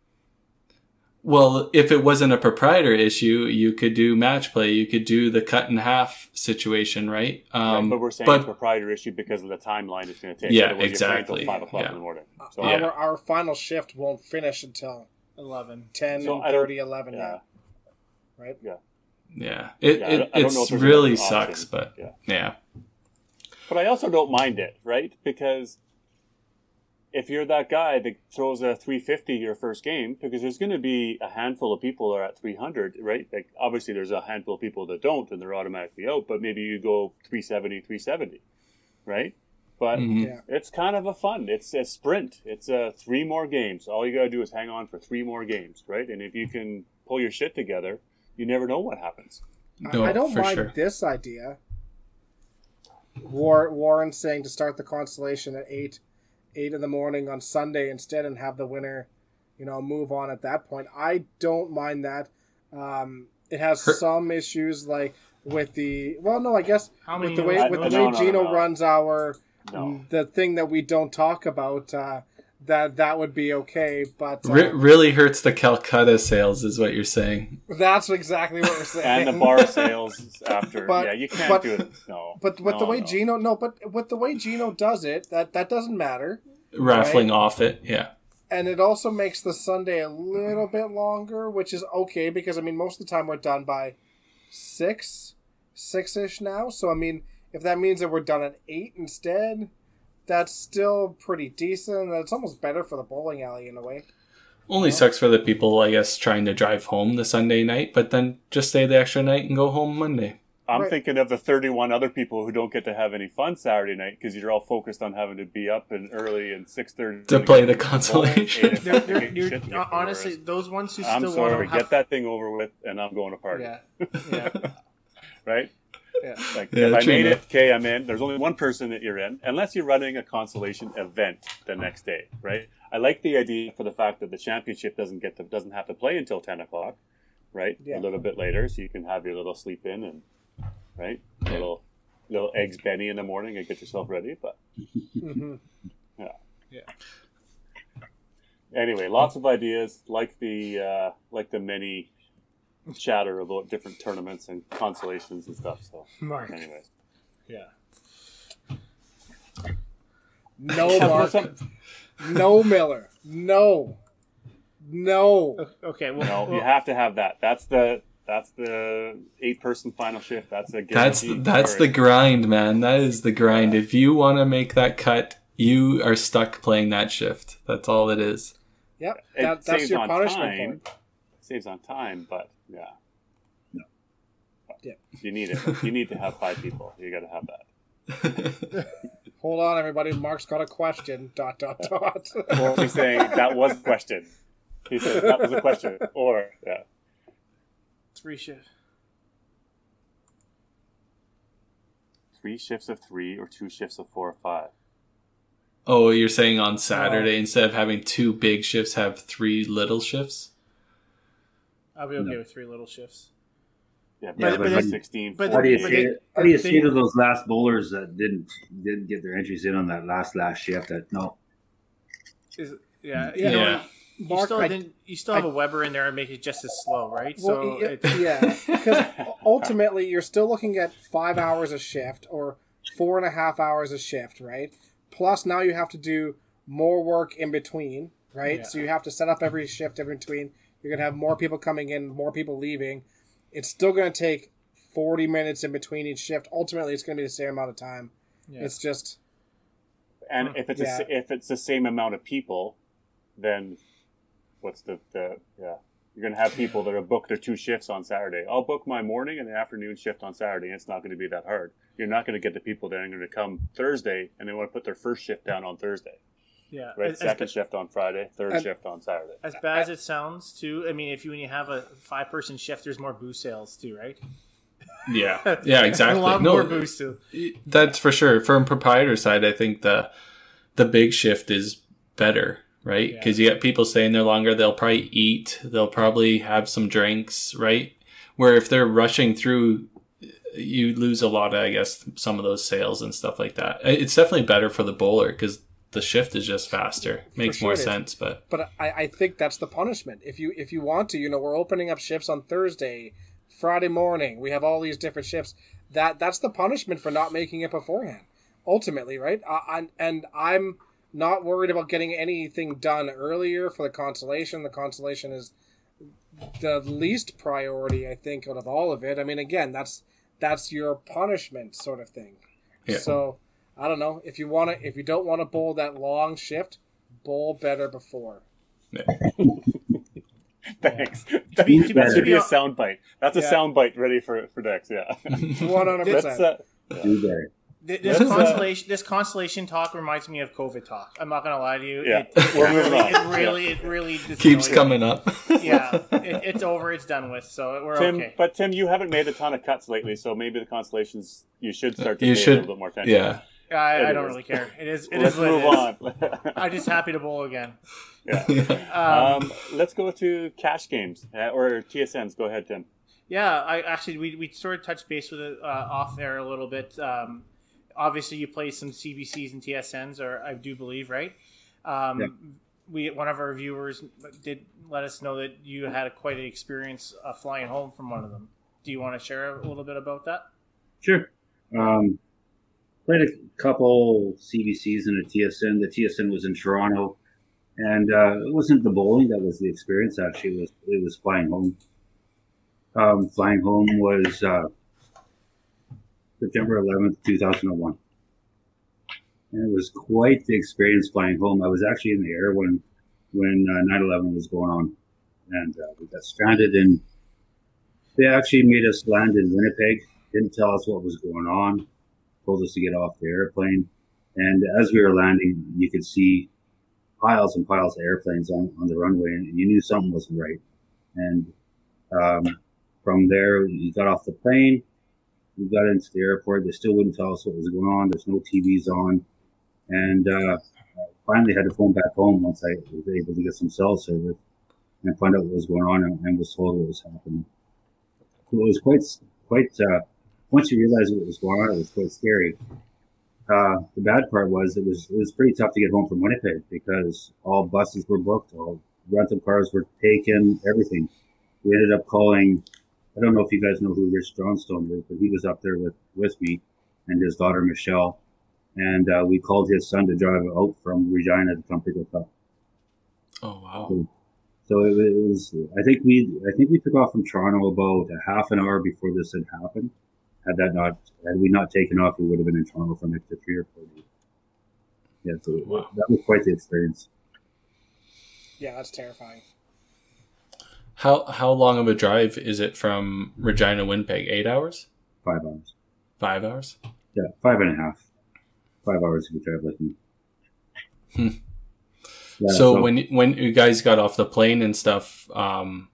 Well, if it wasn't a proprietor issue, you could do match play. You could do the cut in half situation, right? right, Um, but we're saying but- proprietor issue because of the timeline it's going to take. Yeah, Otherwise, you're playing exactly. Five o'clock Yeah. in the morning. So Yeah. Our, our final shift won't finish until Eleven. 10, So 30, 11, yeah. yeah. Right? yeah, it, Yeah, I it don't- I don't know if it's really sucks, but Yeah. yeah. But I also don't mind it, right? Because if you're that guy that throws a 350 your first game, because there's going to be a handful of people that are at 300, right? Like obviously there's a handful of people that don't, and they're automatically out. But maybe you go 370, 370, right? But Mhm. Yeah. it's kind of a fun. It's a sprint. It's a three more games. All you got to do is hang on for three more games, right? And if you can pull your shit together, you never know what happens. I- No, I don't for mind sure. this idea. War, Warren saying to start the consolation at eight, eight in the morning on Sunday instead, and have the winner, you know, move on at that point. I don't mind that. Um, it has Her- some issues like with the well, no, I guess How many with the way I- with the no, way no, Gino no. runs our No. the thing that we don't talk about. Uh, that that would be okay, but uh, Re- really hurts the Calcutta sales, is what you're saying. that's exactly what we're saying. and the bar sales after. But- yeah, you can't but- do it. No. But with the way no. Gino, no, but with the way Gino does it, that that doesn't matter, Raffling off it, yeah. and it also makes the Sunday a little bit longer, which is okay because I mean most of the time we're done by six, six ish now. So I mean, if that means that we're done at eight instead, that's still pretty decent. It's almost better for the bowling alley in a way. Only sucks for the people, I guess, trying to drive home the Sunday night, but then just stay the extra night and go home Monday. I'm Right. thinking of the 31 other people who don't get to have any fun Saturday night because you're all focused on having to be up and early and 6:30 To play the consolation. They're, they're, you're, honestly, those ones who I'm still sorry. want to Get have, that thing over with, and I'm going to party. Yeah, yeah. (laughs) Right? Yeah. Like Yeah, if I true made it, enough. okay, I'm in. There's only one person that you're in, unless you're running a consolation event the next day, right? I like the idea for the fact that the championship doesn't get to, doesn't have to play until 10 o'clock, right? Yeah. A little bit later, so you can have your little sleep in and right, little little eggs Benny in the morning and get yourself ready. But (laughs) (laughs) hmm anyway, lots of ideas, like the uh, like the many chatter about different tournaments and consolations and stuff. So, Mark. anyways, Yeah. No (laughs) Mark, no Miller, no, no. Okay. Well, no, you have to have that. That's the that's the eight person final shift. That's a That's guarantee. that's the grind, man. That is the grind. If you want to make that cut, you are stuck playing that shift. That's all it is. Yep, It that, that's saves your on punishment time. saves on time, but yeah. No. Yeah. You need it. You need to have five people. You got to have that. (laughs) Hold on, everybody. Mark's got a question. Dot dot dot. Or he's saying that was a question. He said that was a question. Or yeah. three shifts. Three shifts of three or two shifts of four or five. oh, you're saying on Saturday instead of having two big shifts, have three little shifts? I'll be okay No. with three little shifts. Yeah, Yeah, but, but but 16, but How do you But say? they- how do you they- say to those last bowlers that didn't didn't get their entries in on that last last shift? That no, Is, yeah. Mm. You Yeah. know, Yeah. You still, I- didn't, you still have a Weber in there and make it just as slow, right? Well, so y- it's, yeah, because (laughs) ultimately you're still looking at five hours a shift or four and a half hours a shift, right? Plus now you have to do more work in between, right? Yeah. So you have to set up every shift in between. You're gonna have more people coming in, more people leaving. It's still gonna take forty minutes in between each shift. Ultimately, it's gonna be the same amount of time. yeah. It's just and if it's Yeah. s- if it's the same amount of people, then what's the, the yeah? You're gonna have people that are booked their two shifts on Saturday. I'll book my morning and the afternoon shift on Saturday. and It's not going to be that hard. You're not going to get the people that are going to come Thursday and they want to put their first shift down on Thursday, yeah. right? As, Second as, shift on Friday, third And- shift on Saturday. as bad as it sounds, too. I mean, if you when you have a five person shift, there's more boost sales too, right? (laughs) Yeah, (laughs) yeah, exactly. a lot no, more boost too. that's for sure. From proprietor side, I think the the big shift is better, right? Yeah. Because you get people staying there longer. They'll probably eat. They'll probably have some drinks, right? Where if they're rushing through, you lose a lot of, I guess, some of those sales and stuff like that. It's definitely better for the bowler because the shift is just faster. Makes sure more sense, but But I, I think that's the punishment. If you if you want to, you know, we're opening up shifts on Thursday, Friday morning. We have all these different shifts. That that's the punishment for not making it beforehand. Ultimately, right? I, I, and I'm not worried about getting anything done earlier for the consolation. The consolation is the least priority, I think, out of all of it. I mean, again, that's that's your punishment sort of thing. Yeah. So I don't know if you want to if you don't want to bowl that long shift, bowl better before. (laughs) Thanks. be- that to should to be be a hon- sound bite. That's a Yeah. sound bite ready for for Dex. Yeah. (laughs) One hundred percent. uh, do better. This Let's, uh, consolation, this consolation talk reminds me of COVID talk. I'm not gonna lie to you. Yeah. It, (laughs) We're it moving really, on. it really, it really keeps coming up. Yeah, it, it's over. It's done with. So we're Tim, okay. but Tim, you haven't made a ton of cuts lately, so maybe the consolations you should start to You pay should- a little bit more attention. yeah. I, I don't really care. It is. It Let's is what move it is. on. I'm just happy to bowl again. (laughs) yeah. Um, Um, let's go to cash games uh, or TSNs. Go ahead, Tim. Yeah, I actually we, we sort of touched base with it uh, off there a little bit. Um, obviously, you play some CBCs and TSNs, or I do believe, right? Um, Yeah. We one of our viewers did let us know that you had a, quite an experience uh, flying home from one of them. Do you want to share a little bit about that? Sure. Um, played a couple CBCs and a TSN. The TSN was in Toronto, and uh, it wasn't the bowling that was the experience. Actually, it was it was flying home. Um, flying home was uh, September eleventh, two thousand and one, and it was quite the experience flying home. I was actually in the air when when uh, 9/11 was going on, and uh, we got stranded And They actually made us land in Winnipeg didn't tell us what was going on, told us to get off the airplane. And as we were landing, you could see piles and piles of airplanes on, on the runway, and you knew something wasn't right. And um, from there, we got off the plane, we got into the airport. They still wouldn't tell us what was going on. There's no TVs on. And uh, finally had to phone back home once I was able to get some cell service and find out what was going on and, and was told what was happening. So it was quite, quite, uh, once you realized what was going on, it was quite scary. Uh, the bad part was it was it was pretty tough to get home from Winnipeg because all buses were booked, all rental cars were taken, everything. We ended up calling. I don't know if you guys know who Rich Johnstone is, but he was up there with with me and his daughter Michelle, and uh, we called his son to drive out from Regina to come pick us up. Oh wow. So it, it was. I think we. I think we took off from Toronto about a half an hour before this had happened. Had that not, had we not taken off, we would have been in Toronto for an extra three or four days. Yeah, so Wow. that was quite the experience. Yeah, that's terrifying. How how long of a drive is it from Regina Winnipeg? Eight hours? Five hours. Five hours? Yeah, five and a half. Five hours if you drive like me. Hmm. (laughs) Yeah, so, when when you guys got off the plane and stuff, um,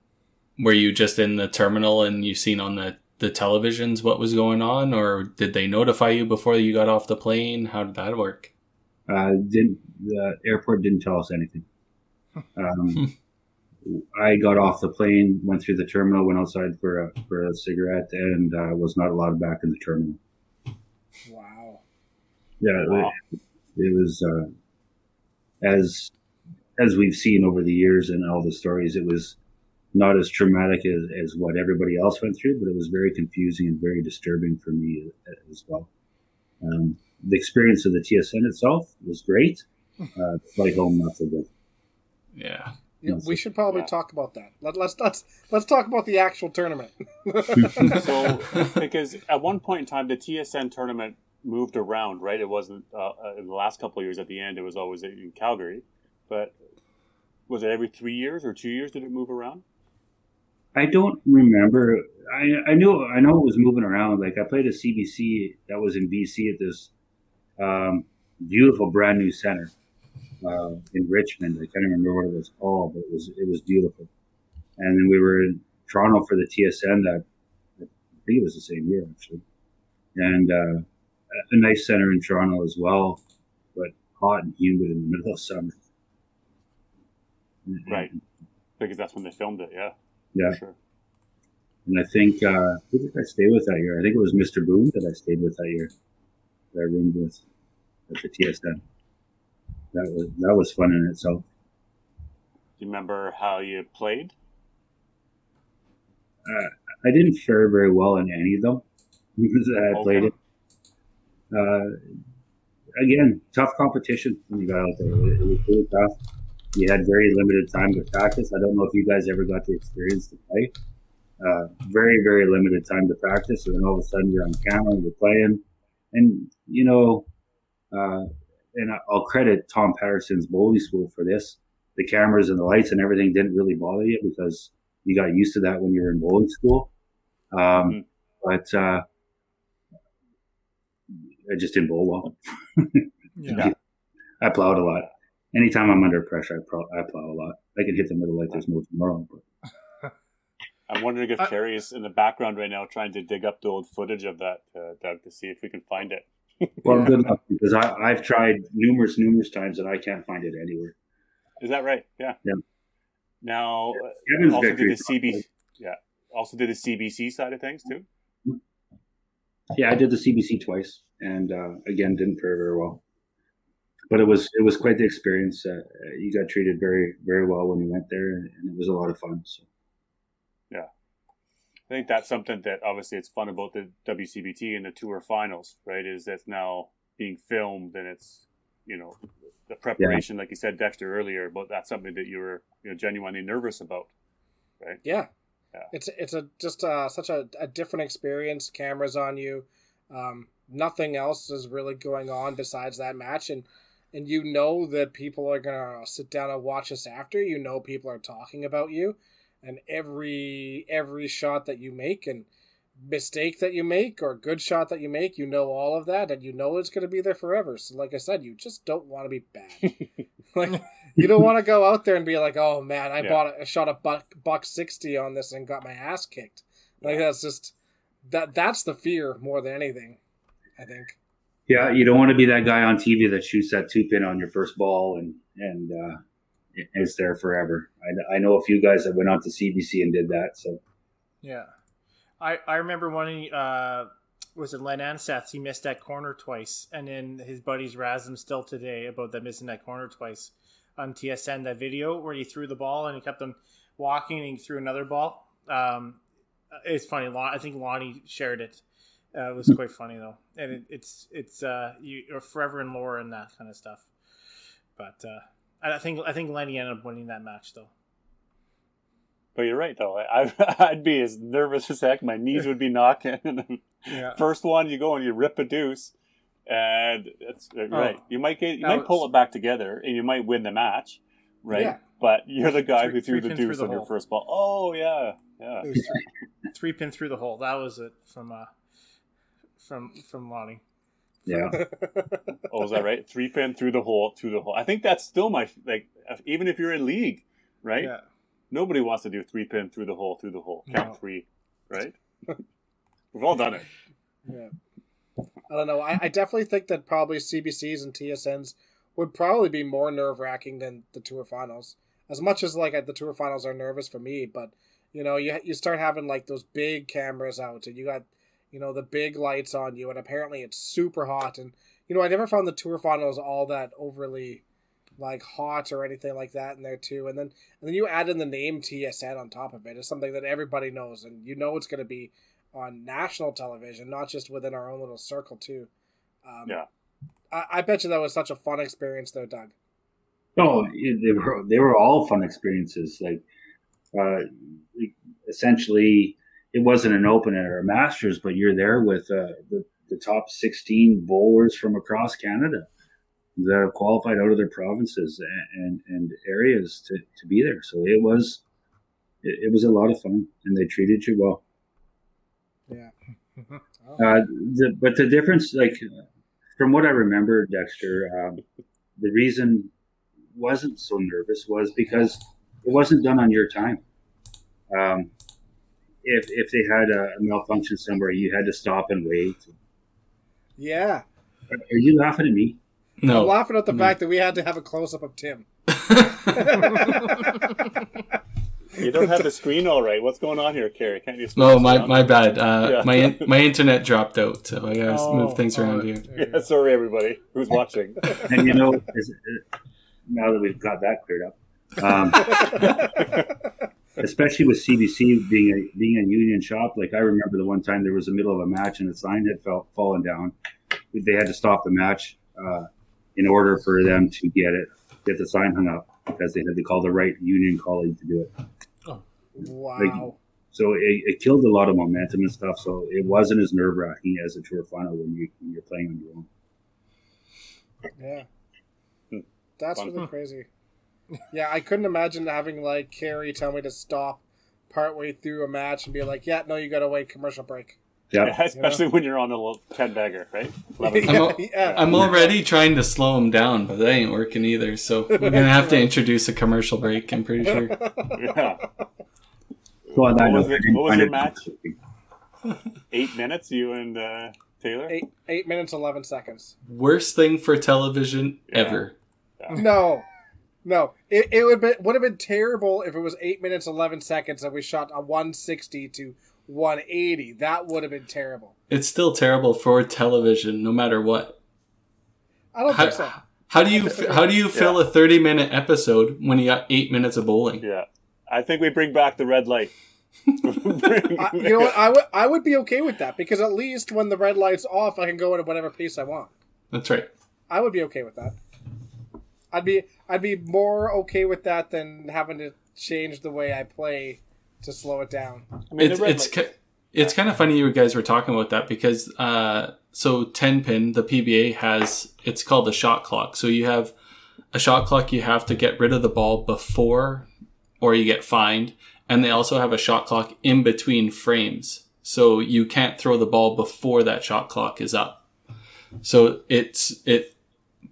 were you just in the terminal and you seen on the the televisions what was going on, or did they notify you before you got off the plane? How did that work? uh, didn't the airport didn't tell us anything. (laughs) Um, I got off the plane, went through the terminal, went outside for a for a cigarette, and uh, was not allowed back in the terminal. Wow. Yeah, Wow. it, it was uh, as as we've seen over the years and all the stories. It was not as traumatic as, as what everybody else went through, but it was very confusing and very disturbing for me as well. Um, the experience of the TSN itself was great. Uh, the flight home, not so good. Yeah. Yeah, we should probably Yeah. talk about that. Let, let's let's let's talk about the actual tournament. (laughs) so because at one point in time the TSN tournament moved around, right? It wasn't uh, uh, in the last couple of years. At the end, it was always in Calgary, but was it every three years or two years? Did it move around? I don't remember. I I knew I know it was moving around. Like I played a CBC that was in BC at this um, beautiful brand new center uh, in Richmond. I can't remember what it was called, but it was it was beautiful. And then we were in Toronto for the TSN. That I think it was the same year actually, and uh, a nice center in Toronto as well, but hot and humid in the middle of summer. Right. Because that's when they filmed it. Yeah. Yeah. Sure. And I think uh, who did I stay with that year? I think it was Mr. Boom that I stayed with that year. That I roomed with at the TSN. That was that was fun in itself. Do you remember how you played? I didn't fare very well in any of them (laughs) that I played Okay. it. Uh, again, tough competition when you got out there. It, it was really tough. You had very limited time to practice. I don't know if you guys ever got the experience to play. Uh, very, very limited time to practice, and then all of a sudden you're on camera, you're playing, and you know, uh, and I- I'll credit Tom Patterson's bowling school for this. The cameras and the lights and everything didn't really bother you because you got used to that when you were in bowling school. Um, Mhm. But uh, I just didn't bowl well. Yeah. (laughs) I plowed a lot. Anytime I'm under pressure, I, pro- I plow a lot. I can hit the middle like there's no tomorrow. But (laughs) I'm wondering if Uh, Carrie's in the background right now trying to dig up the old footage of that, uh, Doug, to see if we can find it. (laughs) well, good luck because I, I've tried numerous, numerous times and I can't find it anywhere. Is that right? Yeah. Yeah. Now, uh, Kevin's also did the CBC. yeah. also did the CBC side of things too. Yeah, I did the CBC twice, and uh, again didn't fare very well. But it was it was quite the experience. Uh, you got treated very very well when you went there, and it was a lot of fun. So Yeah, I think that's something that obviously it's fun about the WCBT and the tour finals, right? Is that's now being filmed and it's you know the preparation, like you said, Dexter earlier, but that's something that you were you know genuinely nervous about, right? Yeah. Yeah. It's it's a just uh, such a, a different experience. Cameras on you. Um, nothing else is really going on besides that match, and and you know that people are gonna sit down and watch us after. You know people are talking about you, and every every shot that you make and mistake that you make or good shot that you make, you know all of that, and you know it's gonna be there forever. So, like I said, you just don't want to be bad. (laughs) like you don't want to go out there and be like, "Oh man, I Yeah. bought a, I shot a buck buck sixty on this and got my ass kicked." Like that's just that that's the fear more than anything. I think. Yeah, you don't want to be that guy on TV that shoots that two pin on your first ball and and uh, is there forever. I, I know a few guys that went on to CBC and did that. So Yeah, I I remember one. Uh, was it Len Anseth? He missed that corner twice, and then his buddies razz him still today about that missing that corner twice on TSN. That video where he threw the ball and he kept on walking and he threw another ball. Um, it's funny. I think Lonnie shared it. Uh, it was quite funny though, and it, it's it's uh, you, you're forever in lore and that kind of stuff. But uh, I think I think Lenny ended up winning that match though. But you're right though. I, I'd be as nervous as heck. My knees would be knocking. (laughs) Yeah. first one you go and you rip a deuce, and it's uh, right. You might get you might pull it back together, and you might win the match, right? Yeah. But you're the guy Three- who threw the deuce the on your first ball. Oh yeah, yeah. Was three, three pin through the hole. That was it from uh from from Lonnie. yeah, (laughs) Oh, is that right? Three pin through the hole, through the hole. I think that's still my like. Even if you're in league, right? Yeah. Nobody wants to do three pin through the hole, through the hole. Count No. three, right? (laughs) We've all done it. Yeah. I don't know. I, I definitely think that probably CBCs and TSNs would probably be more nerve wracking than the tour finals. As much as like the tour finals are nervous for me, but you know, you you start having like those big cameras out, and you got you know the big lights on you, and apparently it's super hot. And you know, I never found the tour finals all that overly like hot or anything like that in there too. And then and then you add in the name TSN on top of it. It's something that everybody knows, and you know it's going to be on national television, not just within our own little circle too. Um, Yeah. I, I bet you that was such a fun experience, though, Doug. Oh, they were they were all fun experiences. Like, uh, essentially, it wasn't an open at our masters, but you're there with uh, the the top 16 bowlers from across Canada that have qualified out of their provinces and and, and areas to, to be there. So it was it, it was a lot of fun, and they treated you well. Yeah. (laughs) Uh, the, but the difference, like from what I remember, Dexter, um, the reason wasn't so nervous was because it wasn't done on your time. Um, if if they had a, a malfunction somewhere, you had to stop and wait. Yeah. Are, are you laughing at me? I'm No. laughing at the No. fact that we had to have a close up of Tim. (laughs) You don't have the screen all right. What's going on here, Carrie? Can't you? no, my, around? my bad. Uh, Yeah. My in, my (laughs) internet dropped out, so I gotta Oh, move things around oh, here. Yeah, sorry, everybody who's watching. (laughs) And you know, now that we've got that cleared up, um, especially with CBC being a being a union shop. Like I remember the one time there was the middle of a match and the sign had fell, fallen down. They had to stop the match uh, in order for them to get it get the sign hung up because they had to call the right union colleague to do it. Oh, Wow. So it, it killed a lot of momentum and stuff. So it wasn't as nerve wracking as a tour final when you when you're playing on your own. Yeah. That's Fun. really crazy. Yeah, I couldn't imagine having like Carrie tell me to stop partway through a match and be like, "Yeah, no, you got to wait commercial break." Yeah. Yeah, especially when you're on a little ten bagger, right? Eleven. (laughs) I'm, al- Yeah. I'm already trying to slow him down, but that ain't working either. So (laughs) we're gonna have to introduce a commercial break. I'm pretty sure. yeah. So on that What was it- what was your match? Eight minutes, you and uh, Taylor. Eight eight minutes eleven seconds. Worst thing for television Yeah. ever. No, No, it, it would be, would have been terrible if it was eight minutes eleven seconds and we shot a one sixty to one eighty. That would have been terrible. It's still terrible for television, no matter what. I don't How, think so. how do you how do you fill a thirty minute episode when you got eight minutes of bowling? Yeah, I think we bring back the red light. (laughs) I, you know what? I would I would be okay with that because at least when the red light's off, I can go at whatever pace I want. That's right. I would be okay with that. I'd be I'd be more okay with that than having to change the way I play to slow it down. I mean, it's it's light- ki- it's kind of funny you guys were talking about that because uh, so ten pin the PBA has it's called the shot clock. So you have a shot clock you have to get rid of the ball before or you get fined, and they also have a shot clock in between frames. So you can't throw the ball before that shot clock is up. So it's it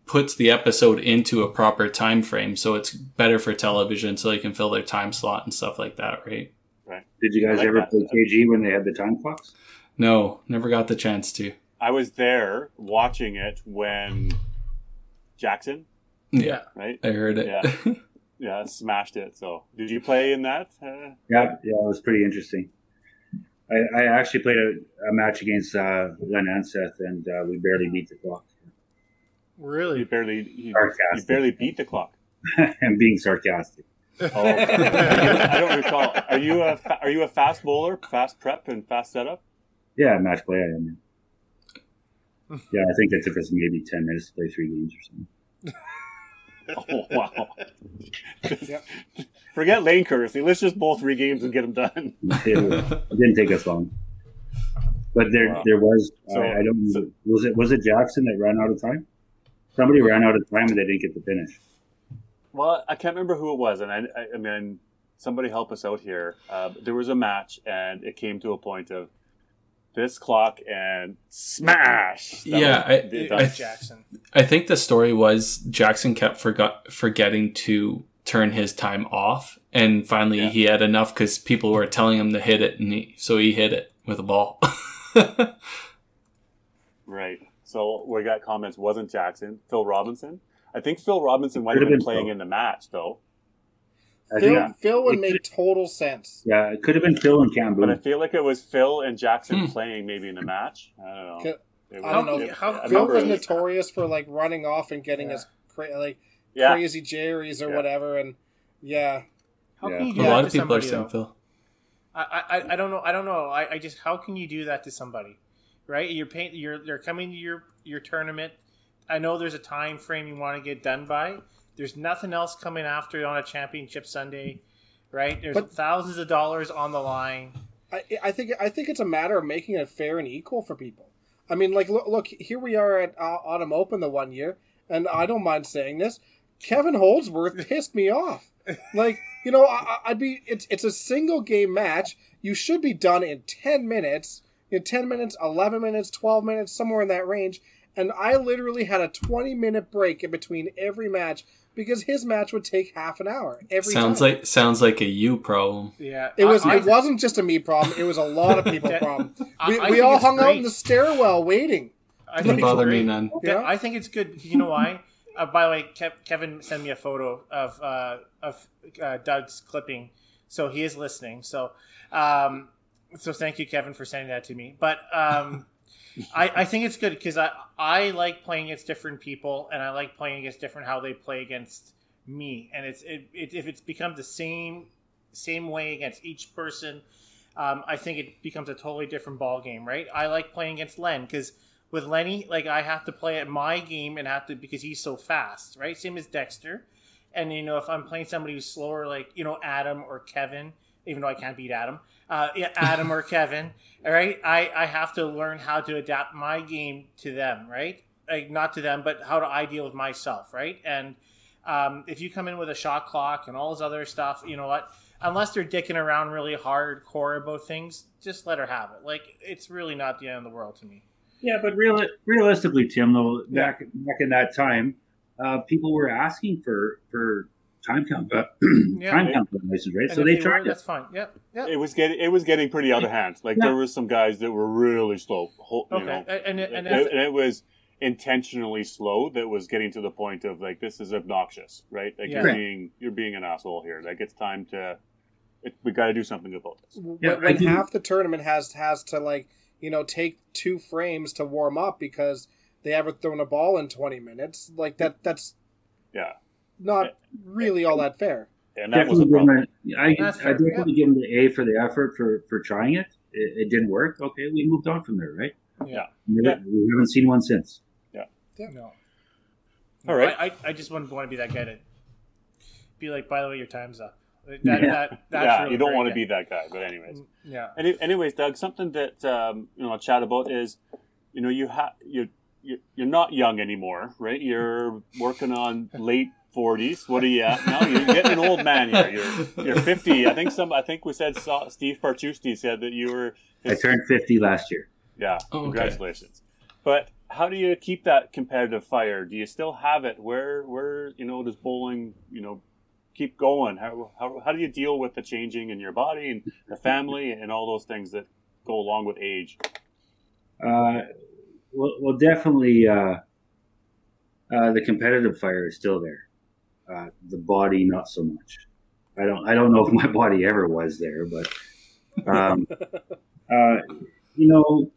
puts the episode into a proper time frame, so it's better for television, so they can fill their time slot and stuff like that, right? right Did you guys like ever that. play KG when they had the time clocks? No, never got the chance to. I was there watching it when Jackson, Yeah, right? I heard it. Yeah. (laughs) Yeah, smashed it. So, did you play in that? Uh, Yeah, yeah, it was pretty interesting. I, I actually played a, a match against uh, Len Anseth, and uh, we barely beat the clock. You Really? barely, you, you barely beat the clock. (laughs) I'm being sarcastic. Oh, (laughs) I don't recall. Are you a are you a fast bowler, fast prep, and fast setup? Yeah, match play. I am. Yeah, I think it took us maybe ten minutes to play three games or something. Oh wow! (laughs) Yep. Forget lane courtesy. Let's just bowl three games and get them done. It, it didn't take us long. But there, Wow. there was. So- I, I don't. so- was it was it Jackson that ran out of time? Somebody ran out of time and they didn't get to finish. Well, I can't remember who it was, and I, I, I mean, somebody help us out here. Uh, there was a match, and it came to a point of this clock and smash. That Yeah, was I- the- I- that- Jackson. I think the story was Jackson kept forgot forgetting to turn his time off, and finally Yeah. he had enough because people were telling him to hit it, and he, so he hit it with a ball. (laughs) right. So we got comments. Wasn't Jackson Phil Robinson? I think Phil Robinson might have have been been playing Phil. in the match though. Phil, think, Phil would It make total sense. yeah, it could have been Phil and Campbell. But I feel like it was Phil and Jackson Hmm. playing maybe in the match. I don't know. Could- It I don't know. it- How- I Phil was was- notorious for like running off and getting Yeah. his cra- like yeah. crazy Jerry's or Yeah. whatever, and yeah, How Yeah. can you a lot of people are saying? Phil. I, I, I don't know. I don't know. I, I just how can you do that to somebody, right? You're paying. You're they're coming to your your tournament. I know there's a time frame you want to get done by. There's nothing else coming after on a championship Sunday, right? There's But- thousands of dollars on the line. I, I think I think it's a matter of making it fair and equal for people. I mean, like look, look here we are at uh, Autumn Open the one year, and I don't mind saying this. Kevin Holdsworth (laughs) pissed me off. Like you know, I, I- I'd be it's it's a single game match. You should be done in ten minutes, in ten minutes, eleven minutes, twelve minutes, somewhere in that range. And I literally had a twenty minute break in between every match because his match would take half an hour every Sounds time. like sounds like a you problem. Yeah, It was. I, it wasn't just a me problem. It was a lot of people (laughs) problem. We, I we all it's hung out in the stairwell waiting. I Doesn't think it's bother me none. Yeah. Yeah, I think it's good. You know why? (laughs) Uh, by the way, Kev, Kevin sent me a photo of uh, of uh, Doug's clipping, so he is listening. So, um, so thank you, Kevin, for sending that to me. But um, (laughs) I, I think it's good because I I like playing against different people, and I like playing against different how they play against me. And it's it, it if it's become the same same way against each person, um, I think it becomes a totally different ball game, right? I like playing against Len because with Lenny, like I have to play at my game and have to because he's so fast, right? Same as Dexter. And you know, if I'm playing somebody who's slower, like you know Adam or Kevin, even though I can't beat Adam, uh, yeah, Adam or Kevin, all right, I I have to learn how to adapt my game to them, right? Like not to them, but how do I deal with myself, right? And um, if you come in with a shot clock and all this other stuff, you know what? Unless they're dicking around really hardcore about things, just let her have it. Like it's really not the end of the world to me. Yeah, but real, realistically, Tim, though, Yeah. back back in that time, uh, people were asking for for time count uh, (clears throat) Yeah. time count license, right? And So if they were, tried it. That's fine. Yep. Yep. It was getting it was getting pretty out of hand. Like Yeah. there were some guys that were really slow. You Okay. know, And, and, and and, it, and it was intentionally slow that was getting to the point of like this is obnoxious, right? Like Yeah. you're being you're being an asshole here. Like it's time to it, we got to do something about this. when, Yeah, I when half the tournament has has to like you know take two frames to warm up because they haven't thrown a ball in 20 minutes like that that's Yeah, not really all that fair and that was a Definitely problem. give him a- I, I fair, definitely give him the A for the effort for, for trying it. it. It didn't work. Okay, we moved on from there, right? Yeah. We Yeah. haven't- we haven't seen one since. Yeah. No. All right. I, I, I just wouldn't want to be that guy to be like, by the way, your time's up. That, Yeah. that, that's (laughs) yeah, really you don't want to be that guy. But anyways, Yeah. Any, anyways, Doug, something that um, you know I'll chat about is, you know, you have you you you're not young anymore, right? You're working on (laughs) late forties. What are you at now? You're getting an old man here. You're you're fifty. I think some. I think we said Steve Parchusti said that you were. I turned 50 last year. Yeah, Oh, okay. congratulations. But how do you keep that competitive fire? Do you still have it? Where where you know does bowling you know keep going? How how how do you deal with the changing in your body and the family and all those things that go along with age? Uh, well, well, definitely, uh, uh, the competitive fire is still there. Uh, the body, not so much. I don't, I don't know if my (laughs) body ever was there, but, um, (laughs) uh, you know,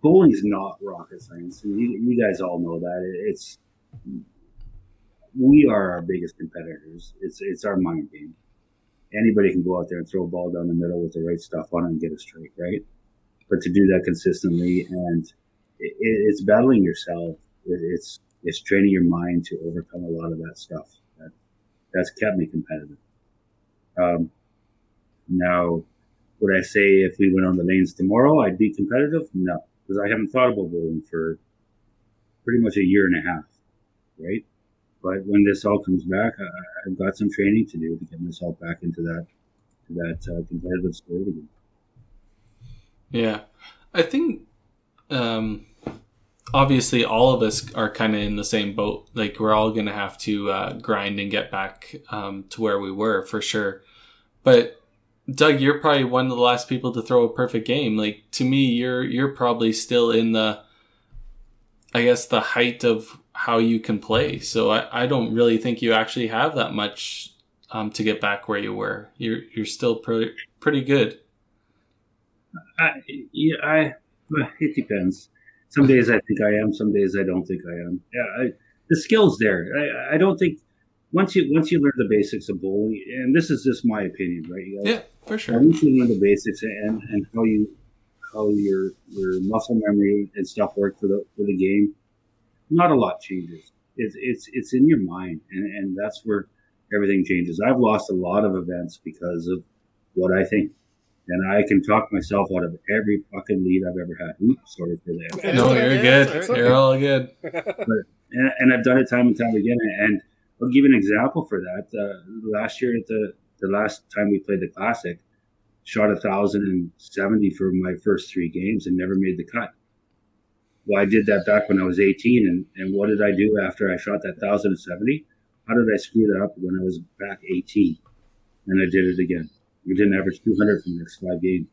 bowling's not rocket science. You, you guys all know that. It's, we are our biggest competitors. It's, it's our mind game. Anybody can go out there and throw a ball down the middle with the right stuff on it and get a strike, right? but to do that consistently and it, it's battling yourself it, it's it's training your mind to overcome a lot of that stuff that that's kept me competitive. Um, now would i say if we went on the lanes tomorrow i'd be competitive? No because i haven't thought about bowling for pretty much a year and a half right? But when this all comes back I, i've got some training to do to get myself back into that that uh, competitive spirit again. Yeah, I think um, obviously all of us are kind of in the same boat. Like we're all gonna have to uh, grind and get back um, to where we were for sure. But Doug, you're probably one of the last people to throw a perfect game. Like to me, you're you're probably still in the, I guess, the height of how you can play. So I, I don't really think you actually have that much um, to get back where you were. You're you're still pretty pretty good. I, yeah, I, it depends. Some days I think I am. Some days I don't think I am. Yeah, I, the skills there. I, I don't think once you once you learn the basics of bowling, and this is just my opinion, right? You guys? Yeah, for sure. Once you learn the basics and, and how you how your your muscle memory and stuff work for the for the game, not a lot changes. It's it's it's in your mind, and and that's where everything changes. I've lost a lot of events because of what I think. And I can talk myself out of every fucking lead I've ever had. Oops, sorry for that. No, you're man. good. It's okay. You're all good. (laughs) and, and I've done it time and time again. And I'll give you an example for that. Uh, last year, at the the last time we played the classic, shot a thousand and seventy for my first three games and never made the cut. Well, I did that back when I was eighteen, and and what did I do after I shot that thousand and seventy? How did I screw that up when I was back eighteen? And I did it again. We didn't average two hundred for the next five games.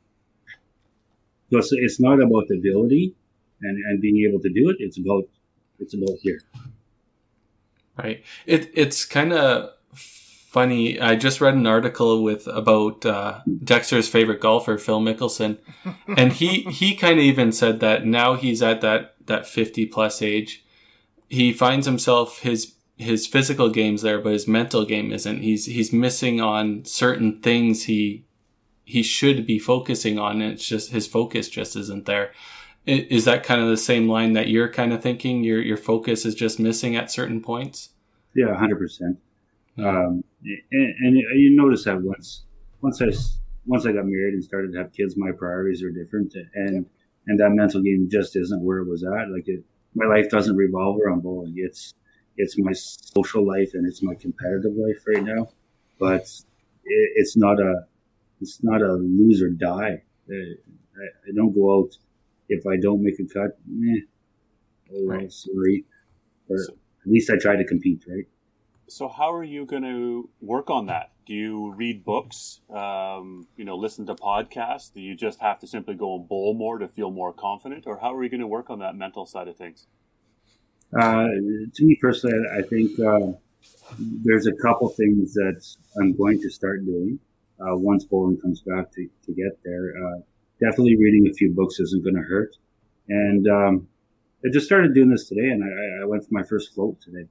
So it's, it's not about the ability and, and being able to do it. It's about it's about here. Right. It it's kind of funny. I just read an article with about uh, Dexter's favorite golfer, Phil Mickelson, (laughs) and he he kind of even said that now he's at that that fifty plus age, he finds himself his his physical game's there, but his mental game isn't. He's he's missing on certain things he he should be focusing on. And it's just his focus just isn't there. Is that kind of the same line that you're kind of thinking? Your your focus is just missing at certain points. Yeah, hundred percent. Um, and, and you notice that once once I once I got married and started to have kids, my priorities are different, and and that mental game just isn't where it was at. Like it, my life doesn't revolve around bowling. It's it's my social life and it's my competitive life right now. But it, it's not a it's not a lose or die. I, I don't go out if I don't make a cut. Meh, oh Right. sorry. Or So- at least I try to compete, right? So how are you going to work on that? Do you read books? Um, you know, listen to podcasts? Do you just have to simply go and bowl more to feel more confident, or how are you going to work on that mental side of things? Uh, to me personally, I think uh, there's a couple things that I'm going to start doing uh, once bowling comes back to, to get there. Uh, definitely reading a few books isn't going to hurt. And um, I just started doing this today, and I, I went for my first float today,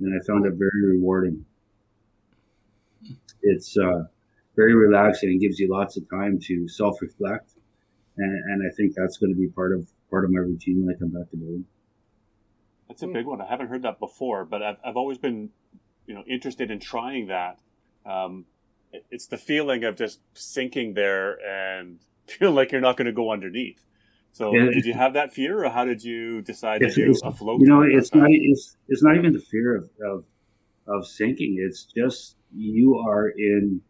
and I found it very rewarding. It's uh, very relaxing and gives you lots of time to self-reflect, and, and I think that's going to be part of part of my routine when I come back to bowling. That's a big one. I haven't heard that before, but I've, I've always been, you know, interested in trying that. Um, it- it's the feeling of just sinking there and (laughs) feeling like you're not going to go underneath. So, Yeah. did you have that fear, or how did you decide to do a float? You know, it's not it's it's not even the fear of of, of sinking. It's just you are in.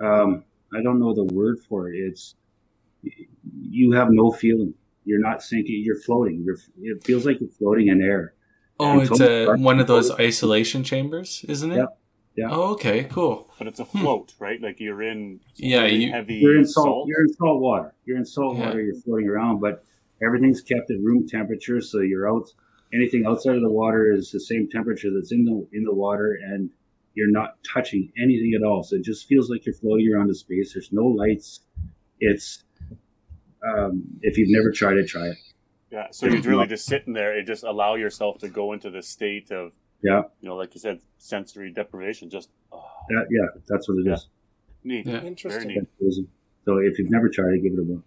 Um, I don't know the word for it. It's you have no feeling. You're not sinking. You're floating. You're. It feels like you're floating in air. Oh, And it's Tony a, one of those isolation chambers, isn't it? Yep. Yeah. Oh, okay, cool. But it's a hmm. float, right? Like you're in Yeah, you- heavy You're in salt. salt. You're in salt water. You're in salt Yeah. water. You're floating around, but everything's kept at room temperature. So you're out. Anything outside of the water is the same temperature that's in the in the water, and you're not touching anything at all. So it just feels like you're floating around in space. There's no lights. It's um, if you've never tried it, try it. Yeah, so you're (clears throat) really just sitting there and just allow yourself to go into the state of, Yeah, you know, like you said, sensory deprivation. Just oh, that, yeah, that's what it is. neat, Yeah. very Interesting. neat. So if you've never tried it, give it a go.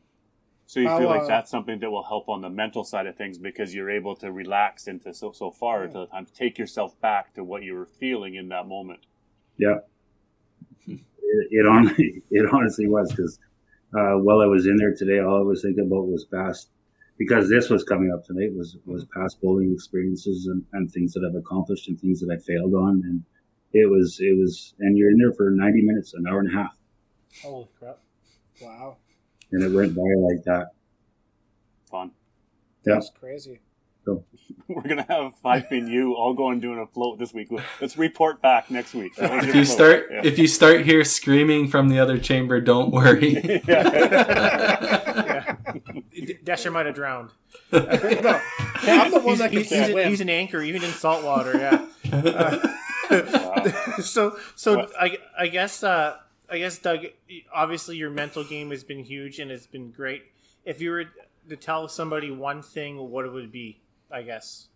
So you How, feel like uh, that's something that will help on the mental side of things because you're able to relax into so so far to the time take yourself back to what you were feeling in that moment. Yeah. (laughs) It, it, on, (laughs) it honestly was because uh, while I was in there today, all I was thinking about was past, because this was coming up tonight, was, was past bowling experiences and, and things that I've accomplished and things that I failed on. And it was, it was, and you're in there for 90 minutes, an hour and a half, Holy crap! Wow, and it went by like that. Fun. Yeah. that's crazy. (laughs) We're gonna have five and you all going doing a float this week. Let's report back next week. If you float? start Yeah. if you start here screaming from the other chamber, don't worry. (laughs) Yeah. D- Dasher might have drowned. (laughs) no, I'm the one He's, that can he's, he's, a- swim. he's an anchor, even in salt water. Yeah. Wow. so so What? I, I guess uh, I guess Doug, obviously your mental game has been huge and it's been great. If you were to tell somebody one thing, what it would be, I guess.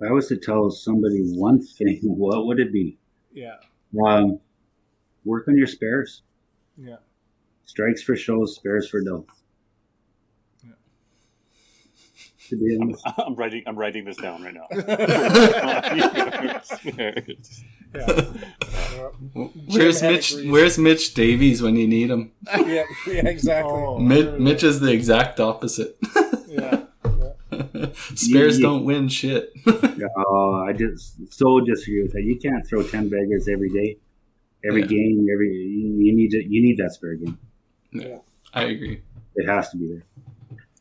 If I was to tell somebody one thing, (laughs) what would it be? Yeah. Um, work on your spares. Yeah. Strikes for shows, spares for dough. Yeah. To be honest. (laughs) I'm writing. I'm writing this down right now. (laughs) Yeah. Where's Mitch? Hennig Where's Mitch Davies when you need him? yeah, yeah, exactly. Oh. Mitch, Mitch is the exact opposite. (laughs) Yeah. Spares You- you- don't win shit. (laughs) Oh, I just so disagree with that. You can't throw ten baggers every day, every Yeah. game, every you you need to, you need that spare game. Yeah, I agree. It has to be there.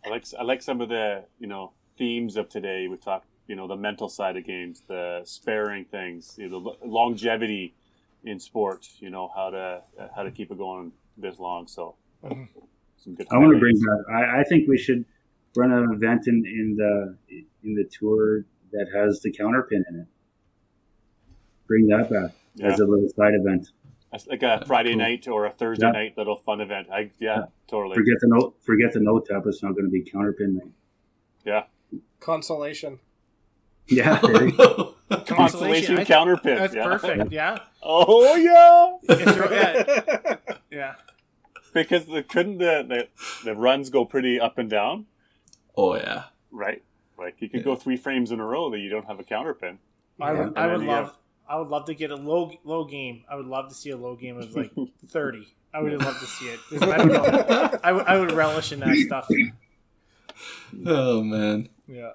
I like I like some of the you know themes of today. We talked you know the mental side of games, the sparing things, you know, the longevity in sport. You know how to how to keep it going this long. So mm-hmm. some good. I want to bring that. I, I think we should run an event in, in the in the tour that has the counterpin in it. Bring that back Yeah. as a little side event. That's like a Friday Cool. night or a Thursday Yeah. night little fun event. I yeah, totally. Forget the note. Forget the note tab. It's not going to be counterpin night. Yeah, Consolation. Yeah, Consolation, you go. (laughs) constellation I- counterpin. That's yeah. perfect. (laughs) Yeah. Oh yeah, yeah. (laughs) Yeah. because the couldn't the, the the runs go pretty up and down, oh yeah. right? Like you could go three frames in a row that you don't have a counterpin. I would, I would love, have- I would love to get a low, low game. I would love to see a low game of like (laughs) thirty. I would love to see it. (laughs) I don't know. I would, I would relish in that stuff. Oh man. Yeah.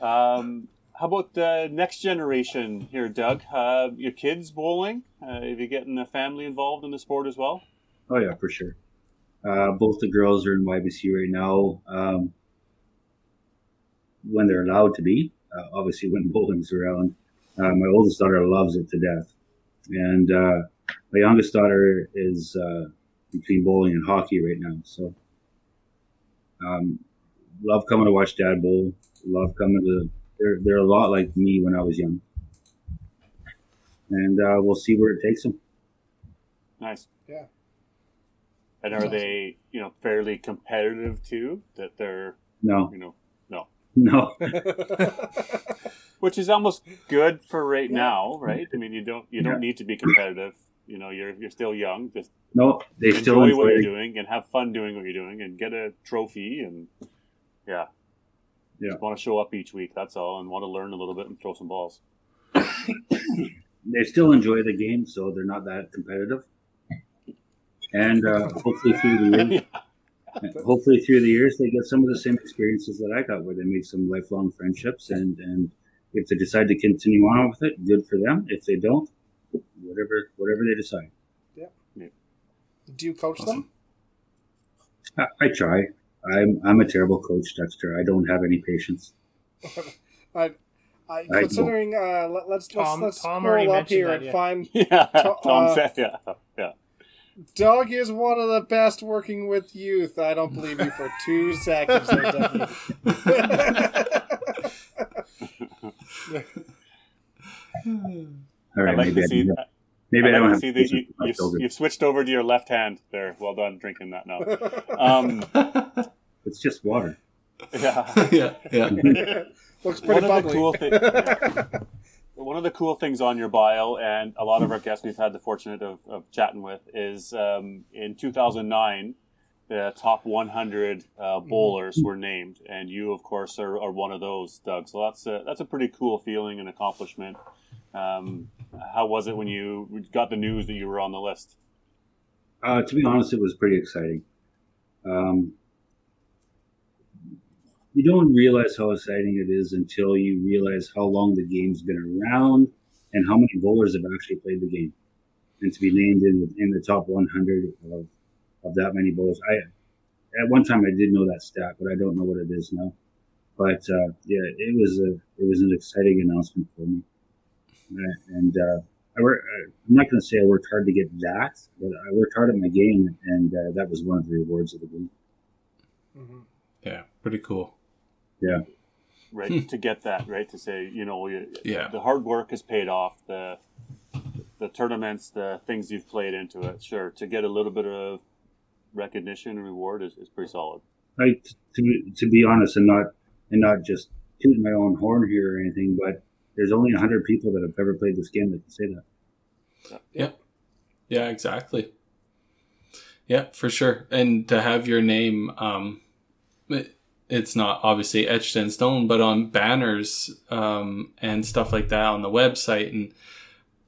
Um, how about the next generation here, Doug? Uh, your kids bowling? Uh, have you getting the family involved in the sport as well? Oh yeah, for sure. Uh, both the girls are in YBC right now. Um, when they're allowed to be, uh, obviously when (laughs) bowling's around. Uh, my oldest daughter loves it to death, and uh, my youngest daughter is uh, between bowling and hockey right now. So, um, love coming to watch dad bowl. Love coming to. They're they're a lot like me when I was young, and uh, we'll see where it takes them. Nice. Yeah. And are they, you know, fairly competitive too? That they're, No, you know, no, (laughs) which is almost good for right Yeah. now, right? I mean, you don't you don't Yeah. need to be competitive. You know, you're you're still young. Just no. They enjoy still what you're doing and have fun doing what you're doing and get a trophy and yeah. Yeah. Just want to show up each week. That's all, and want to learn a little bit and throw some balls. (coughs) They still enjoy the game, so they're not that competitive. And uh, hopefully through the (laughs) years, hopefully through the years, they get some of the same experiences that I got, where they make some lifelong friendships. And and if they decide to continue on with it, good for them. If they don't, whatever whatever they decide. Do you coach them? I, I try. I'm I'm a terrible coach, Dexter. I don't have any patience. (laughs) I, I, I considering uh, let, let's Tom- let's, let's Tom already up mentioned here that, and find (laughs) yeah, Tom uh, said, yeah, yeah. Doug is one of the best working with youth. I don't believe you for two (laughs) seconds. there, Dougie. All right, I'd like maybe to I, see. do- maybe I I'd don't like to have see that you, with my you've, you've switched over to your left hand there. Well done drinking that now. (laughs) Um, It's just water. yeah. (laughs) yeah, yeah. Looks pretty One of the bubbly. cool thi- One of the cool things on your bio, and a lot of our guests we've had the fortunate of, of chatting with, is um, in 2009, the top 100 uh, bowlers were named, and you, of course, are, are one of those, Doug. So that's a, that's a pretty cool feeling and accomplishment. Um, how was it when you got the news that you were on the list? Uh, to be honest, it was pretty exciting. Um, you don't realize how exciting it is until you realize how long the game's been around and how many bowlers have actually played the game. And to be named in the, in the top 100 of, of that many bowlers, I at one time I did know that stat, but I don't know what it is now. But uh, yeah, it was a it was an exciting announcement for me, Uh, and uh, I work, I'm not going to say I worked hard to get that, but I worked hard at my game, and uh, that was one of the rewards of the game. Mhm. Yeah, pretty cool. Right to get that right to say you know you, Yeah. the hard work has paid off the the tournaments the things you've played into it sure to get a little bit of recognition and reward is, is pretty solid Like to be, to be honest, and not and not just tooting my own horn here or anything, but there's only hundred people that have ever played this game that can say that. Yep. Yeah, exactly. Yeah, for sure. And to have your name, um, it, it's not obviously etched in stone, but on banners um, and stuff like that on the website, and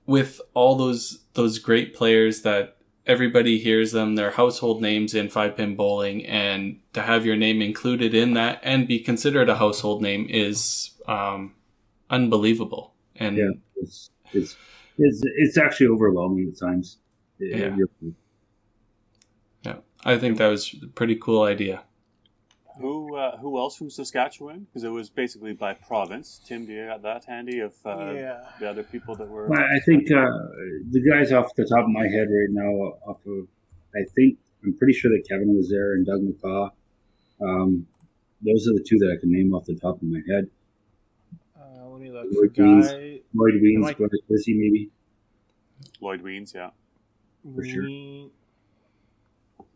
with all those those great players that everybody hears them, their household names in five pin bowling, and to have your name included in that and be considered a household name is um, unbelievable. And Yeah, it's it's it's, it's actually overwhelming at times. Yeah. yeah, I think that was a pretty cool idea. Who uh, who else from saskatchewan because it was basically by province tim do you got that handy of uh, yeah. the other people that were Well, I think uh, the guys off the top of my head right now, off of, I think I'm pretty sure that Kevin was there and Doug McCaw. Um, those are the two that I can name off the top of my head. Uh, let me look. Lloyd For Beans. guy, Lloyd Weens, Mike- Gordon Chrissy, maybe. lloyd weens yeah For sure. Ween-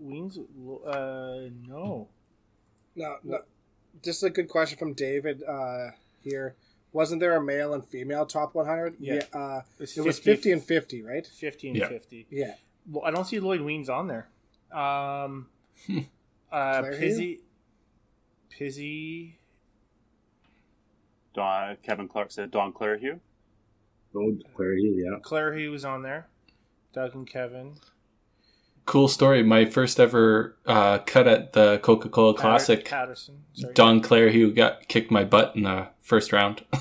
Weens? Uh, no. No, no. This is a good question from David uh, here. Wasn't there a male and female top 100? Yeah. uh, It's it was 50 and 50, right? 50 and Yeah. 50. Yeah. Well, I don't see Lloyd Weens on there. Um, (laughs) uh, Pizzy. Pizzy. Don, kevin clark said don clairhugh Oh, Claire Hill, yeah. Claire, he was on there. Doug and Kevin. Cool story. My first ever uh, cut at the Coca Cola Classic. Patterson. Sorry. Don Clare, who got kicked my butt in the first round. (laughs)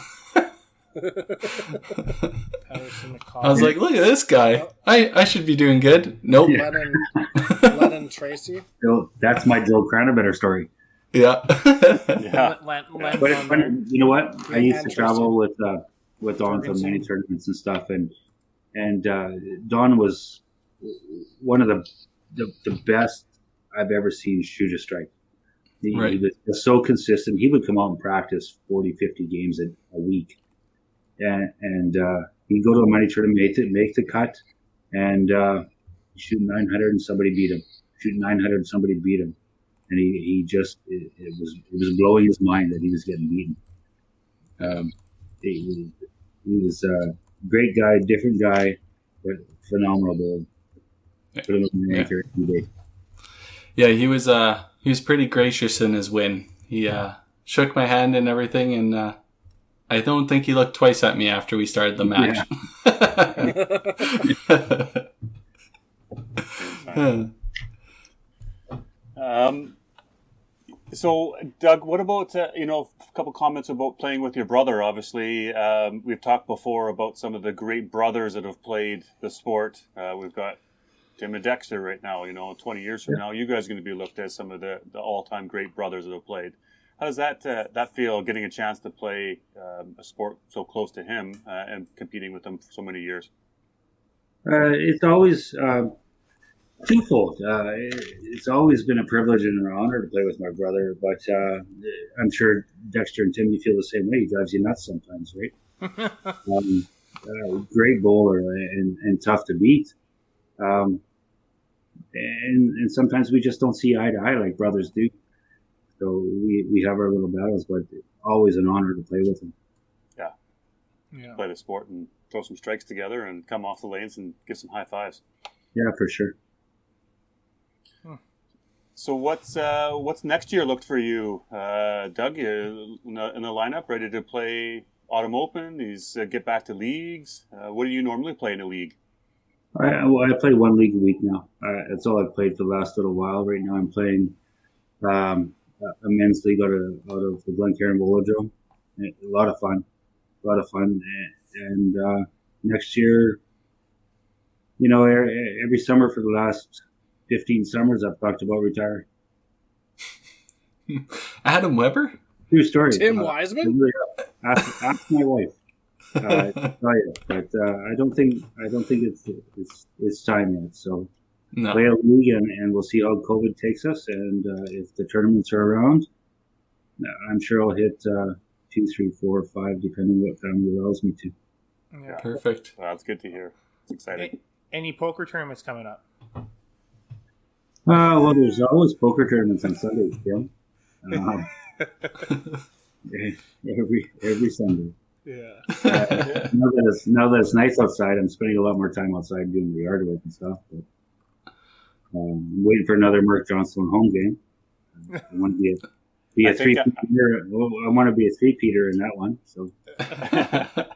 I was like, look at this guy. I, I should be doing good. Nope. Yeah. Lennon, (laughs) Lennon Tracy. So that's my Joe Better story. Yeah. yeah Len, Len, But on it's funny, you know what? I used to interesting. travel with uh, with Don to many tournaments and stuff, and and uh, Don was one of the, the the best I've ever seen shoot a strike. He, Right. he was so consistent. He would come out and practice 40, 50 games a, a week. And, and uh, he'd go to a money tournament, make the, make the cut, and uh, shoot 900 and somebody beat him. Shoot 900 and somebody beat him. And he, he just, it, it was it was blowing his mind that he was getting beaten. Um, he, he was a great guy, different guy, but phenomenal. Put him in the Yeah. anchor every day. Yeah, he was uh he was pretty gracious in his win. He uh shook my hand and everything and uh I don't think he looked twice at me after we started the match. (laughs) Um, so, Doug, what about uh, you know a couple comments about playing with your brother? Obviously, um, we've talked before about some of the great brothers that have played the sport. Uh, we've got Tim and Dexter right now. You know, twenty years from now, you guys are going to be looked as some of the, the all-time great brothers that have played. How does that uh, that feel? Getting a chance to play um, a sport so close to him uh, and competing with him for so many years. Uh, it's always uh, twofold. Uh, it's always been a privilege and an honor to play with my brother, but uh, I'm sure Dexter and Tim, you feel the same way. He drives you nuts sometimes, right? (laughs) um, uh, great bowler and, and tough to beat. Um, and, and sometimes we just don't see eye to eye like brothers do. So we, we have our little battles, but always an honor to play with them. Yeah. Play the sport and throw some strikes together and come off the lanes and give some high fives. Yeah, for sure. So what's uh, what's next year looked for you, uh, Doug? You in the, in the lineup, ready to play Autumn Open? These uh, get back to leagues. Uh, what do you normally play in a league? I, well, I play one league a week now. Uh, that's all I've played for the last little while. Right now, I'm playing um, a a men's league out of out of the Glencairn Velodrome. A lot of fun, a lot of fun. And uh, next year, you know, every summer for the last 15 summers, I've talked about retiring. (laughs) Adam Weber? True story. Tim Uh, Wiseman? (laughs) ask, ask my wife. Uh, I can but uh, I don't think I don't think it's it's it's time yet. So No. play a league and, and we'll see how COVID takes us. And uh, if the tournaments are around, I'm sure I'll hit uh, two, three, four, five, depending what family allows me to. Yeah. Perfect. Well, that's good to hear. It's exciting. Any poker tournaments coming up? Uh, well, there's always poker tournaments on Sundays, Tim. (laughs) Um, (laughs) every every Sunday. Yeah. (laughs) Now that it's now that it's nice outside, I'm spending a lot more time outside doing the yard work and stuff. But um, I'm waiting for another Mark Johnstone home game. I want to be a be I a three think peater. I want to be a three peater in that one. So (laughs)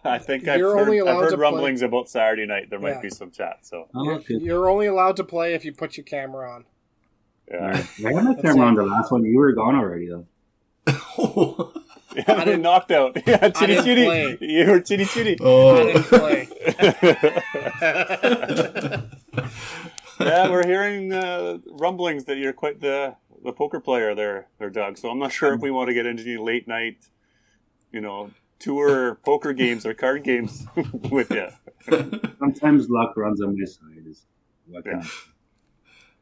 I think I've You're heard, only I've allowed heard to play- rumblings about Saturday night. There might Yeah. be some chat. So oh, You're, you're only allowed to play if you put your camera on. yeah, All right. I had my camera on the last one. You were gone already, though. (laughs) (laughs) (laughs) yeah they knocked out. Yeah, chitty didn't chitty. You were chitty chitty. I oh. didn't play. (laughs) yeah, we're hearing uh, rumblings that you're quite the the poker player there, there, Doug. So I'm not sure if we want to get into any late night, you know, tour poker games or card games with you. Sometimes luck runs on my side. Is what Yeah.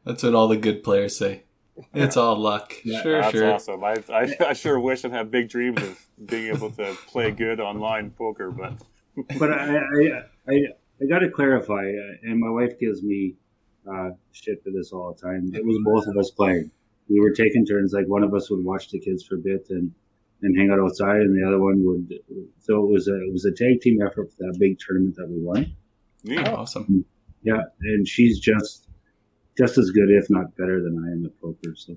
That's what all the good players say. (laughs) It's all luck. Yeah, sure, That's sure. awesome. I, I, I sure wish and have big dreams of being able to play good online poker, but (laughs) but I, I, I, I got to clarify, uh, and my wife gives me uh, shit for this all the time. It was both of us playing. We were taking turns. Like one of us would watch the kids for a bit and, and hang out outside, and the other one would. So it was a it was a tag team effort for that big tournament that we won. neat. Awesome. Yeah, and she's just just as good, if not better, than I am at poker. So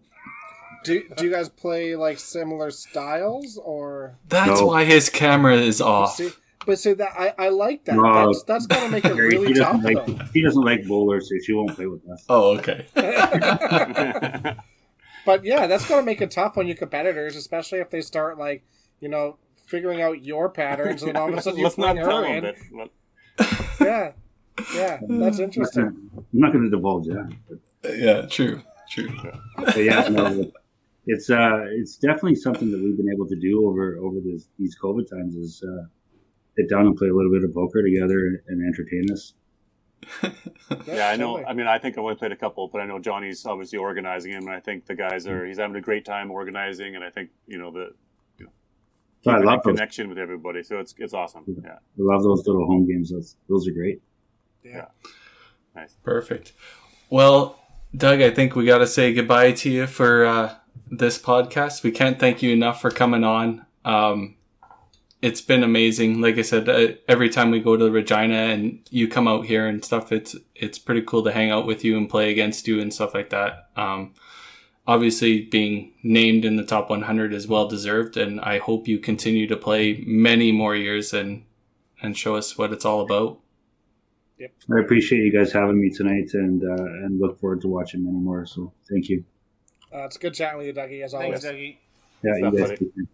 Do, do you guys play like similar styles or? That's No. why his camera is off. See, but see that I, I like that. No. That's that's gonna make it (laughs) really she tough doesn't though. like she doesn't like bowlers, so she won't play with us. Oh, okay. (laughs) (laughs) But yeah, that's gonna make it tough on your competitors, especially if they start like you know figuring out your patterns, and all of a sudden you Let's not tell her them in. that. but- Yeah, yeah, (laughs) that's interesting. I'm not going to divulge that. But yeah, true, true. But yeah, no, it's uh, it's definitely something that we've been able to do over over this, these COVID times is uh, sit down and play a little bit of poker together and entertain us. (laughs) Yeah, I know. I mean, I think I only played a couple, but I know Johnny's obviously organizing him, and I think the guys are. He's having a great time organizing, and I think you know the So I keeping a love those. connection with everybody. So it's it's awesome. Yeah, I love those little home games. Those those are great. Yeah. nice. Perfect. Well, Doug, I think we got to say goodbye to you for uh, this podcast. We can't thank you enough for coming on. Um, it's been amazing. Like I said, uh, every time we go to Regina and you come out here and stuff, it's it's pretty cool to hang out with you and play against you and stuff like that. Um, obviously, being named in the top 100 is well deserved, and I hope you continue to play many more years and and show us what it's all about. I appreciate you guys having me tonight, and uh, and look forward to watching many more. So thank you. Uh, it's good chatting with you, Dougie, as always. Thanks, Dougie. Yeah, Stuff, you guys. buddy. keep it.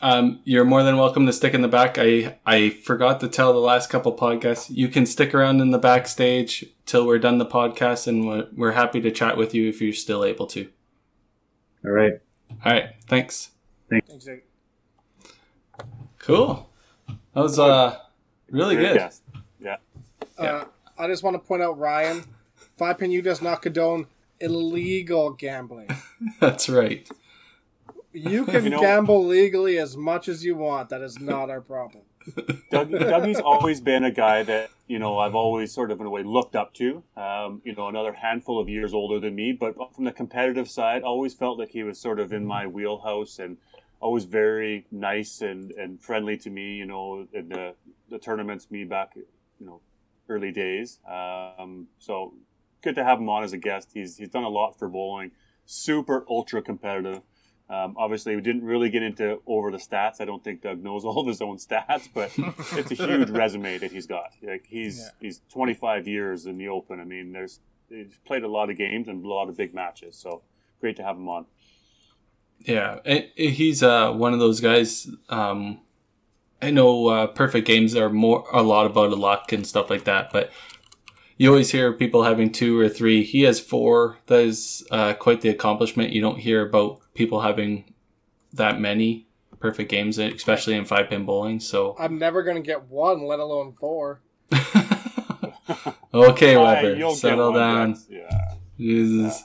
Um, you're more than welcome to stick in the back. I I forgot to tell the last couple podcasts. You can stick around in the backstage till we're done the podcast, and we're, we're happy to chat with you if you're still able to. All right. All right, thanks. Thanks, Dougie. Cool. That was uh really Great good. Guest. Yeah, Uh, I just want to point out, Ryan, Five Pin U does not condone illegal gambling. (laughs) That's right. You (laughs) can You know- gamble legally as much as you want. That is not our problem. (laughs) Doug, Dougie's always been a guy that you know I've always sort of in a way looked up to. Um, you know, another handful of years older than me, but from the competitive side, always felt like he was sort of in my wheelhouse and always very nice and, and friendly to me. You know, in the the tournaments, me back, you know, early days. Um, so good to have him on as a guest. He's he's done a lot for bowling. Super ultra competitive. Um, obviously, we didn't really get into over the stats. I don't think Doug knows (laughs) all of his own stats, but (laughs) it's a huge resume that he's got. Like he's Yeah. he's 25 years in the Open. I mean, there's he's played a lot of games and a lot of big matches. So great to have him on. Yeah, and he's uh one of those guys. Um, I know uh, perfect games are more a lot about luck and stuff like that, but you always hear people having two or three. He has four. That is uh, quite the accomplishment. You don't hear about people having that many perfect games, especially in five pin bowling. So (laughs) I'm never going to get one, let alone four. (laughs) okay, Weber, you'll settle down. Yeah. Jesus.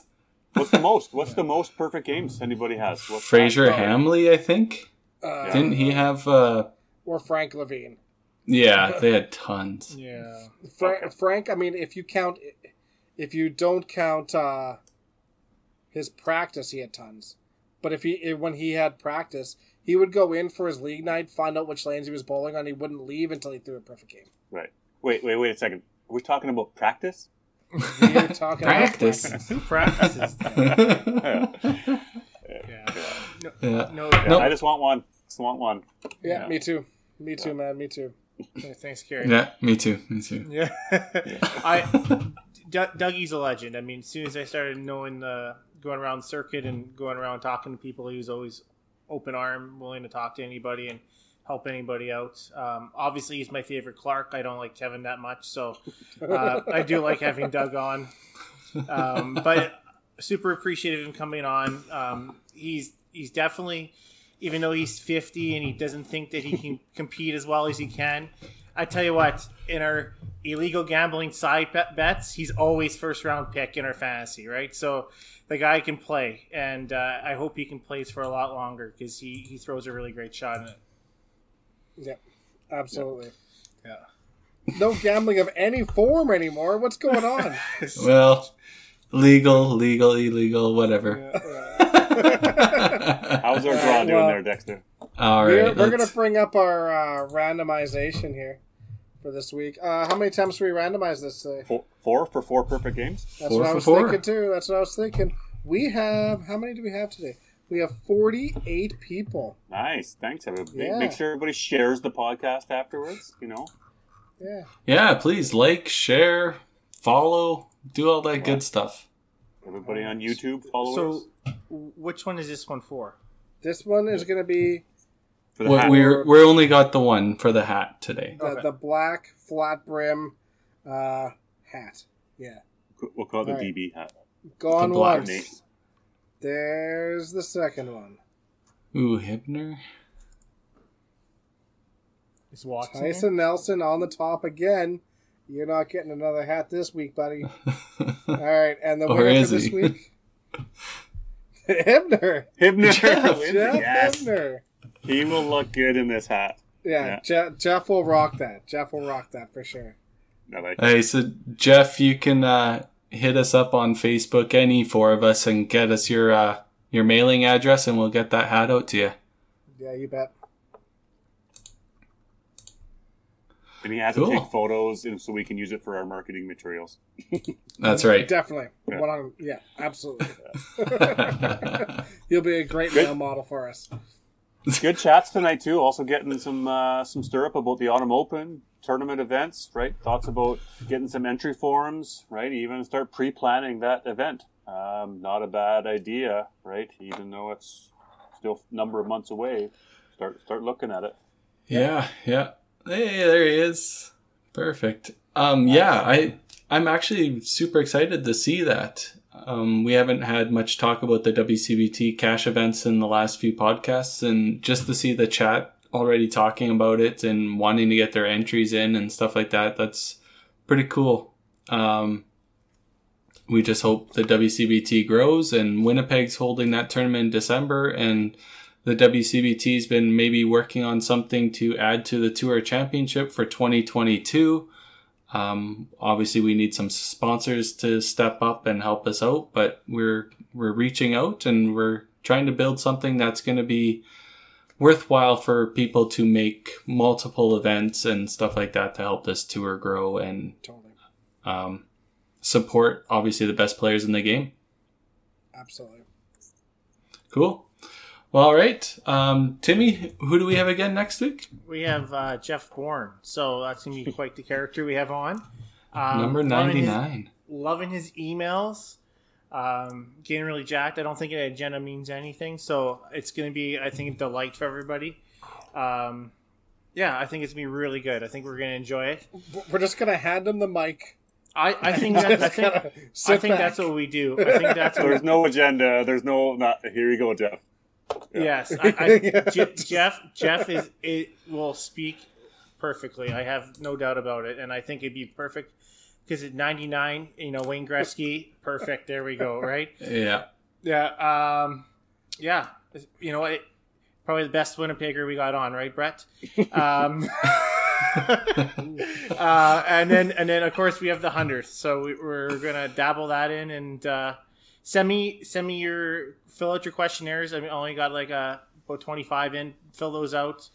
What's the most? What's the most perfect games anybody has? What's Fraser that? Hamley, I think. Uh, Didn't he have? uh Or Frank Levine. Yeah, they had tons. Yeah. Frank, Frank, I mean, if you count, if you don't count uh, his practice, he had tons. But if he if- when he had practice, he would go in for his league night, find out which lanes he was bowling on. He wouldn't leave until he threw a perfect game. Right. Wait, wait, wait a second. Are we talking about practice? We're talking about Practice. Who practices? (laughs) yeah. yeah. No, Yeah. no, Yeah, Nope. I just want one. Just want one. Yeah, Yeah. me too. Me too, man. Me too. no, thanks, Carrie. Yeah, me too. Me too. (laughs) Yeah. I (laughs) D- Dougie's a legend. I mean, as soon as I started knowing the going around circuit and going around talking to people, he was always open arm, willing to talk to anybody and help anybody out. Um, obviously, he's my favorite Clark. I don't like Kevin that much, so uh, (laughs) I do like having Doug on. Um, but super appreciative of him coming on. Um, he's he's definitely, even though he's fifty and he doesn't think that he can (laughs) compete as well as he can. I tell you what, in our illegal gambling side bet- bets, he's always first round pick in our fantasy, right? So the guy can play, and uh, I hope he can play for a lot longer because he, he throws a really great shot in it. Yeah, absolutely. Yeah. No gambling of any form anymore. What's going on? (laughs) Well, legal, legal, illegal, whatever. (laughs) (laughs) How's our draw doing Well- there, Dexter? All we're we're gonna bring up our uh, randomization here for this week. Uh, how many times do we randomize this today? Four, four for four perfect games. That's Four what I was four. thinking too. That's what I was thinking. We have how many do we have today? We have forty-eight people. Nice. Thanks, everybody. Yeah. Make sure everybody shares the podcast afterwards. You know. Yeah. yeah, please like, share, follow, do all that good stuff. Everybody on YouTube, follow us So, which one is this one for? This one is going to be for the We- hat. We're we only got the one for the hat today. the, Okay. the black flat brim uh, hat. Yeah. We'll call it the Alright. DB hat. Gone The once. Nate. There's the second one. Ooh, Hibner. Is Watson? Tyson Nelson on the top again. You're not getting another hat this week, buddy. (laughs) All right, and the Or winner is for this he? week, (laughs) Hibner. Hibner Jeff, wins. Jeff Yes, Hibner. he will look good in this hat. Yeah, Yeah. Jeff, Jeff will rock that. Jeff will rock that for sure. I like Hey, so Jeff, you can uh, hit us up on Facebook, any four of us, and get us your uh, your mailing address, and we'll get that hat out to you. Yeah, you bet. And he has Cool. to take photos and so we can use it for our marketing materials. (laughs) That's right. Definitely. Yeah. One on, yeah, absolutely. (laughs) He'll be a great Good. male model for us. Good chats tonight too. Also getting some uh, some stirrup about the Autumn Open tournament events, right? Thoughts about getting some entry forms, right? Even start pre-planning that event. Um, not a bad idea, right? Even though it's still a number of months away, start start looking at it. Yeah, yeah. Hey, there he is. Perfect. Um, yeah, I I'm actually super excited to see that. Um, we haven't had much talk about the WCBT cash events in the last few podcasts, and just to see the chat already talking about it and wanting to get their entries in and stuff like that, that's pretty cool. Um, we just hope the WCBT grows and Winnipeg's holding that tournament in December and the WCBT's been maybe working on something to add to the Tour Championship for 2022. Um, obviously, we need some sponsors to step up and help us out, but we're we're reaching out and we're trying to build something that's going to be worthwhile for people to make multiple events and stuff like that to help this tour grow and Totally. um, support obviously the best players in the game. Absolutely. Cool. Well, all right, um, Timmy, who do we have again next week? We have uh, Jeff Bourne, so that's gonna be (laughs) quite the character we have on. Um, Number loving his- 99. loving his emails. Um, getting really jacked. I don't think an agenda means anything, so it's going to be, I think, a delight for everybody. Um, yeah, I think it's going to be really good. I think we're going to enjoy it. We're just gonna hand him the mic. I, I (laughs) think that, I Just think I think back. that's what we do. I think that's (laughs) what. There's no agenda. There's no not. Here you go, Jeff. Yes, I, I, (laughs) Je- Jeff Jeff is it will speak perfectly. I have no doubt about it, and I think it'd be perfect because at 99, you know, Wayne Gretzky, (laughs) perfect. There we go. Right. Yeah. Yeah, um, yeah. You know what? Probably the best Winnipegger we got on, right, Brett? Um, (laughs) uh, and then, and then, of course, we have the hundredth. So we, we're gonna dabble that in and uh, send me send me your fill out your questionnaires. I mean, I only got like uh, about twenty five in. Fill those out.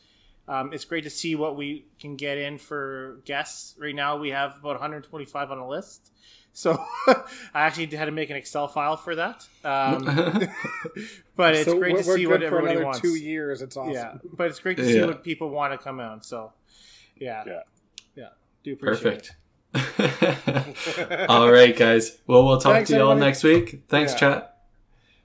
Um, it's great to see what we can get in for guests. Right now, we have about 125 on the list. So (laughs) I actually had to make an Excel file for that. Um, (laughs) but it's So great to see what everybody another wants. two years. It's awesome. Yeah, but it's great to see what people want to come out. So, yeah, Yeah. yeah, do appreciate Perfect. (laughs) all right, guys. Well, we'll talk Thanks, to you all next week. Thanks, Yeah. chat.